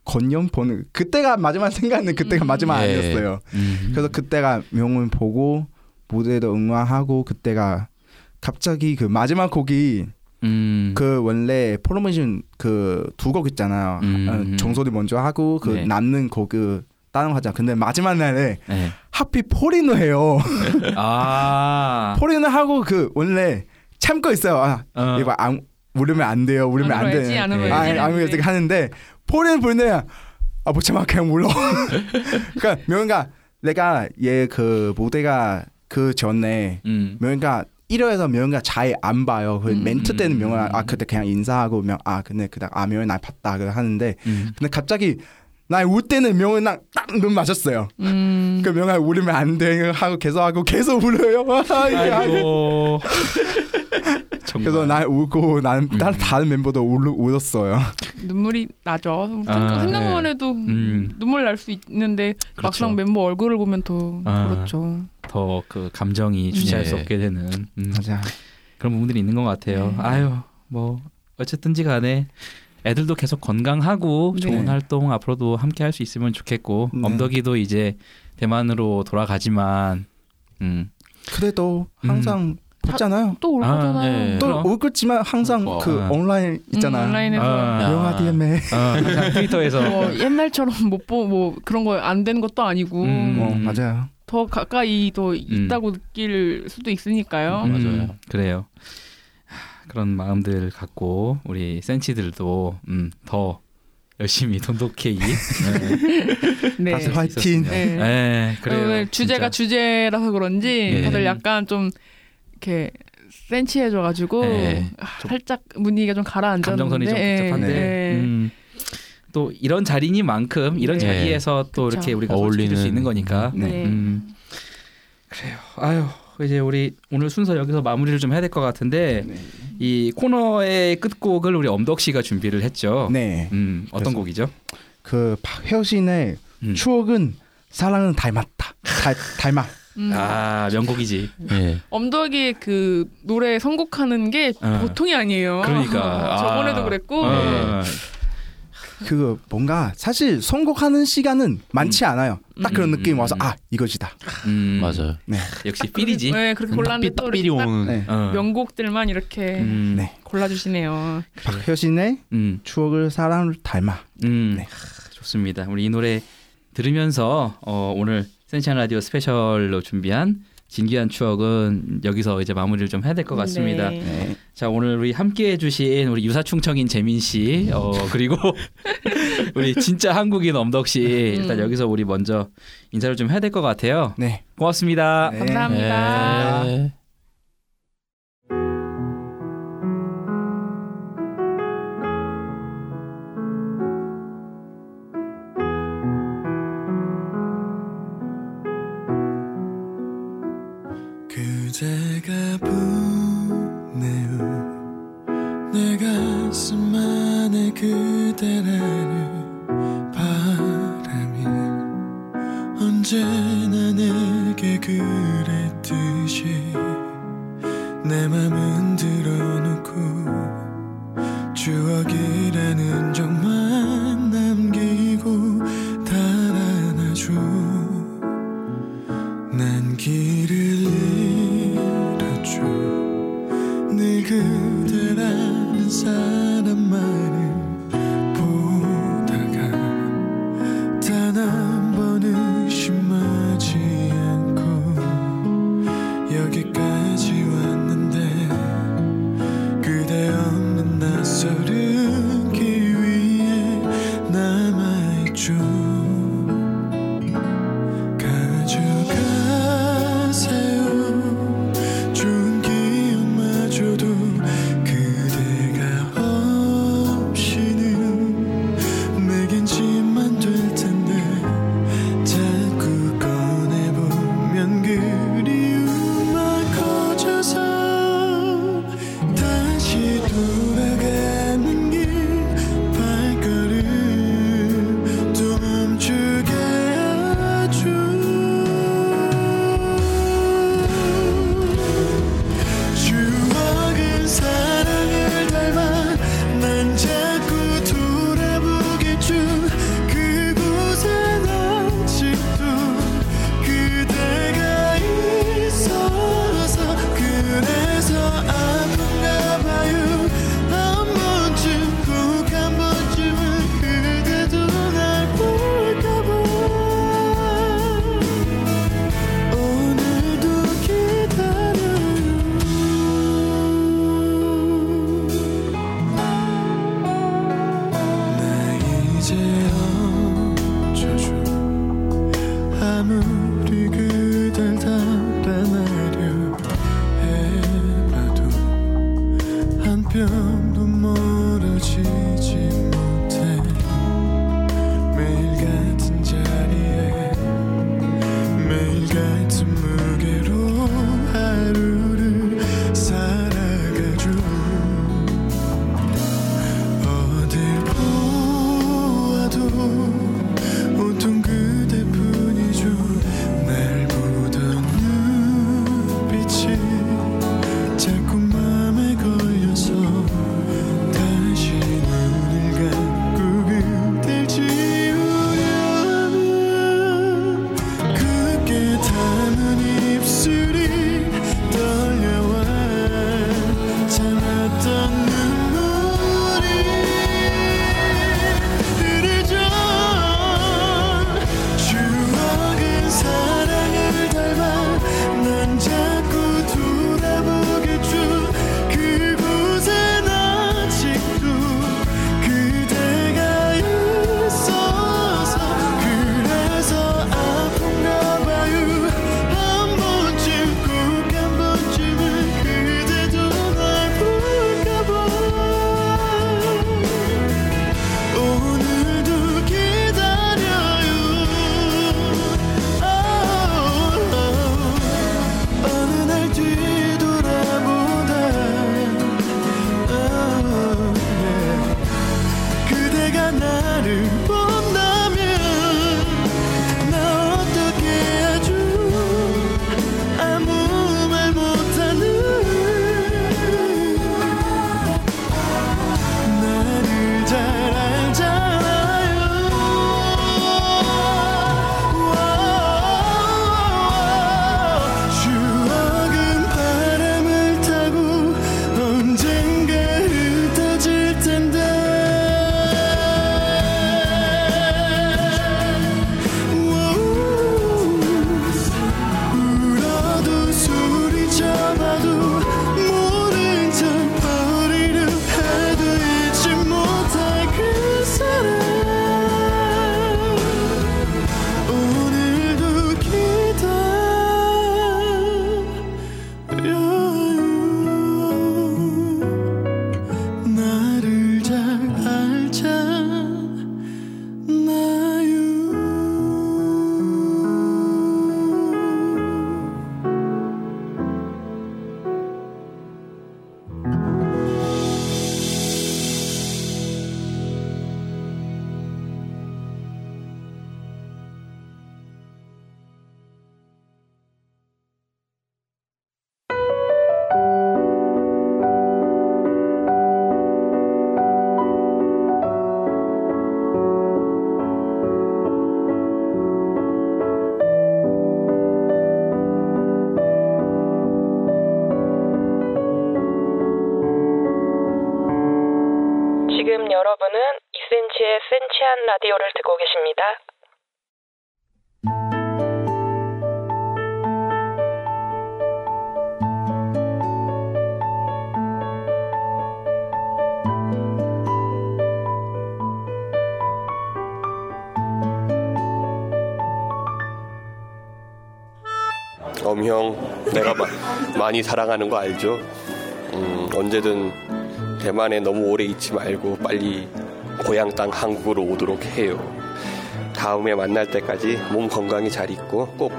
건영 번호 그때가 마지막 생각은 그때가 음. 마지막 예. 아니었어요. 음. 그래서 그때가 명문 보고 무대도 응원하고 그때가 갑자기 그 마지막 곡이 음. 그 원래 프로모션 그 두 곡 있잖아요. 음. 어, 정소리 먼저 하고 그 네. 남는 곡을 다른 거 하자. 근데 마지막 날에 네. 하필 포리노 해요. 아. 포리노 하고 그 원래 참고 있어요. 아 어. 이거 안 울으면 안 돼요. 울으면 안 울어야지, 돼. 안 울어야지, 아, 안안 돼. 울어야지 하는데 포리노 부르면 아못 참아 그냥 울어. 그러니까 명가 내가 얘 그 무대가 그 전에 음. 명가 1호에서 명가 잘 안 봐요. 그 음. 멘트 때는 명가 아 그때 그냥 인사하고 명아 근데 그다음 아 명이 날 봤다 그 하는데 음. 근데 갑자기 나울 때는 명은 딱눈 맞았어요. 음. 그 명아 울으면 안 돼 하고 계속 하고 계속 울어요. 아이고. 그래서 나 울고 난 음. 다른 다른 멤버도 울, 울었어요. 눈물이 나죠. 아, 생각만 네. 해도 음. 눈물 날 수 있는데 그렇죠. 막상 멤버 얼굴을 보면 더 아. 그렇죠. 더 그 감정이 주체할 네. 수 없게 되는 음. 맞아. 그런 부분들이 있는 것 같아요. 네. 아유 뭐 어쨌든지 간에 애들도 계속 건강하고 네. 좋은 활동 앞으로도 함께 할 수 있으면 좋겠고 네. 엄덕이도 이제 대만으로 돌아가지만 음. 그래도 항상 봤잖아요. 또올 아, 거잖아요. 네. 또 그럼. 올 거지만 항상 어, 그 어. 온라인 있잖아요. 음, 온라인에서 아. 영화 DM에 어, 항상 트위터에서 뭐 옛날처럼 못 보 뭐 그런 거안 되는 것도 아니고 음. 어 맞아요. 더 가까이 더 있다고 느낄 수도 있으니까요. 음. 맞아요. 그래요. 하, 그런 마음들 갖고 우리 센치들도 음, 더 열심히 돈독해이 네. 다시 화이팅. 네. 네, 그래요. 오늘 주제가 진짜. 주제라서 그런지 네. 다들 약간 좀 이렇게 센치해져가지고 네. 살짝 분위기가 좀 가라앉았는데 감정선이 좀 예, 복잡한데 예. 음, 또 이런 자리니만큼 이런 네. 자리에서 또 그쵸. 이렇게 우리가 소개해줄 수 있는 거니까 네. 음, 그래요. 아유 이제 우리 오늘 순서 여기서 마무리를 좀 해야 될 것 같은데 이 코너의 끝곡을 우리 엄덕 씨가 준비를 했죠. 네. 음, 어떤 곡이죠? 그 박효신의 음. 추억은 사랑은 닮았다. 닮, 닮아. 음. 아 명곡이지. 예. 엄덕이 그 노래 선곡하는 게 어. 보통이 아니에요. 그러니까 저번에도 아. 그랬고 어. 그 뭔가 사실 선곡하는 시간은 많지 않아요. 딱 그런 음, 느낌 음, 와서 음. 아 이것이다. 음, 맞아요. 역시 필이지. 네, 그렇게 골랐는데 딱 오는 네. 어. 명곡들만 이렇게 음, 네. 골라주시네요. 박효신의 음, 추억을 사랑을 닮아. 음, 네. 하, 좋습니다. 우리 이 노래 들으면서 어, 오늘 센치한 라디오 스페셜로 준비한 진귀한 추억은 여기서 이제 마무리를 좀 해야 될 것 같습니다. 네. 네. 자 오늘 우리 함께 해 주신 우리 유사충청인 재민 씨, 어 그리고 우리 진짜 한국인 엄덕 씨 일단 음. 여기서 우리 먼저 인사를 좀 해야 될 것 같아요. 네. 고맙습니다. 네. 감사합니다. 그대라는 바람이 언제나 내게 그랬듯이 내 맘은 들어놓고 추억이라는 적 센치한 라디오를 듣고 계십니다. 엄형 내가 마- 많이 사랑하는 거 알죠? 음, 언제든 대만에 너무 오래 있지 말고 빨리 고향 땅 한국으로 오도록 해요. 다음에 만날 때까지 몸 건강히 잘 있고 꼭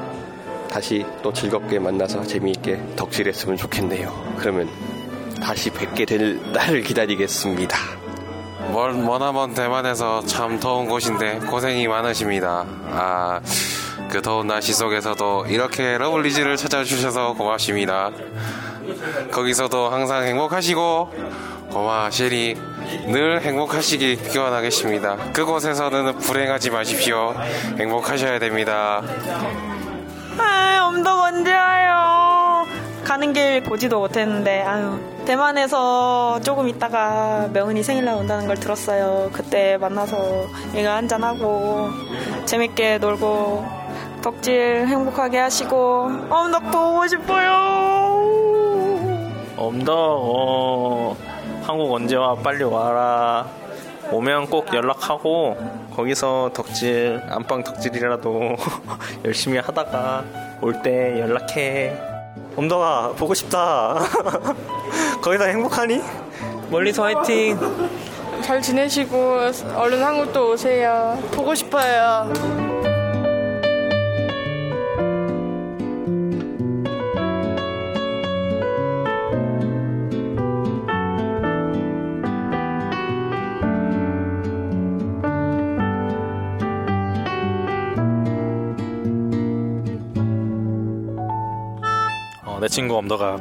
다시 또 즐겁게 만나서 재미있게 덕질했으면 좋겠네요. 그러면 다시 뵙게 될 날을 기다리겠습니다. 먼, 머나먼 대만에서 참 더운 곳인데 고생이 많으십니다. 아, 그 더운 날씨 속에서도 이렇게 러블리즈를 찾아주셔서 고맙습니다. 거기서도 항상 행복하시고, 고마 쉐리 늘 행복하시기 기원하겠습니다. 그곳에서는 불행하지 마십시오. 행복하셔야 됩니다. 아, 엄덕 언제 와요? 가는 길 보지도 못했는데, 아유. 대만에서 조금 있다가 명은이 생일날 온다는 걸 들었어요. 그때 만나서 이거 한잔하고, 재밌게 놀고, 덕질 행복하게 하시고, 엄덕 보고 싶어요. 엄덕 어, 한국 언제 와 빨리 와라 오면 꼭 연락하고 거기서 덕질 안방 덕질이라도 열심히 하다가 올 때 연락해 엄덕아 보고 싶다 거기다 행복하니? 멀리서 화이팅 잘 지내시고 얼른 한국도 오세요. 보고 싶어요. 내 친구 엄덕아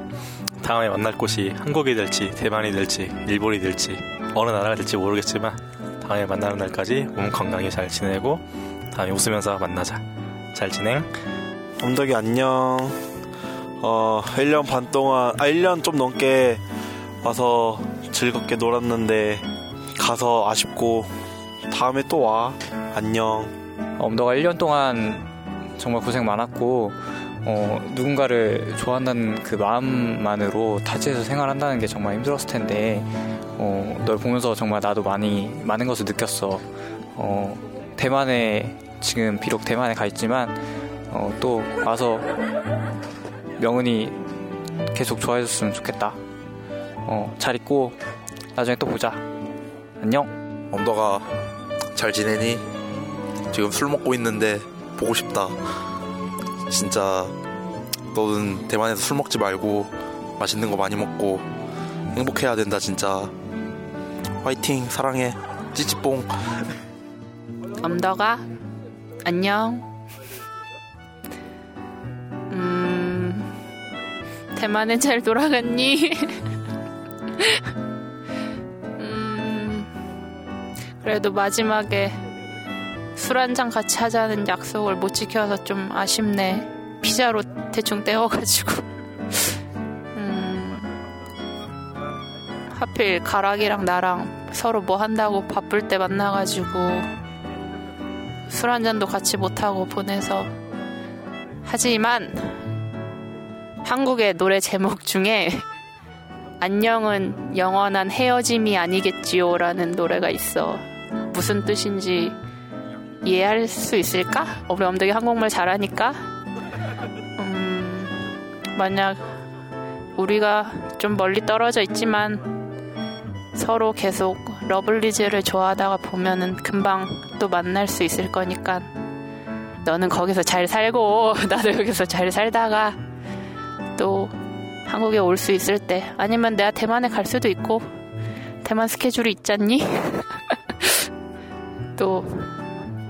다음에 만날 곳이 한국이 될지 대만이 될지 일본이 될지 어느 나라가 될지 모르겠지만 다음에 만나는 날까지 몸 건강히 잘 지내고 다음에 웃으면서 만나자 잘 진행 엄덕이 안녕. 어, 1년 반 동안, 아, 1년 좀 넘게 와서 즐겁게 놀았는데, 가서 아쉽고, 다음에 또 와. 안녕. 엄덕아 1년 동안 정말 고생 많았고 어, 누군가를 좋아한다는 그 마음만으로 타지에서 생활한다는 게 정말 힘들었을 텐데 어, 널 보면서 정말 나도 많이 많은 것을 느꼈어. 어, 대만에 지금 비록 대만에 가 있지만 어, 또 와서 명은이 계속 좋아해줬으면 좋겠다. 어, 잘 있고 나중에 또 보자. 안녕. 엄덕아, 잘 지내니? 지금 술 먹고 있는데, 보고 싶다. 진짜, 너는 대만에서 술 먹지 말고, 맛있는 거 많이 먹고, 행복해야 된다, 진짜. 화이팅, 사랑해. 찌찌뽕. 엄덕아, 안녕. 음, 대만에 잘 돌아갔니? 음, 그래도 마지막에 술 한 잔 같이 하자는 약속을 못 지켜서 좀 아쉽네. 피자로 대충 때워가지고. 음, 하필 가락이랑 나랑 서로 뭐 한다고 바쁠 때 만나가지고 술 한 잔도 같이 못하고 보내서 하지만 한국의 노래 제목 중에 안녕은 영원한 헤어짐이 아니겠지요 라는 노래가 있어 무슨 뜻인지 이해할 수 있을까? 우리 엄덕이 한국말 잘하니까 음, 만약 우리가 좀 멀리 떨어져 있지만 서로 계속 러블리즈를 좋아하다가 보면은 금방 또 만날 수 있을 거니까 너는 거기서 잘 살고 나도 여기서 잘 살다가 또 한국에 올 수 있을 때 아니면 내가 대만에 갈 수도 있고 대만 스케줄이 있잖니? 또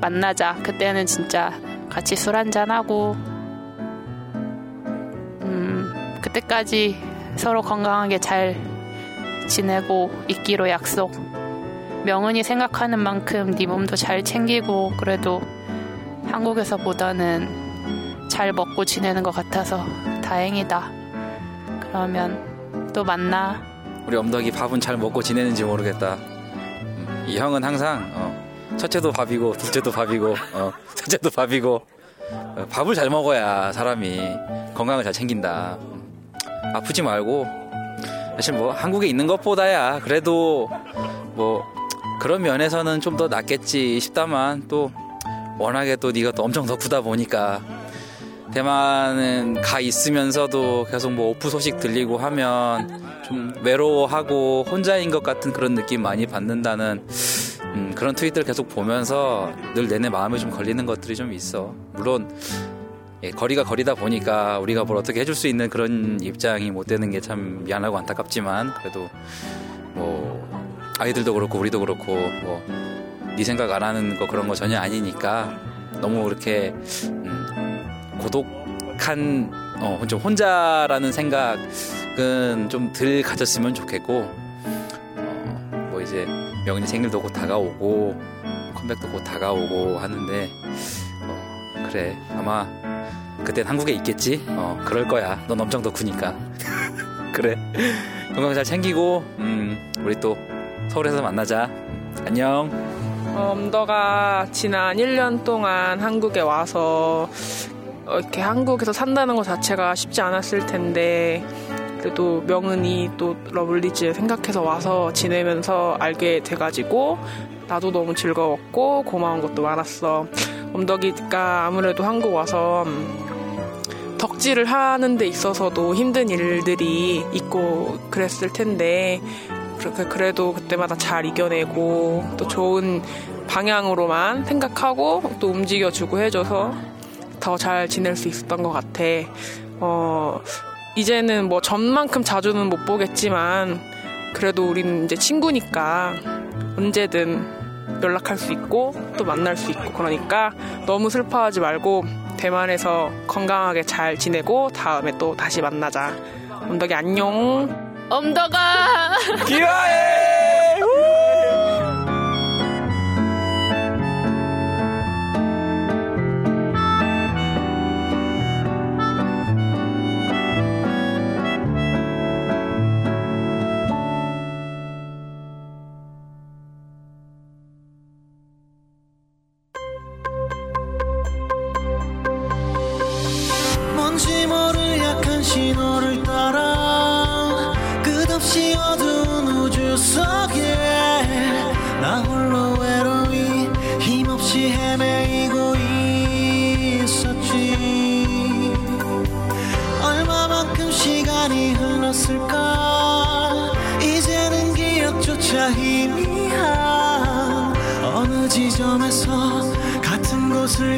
만나자 그때는 진짜 같이 술 한잔하고 음 그때까지 서로 건강하게 잘 지내고 있기로 약속 명은이 생각하는 만큼 네 몸도 잘 챙기고 그래도 한국에서보다는 잘 먹고 지내는 것 같아서 다행이다. 그러면 또 만나. 우리 엄덕이 밥은 잘 먹고 지내는지 모르겠다. 음, 이 형은 항상 어, 첫째도 밥이고 둘째도 밥이고 어, 셋째도 밥이고. 어, 밥을 잘 먹어야 사람이 건강을 잘 챙긴다. 음, 아프지 말고. 사실 뭐 한국에 있는 것보다야 그래도 뭐 그런 면에서는 좀 더 낫겠지 싶다만 또 워낙에 또 네가 또 엄청 덕후다 보니까. 대만은 가 있으면서도 계속 뭐 오프 소식 들리고 하면 좀 외로워하고 혼자인 것 같은 그런 느낌 많이 받는다는 음, 그런 트윗들 계속 보면서 늘 내내 마음에 좀 걸리는 것들이 좀 있어. 물론 예, 거리가 거리다 보니까 우리가 뭘 어떻게 해줄 수 있는 그런 입장이 못 되는 게 참 미안하고 안타깝지만 그래도 뭐 아이들도 그렇고 우리도 그렇고 뭐 네 생각 안 하는 거 그런 거 전혀 아니니까 너무 그렇게 음, 고독한 어, 좀 혼자라는 생각은 좀 덜 가졌으면 좋겠고 어, 뭐 이제 명인이 생일도 곧 다가오고 컴백도 곧 다가오고 하는데 어, 그래. 아마 그땐 한국에 있겠지? 어 그럴 거야. 넌 엄청 덕후니까. 그래. 건강 잘 챙기고 음 우리 또 서울에서 만나자. 안녕. 어, 엄덕아 지난 1년 동안 한국에 와서 어, 이렇게 한국에서 산다는 것 자체가 쉽지 않았을 텐데 그래도 명은이 또 러블리즈 생각해서 와서 지내면서 알게 돼가지고 나도 너무 즐거웠고 고마운 것도 많았어. 엄덕이가 아무래도 한국 와서 음, 덕질을 하는 데 있어서도 힘든 일들이 있고 그랬을 텐데 그렇게 그래도 그때마다 잘 이겨내고 또 좋은 방향으로만 생각하고 또 움직여주고 해줘서 더 잘 지낼 수 있었던 것 같아. 어, 이제는 뭐 전만큼 자주는 못 보겠지만 그래도 우리는 이제 친구니까 언제든 연락할 수 있고 또 만날 수 있고 그러니까 너무 슬퍼하지 말고 대만에서 건강하게 잘 지내고 다음에 또 다시 만나자. 언덕이 안녕. 엄덕아. 기화해.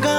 가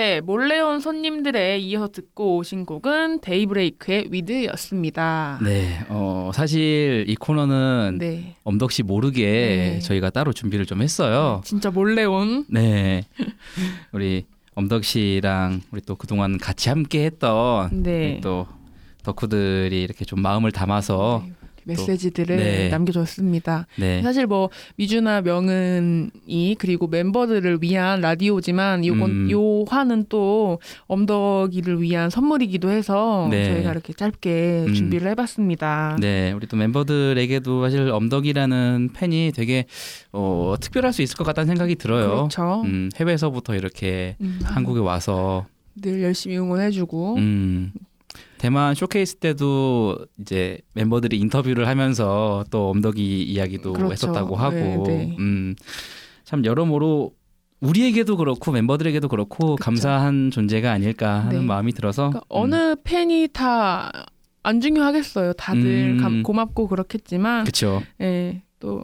네, 몰래 온 손님들에 이어서 듣고 오신 곡은 데이브레이크의 위드였습니다. 네, 어, 사실 이 코너는 네. 엄덕 씨 모르게 네. 저희가 따로 준비를 좀 했어요. 진짜 몰래 온 네. 우리 엄덕 씨랑 우리 또 그동안 같이 함께 했던 네. 또 덕후들이 이렇게 좀 마음을 담아서 메시지들을 네. 남겨줬습니다. 네. 사실 뭐 미주나 명은이 그리고 멤버들을 위한 라디오지만 요건 음. 요 화는 또 엄덕이를 위한 선물이기도 해서 네. 저희가 이렇게 짧게 음. 준비를 해봤습니다. 네, 우리 또 멤버들에게도 사실 엄덕이라는 팬이 되게 어, 특별할 수 있을 것 같다는 생각이 들어요. 그렇죠. 음, 해외에서부터 이렇게 음. 한국에 와서 늘 열심히 응원해주고 음, 대만 쇼케이스 때도 이제 멤버들이 인터뷰를 하면서 또 엄덕이 이야기도 그렇죠. 했었다고 하고, 네, 네. 음, 참 여러모로 우리에게도 그렇고 멤버들에게도 그렇고 감사한 존재가 아닐까 하는 네. 마음이 들어서 그러니까 어느 팬이 다 안 중요하겠어요. 다들 음. 감- 고맙고 그렇겠지만 그쵸. 예, 또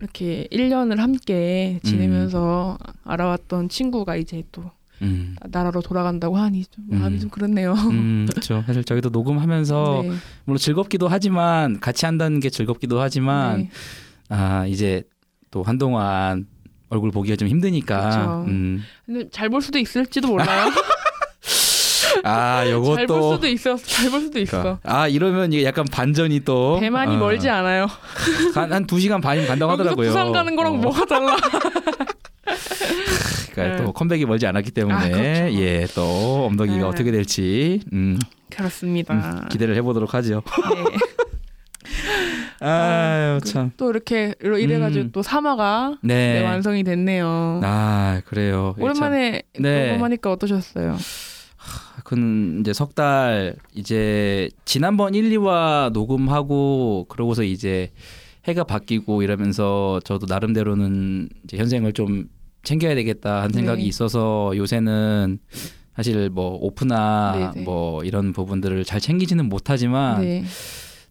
이렇게 1년을 함께 지내면서 알아왔던 친구가 이제 또 음. 나라로 돌아간다고 하니 좀 마음이 음. 좀 그렇네요. 음, 그렇죠. 사실 저희도 녹음하면서 네. 물론 즐겁기도 하지만 같이 한다는 게 즐겁기도 하지만 네. 아 이제 또 한동안 얼굴 보기가 좀 힘드니까. 그렇죠. 음. 근데 잘볼 수도 있을지도 몰라요. 아, 잘볼 요것도 수도 있어. 잘 볼 수도 있어. 아 이러면 이게 약간 반전이 또 대만이 어, 멀지 않아요. 한한 두 시간 반이면 간다고 하더라고요. 부산 가는 거랑 어, 뭐가 달라? 그러니까 네. 또 컴백이 멀지 않았기 때문에 아, 그렇죠. 예또 엄덕이가 네. 어떻게 될지 음, 그렇습니다. 음, 기대를 해보도록 하죠. 네. 아유 참. 또 이렇게 이래가지고 음. 또 3화가 네. 네, 완성이 됐네요. 아 그래요. 이게 오랜만에 참- 네. 녹음하니까 어떠셨어요? 그는 이제 석 달 이제 지난번 1, 2화 녹음하고 그러고서 이제 해가 바뀌고 이러면서 저도 나름대로는 이제 현생을 좀 챙겨야 되겠다 한 생각이 네. 있어서 요새는 사실 뭐 오프나 네네. 뭐 이런 부분들을 잘 챙기지는 못하지만 네.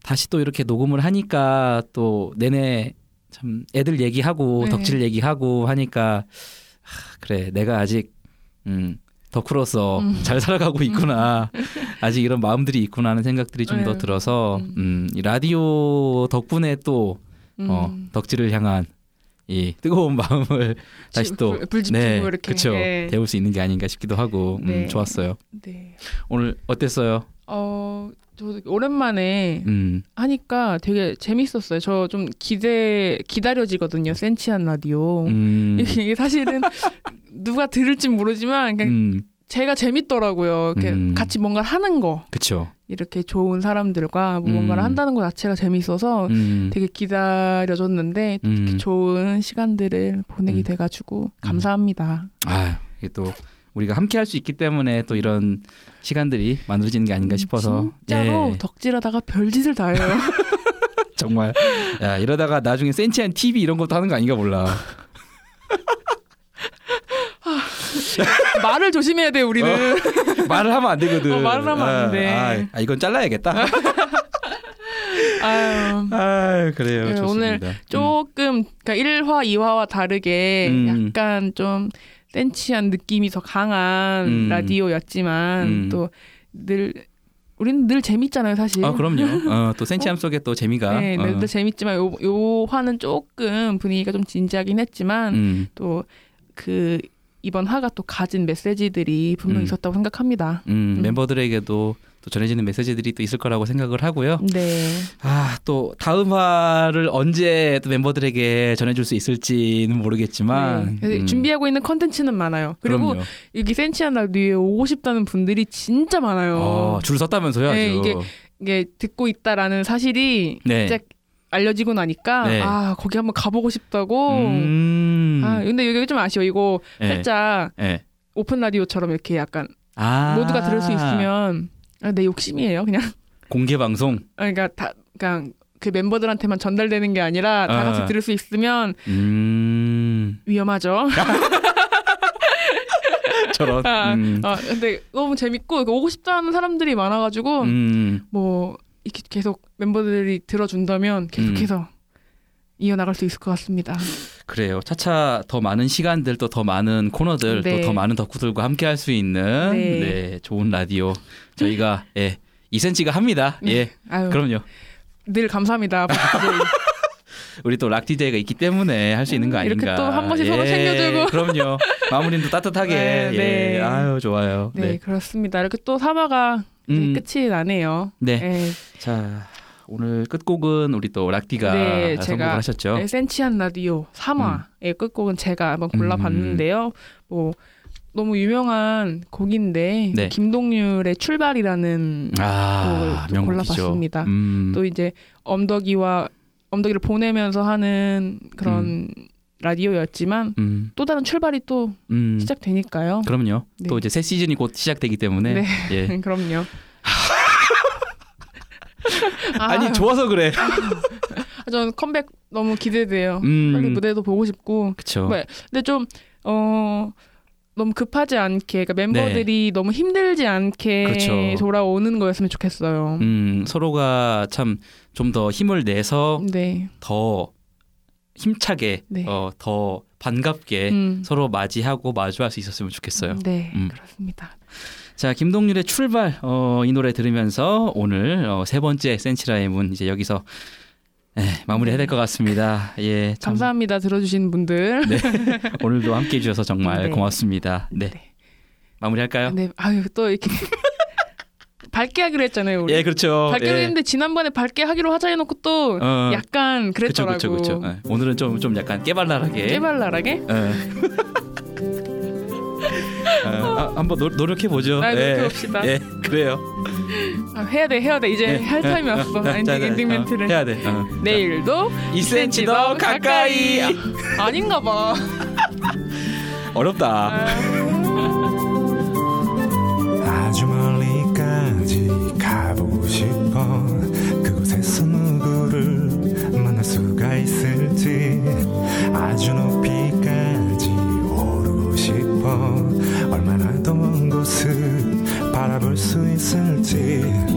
다시 또 이렇게 녹음을 하니까 또 내내 참 애들 얘기하고 네. 덕질 얘기하고 하니까 하, 그래 내가 아직 음 덕후로서 음. 잘 살아가고 있구나 아직 이런 마음들이 있구나 하는 생각들이 좀더 네. 들어서 음, 이 라디오 덕분에 또 어, 음. 덕질을 향한 이 뜨거운 마음을 다시 또 불- 네, 이렇게. 그쵸 네. 데울 수 있는 게 아닌가 싶기도 하고 음, 네. 좋았어요 네. 오늘 어땠어요? 어, 저 오랜만에 음. 하니까 되게 재밌었어요. 저 좀 기대 기다려지거든요. 센치한 라디오. 음. 이게 사실은 누가 들을진 모르지만 그냥 음. 제가 재밌더라고요. 이렇게 음. 같이 뭔가를 하는 거. 그쵸 이렇게 좋은 사람들과 뭔가를 음. 한다는 것 자체가 재밌어서 음. 되게 기다려졌는데 음. 이렇게 좋은 시간들을 보내게 돼가지고 감사합니다. 아, 이게 또 우리가 함께 할 수 있기 때문에 또 이런 시간들이 만들어지는 게 아닌가 싶어서 진짜로 예, 덕질하다가 별짓을 다 해요. 정말 야 이러다가 나중에 센치한 TV 이런 것도 하는 거 아닌가 몰라. 말을 조심해야 돼 우리는. 말을 하면 안 되거든. 어, 말을 하면 안 돼. 아, 아, 이건 잘라야겠다. 아유. 아, 그래요. 네. 오늘 조금 그러니까 1화, 2화와 다르게 음. 약간 좀 센치한 느낌이 더 강한 음. 라디오였지만 음. 또늘 우리는 늘 재밌잖아요, 사실. 아, 그럼요. 어, 또 센치함 속에 또 재미가. 네, 어. 늘, 늘 재밌지만 요, 요 화는 조금 분위기가 좀 진지하긴 했지만 음. 또그 이번 화가 또 가진 메시지들이 분명히 음. 있었다고 생각합니다. 음, 음. 멤버들에게도 또 전해지는 메시지들이 또 있을 거라고 생각을 하고요. 네. 아, 또 다음 화를 언제 또 멤버들에게 전해줄 수 있을지는 모르겠지만 네. 음, 준비하고 있는 컨텐츠는 많아요. 그리고 그럼요. 여기 센치한 라디오에 오고 싶다는 분들이 진짜 많아요. 어, 줄 섰다면서요. 네, 이게 이게 듣고 있다라는 사실이 네. 진짜 알려지고 나니까 네. 아 거기 한번 가보고 싶다고. 음. 아 근데 여기 좀 아쉬워. 이거 네. 살짝 네. 오픈 라디오처럼 이렇게 약간 아. 모두가 들을 수 있으면 아, 내 욕심이에요, 그냥. 공개 방송. 아, 그러니까 다 그냥 그 멤버들한테만 전달되는 게 아니라 다 같이 아. 들을 수 있으면 음. 위험하죠. 저런. 아, 음. 아, 근데 너무 재밌고 오고 싶다는 사람들이 많아가지고 음. 뭐 이렇게 계속 멤버들이 들어준다면 계속해서 음. 이어나갈 수 있을 것 같습니다. 그래요. 차차 더 많은 시간들 또 더 많은 코너들 네. 또더 많은 덕후들과 함께 할 수 있는 네. 네. 좋은 라디오 저희가 예 2cm가 합니다. 예. 네. 아유. 그럼요. 늘 감사합니다. 우리 또락 DJ가 있기 때문에 할 수 있는 거 음, 이렇게 아닌가. 또한 번씩 서로 챙겨주고. 그럼요. 마무리도 따뜻하게. 네, 예. 네. 아유 좋아요. 네, 그렇습니다. 이렇게 또 사마가 음. 끝이 나네요. 네. 네. 자 오늘 끝곡은 우리 또 락디가 네, 선곡을 제가 하셨죠. 음. 에센치한 라디오 3화의 끝곡은 제가 한번 골라봤는데요. 뭐 너무 유명한 곡인데 네. 김동률의 출발이라는 아, 곡을 또. 골라봤습니다. 음. 또 이제 엄덕이와 엄덕이를 보내면서 하는 그런 라디오였지만 음. 또 다른 출발이 또 음. 시작되니까요. 그럼요. 네. 또 이제 새 시즌이 곧 시작되기 때문에 네, 예. 그럼요. 아니 아유. 좋아서 그래. 아, 저는 컴백 너무 기대돼요. 음. 빨리 무대도 보고 싶고. 그쵸. 네, 근데 좀 어. 너무 급하지 않게 그러니까 멤버들이 너무 힘들지 않게 네. 그쵸. 돌아오는 거였으면 좋겠어요. 음, 서로가 참 좀 더 힘을 내서 네. 더 힘차게 네. 어, 더 반갑게 음. 서로 맞이하고 마주할 수 있었으면 좋겠어요. 네, 음. 그렇습니다. 자, 김동률의 출발 어, 이 노래 들으면서 오늘 어, 세 번째 센치라의 문 이제 여기서 에, 마무리해야 될 것 같습니다. 예, 참, 감사합니다. 들어주신 분들. 네. 오늘도 함께 해주셔서 정말 네. 고맙습니다. 네. 마무리할까요? 네, 아유 또 이렇게 밝게 하기로 했잖아요. 우리. 예, 그렇죠. 밝기로 예. 했는데 지난번에 밝게 하기로 하자 해놓고 또 어. 약간 그랬더라고. 그쵸, 그쵸. 예. 오늘은 좀, 좀 약간 깨발랄하게. 깨발랄하게? 예. 어, 아, 한번 노, 노력해 보죠. 아, 노력해 봅시다. 예, 그래요. 아, 해야 돼, 해야 돼. 이제 예. 할 타임이 어, 왔어. 어, 엔딩, 엔딩 어, 멘트를. 해야 돼. 어. 내일도 2cm 더 가까이. 아, 아닌가 봐. 어렵다. 아 수 있을지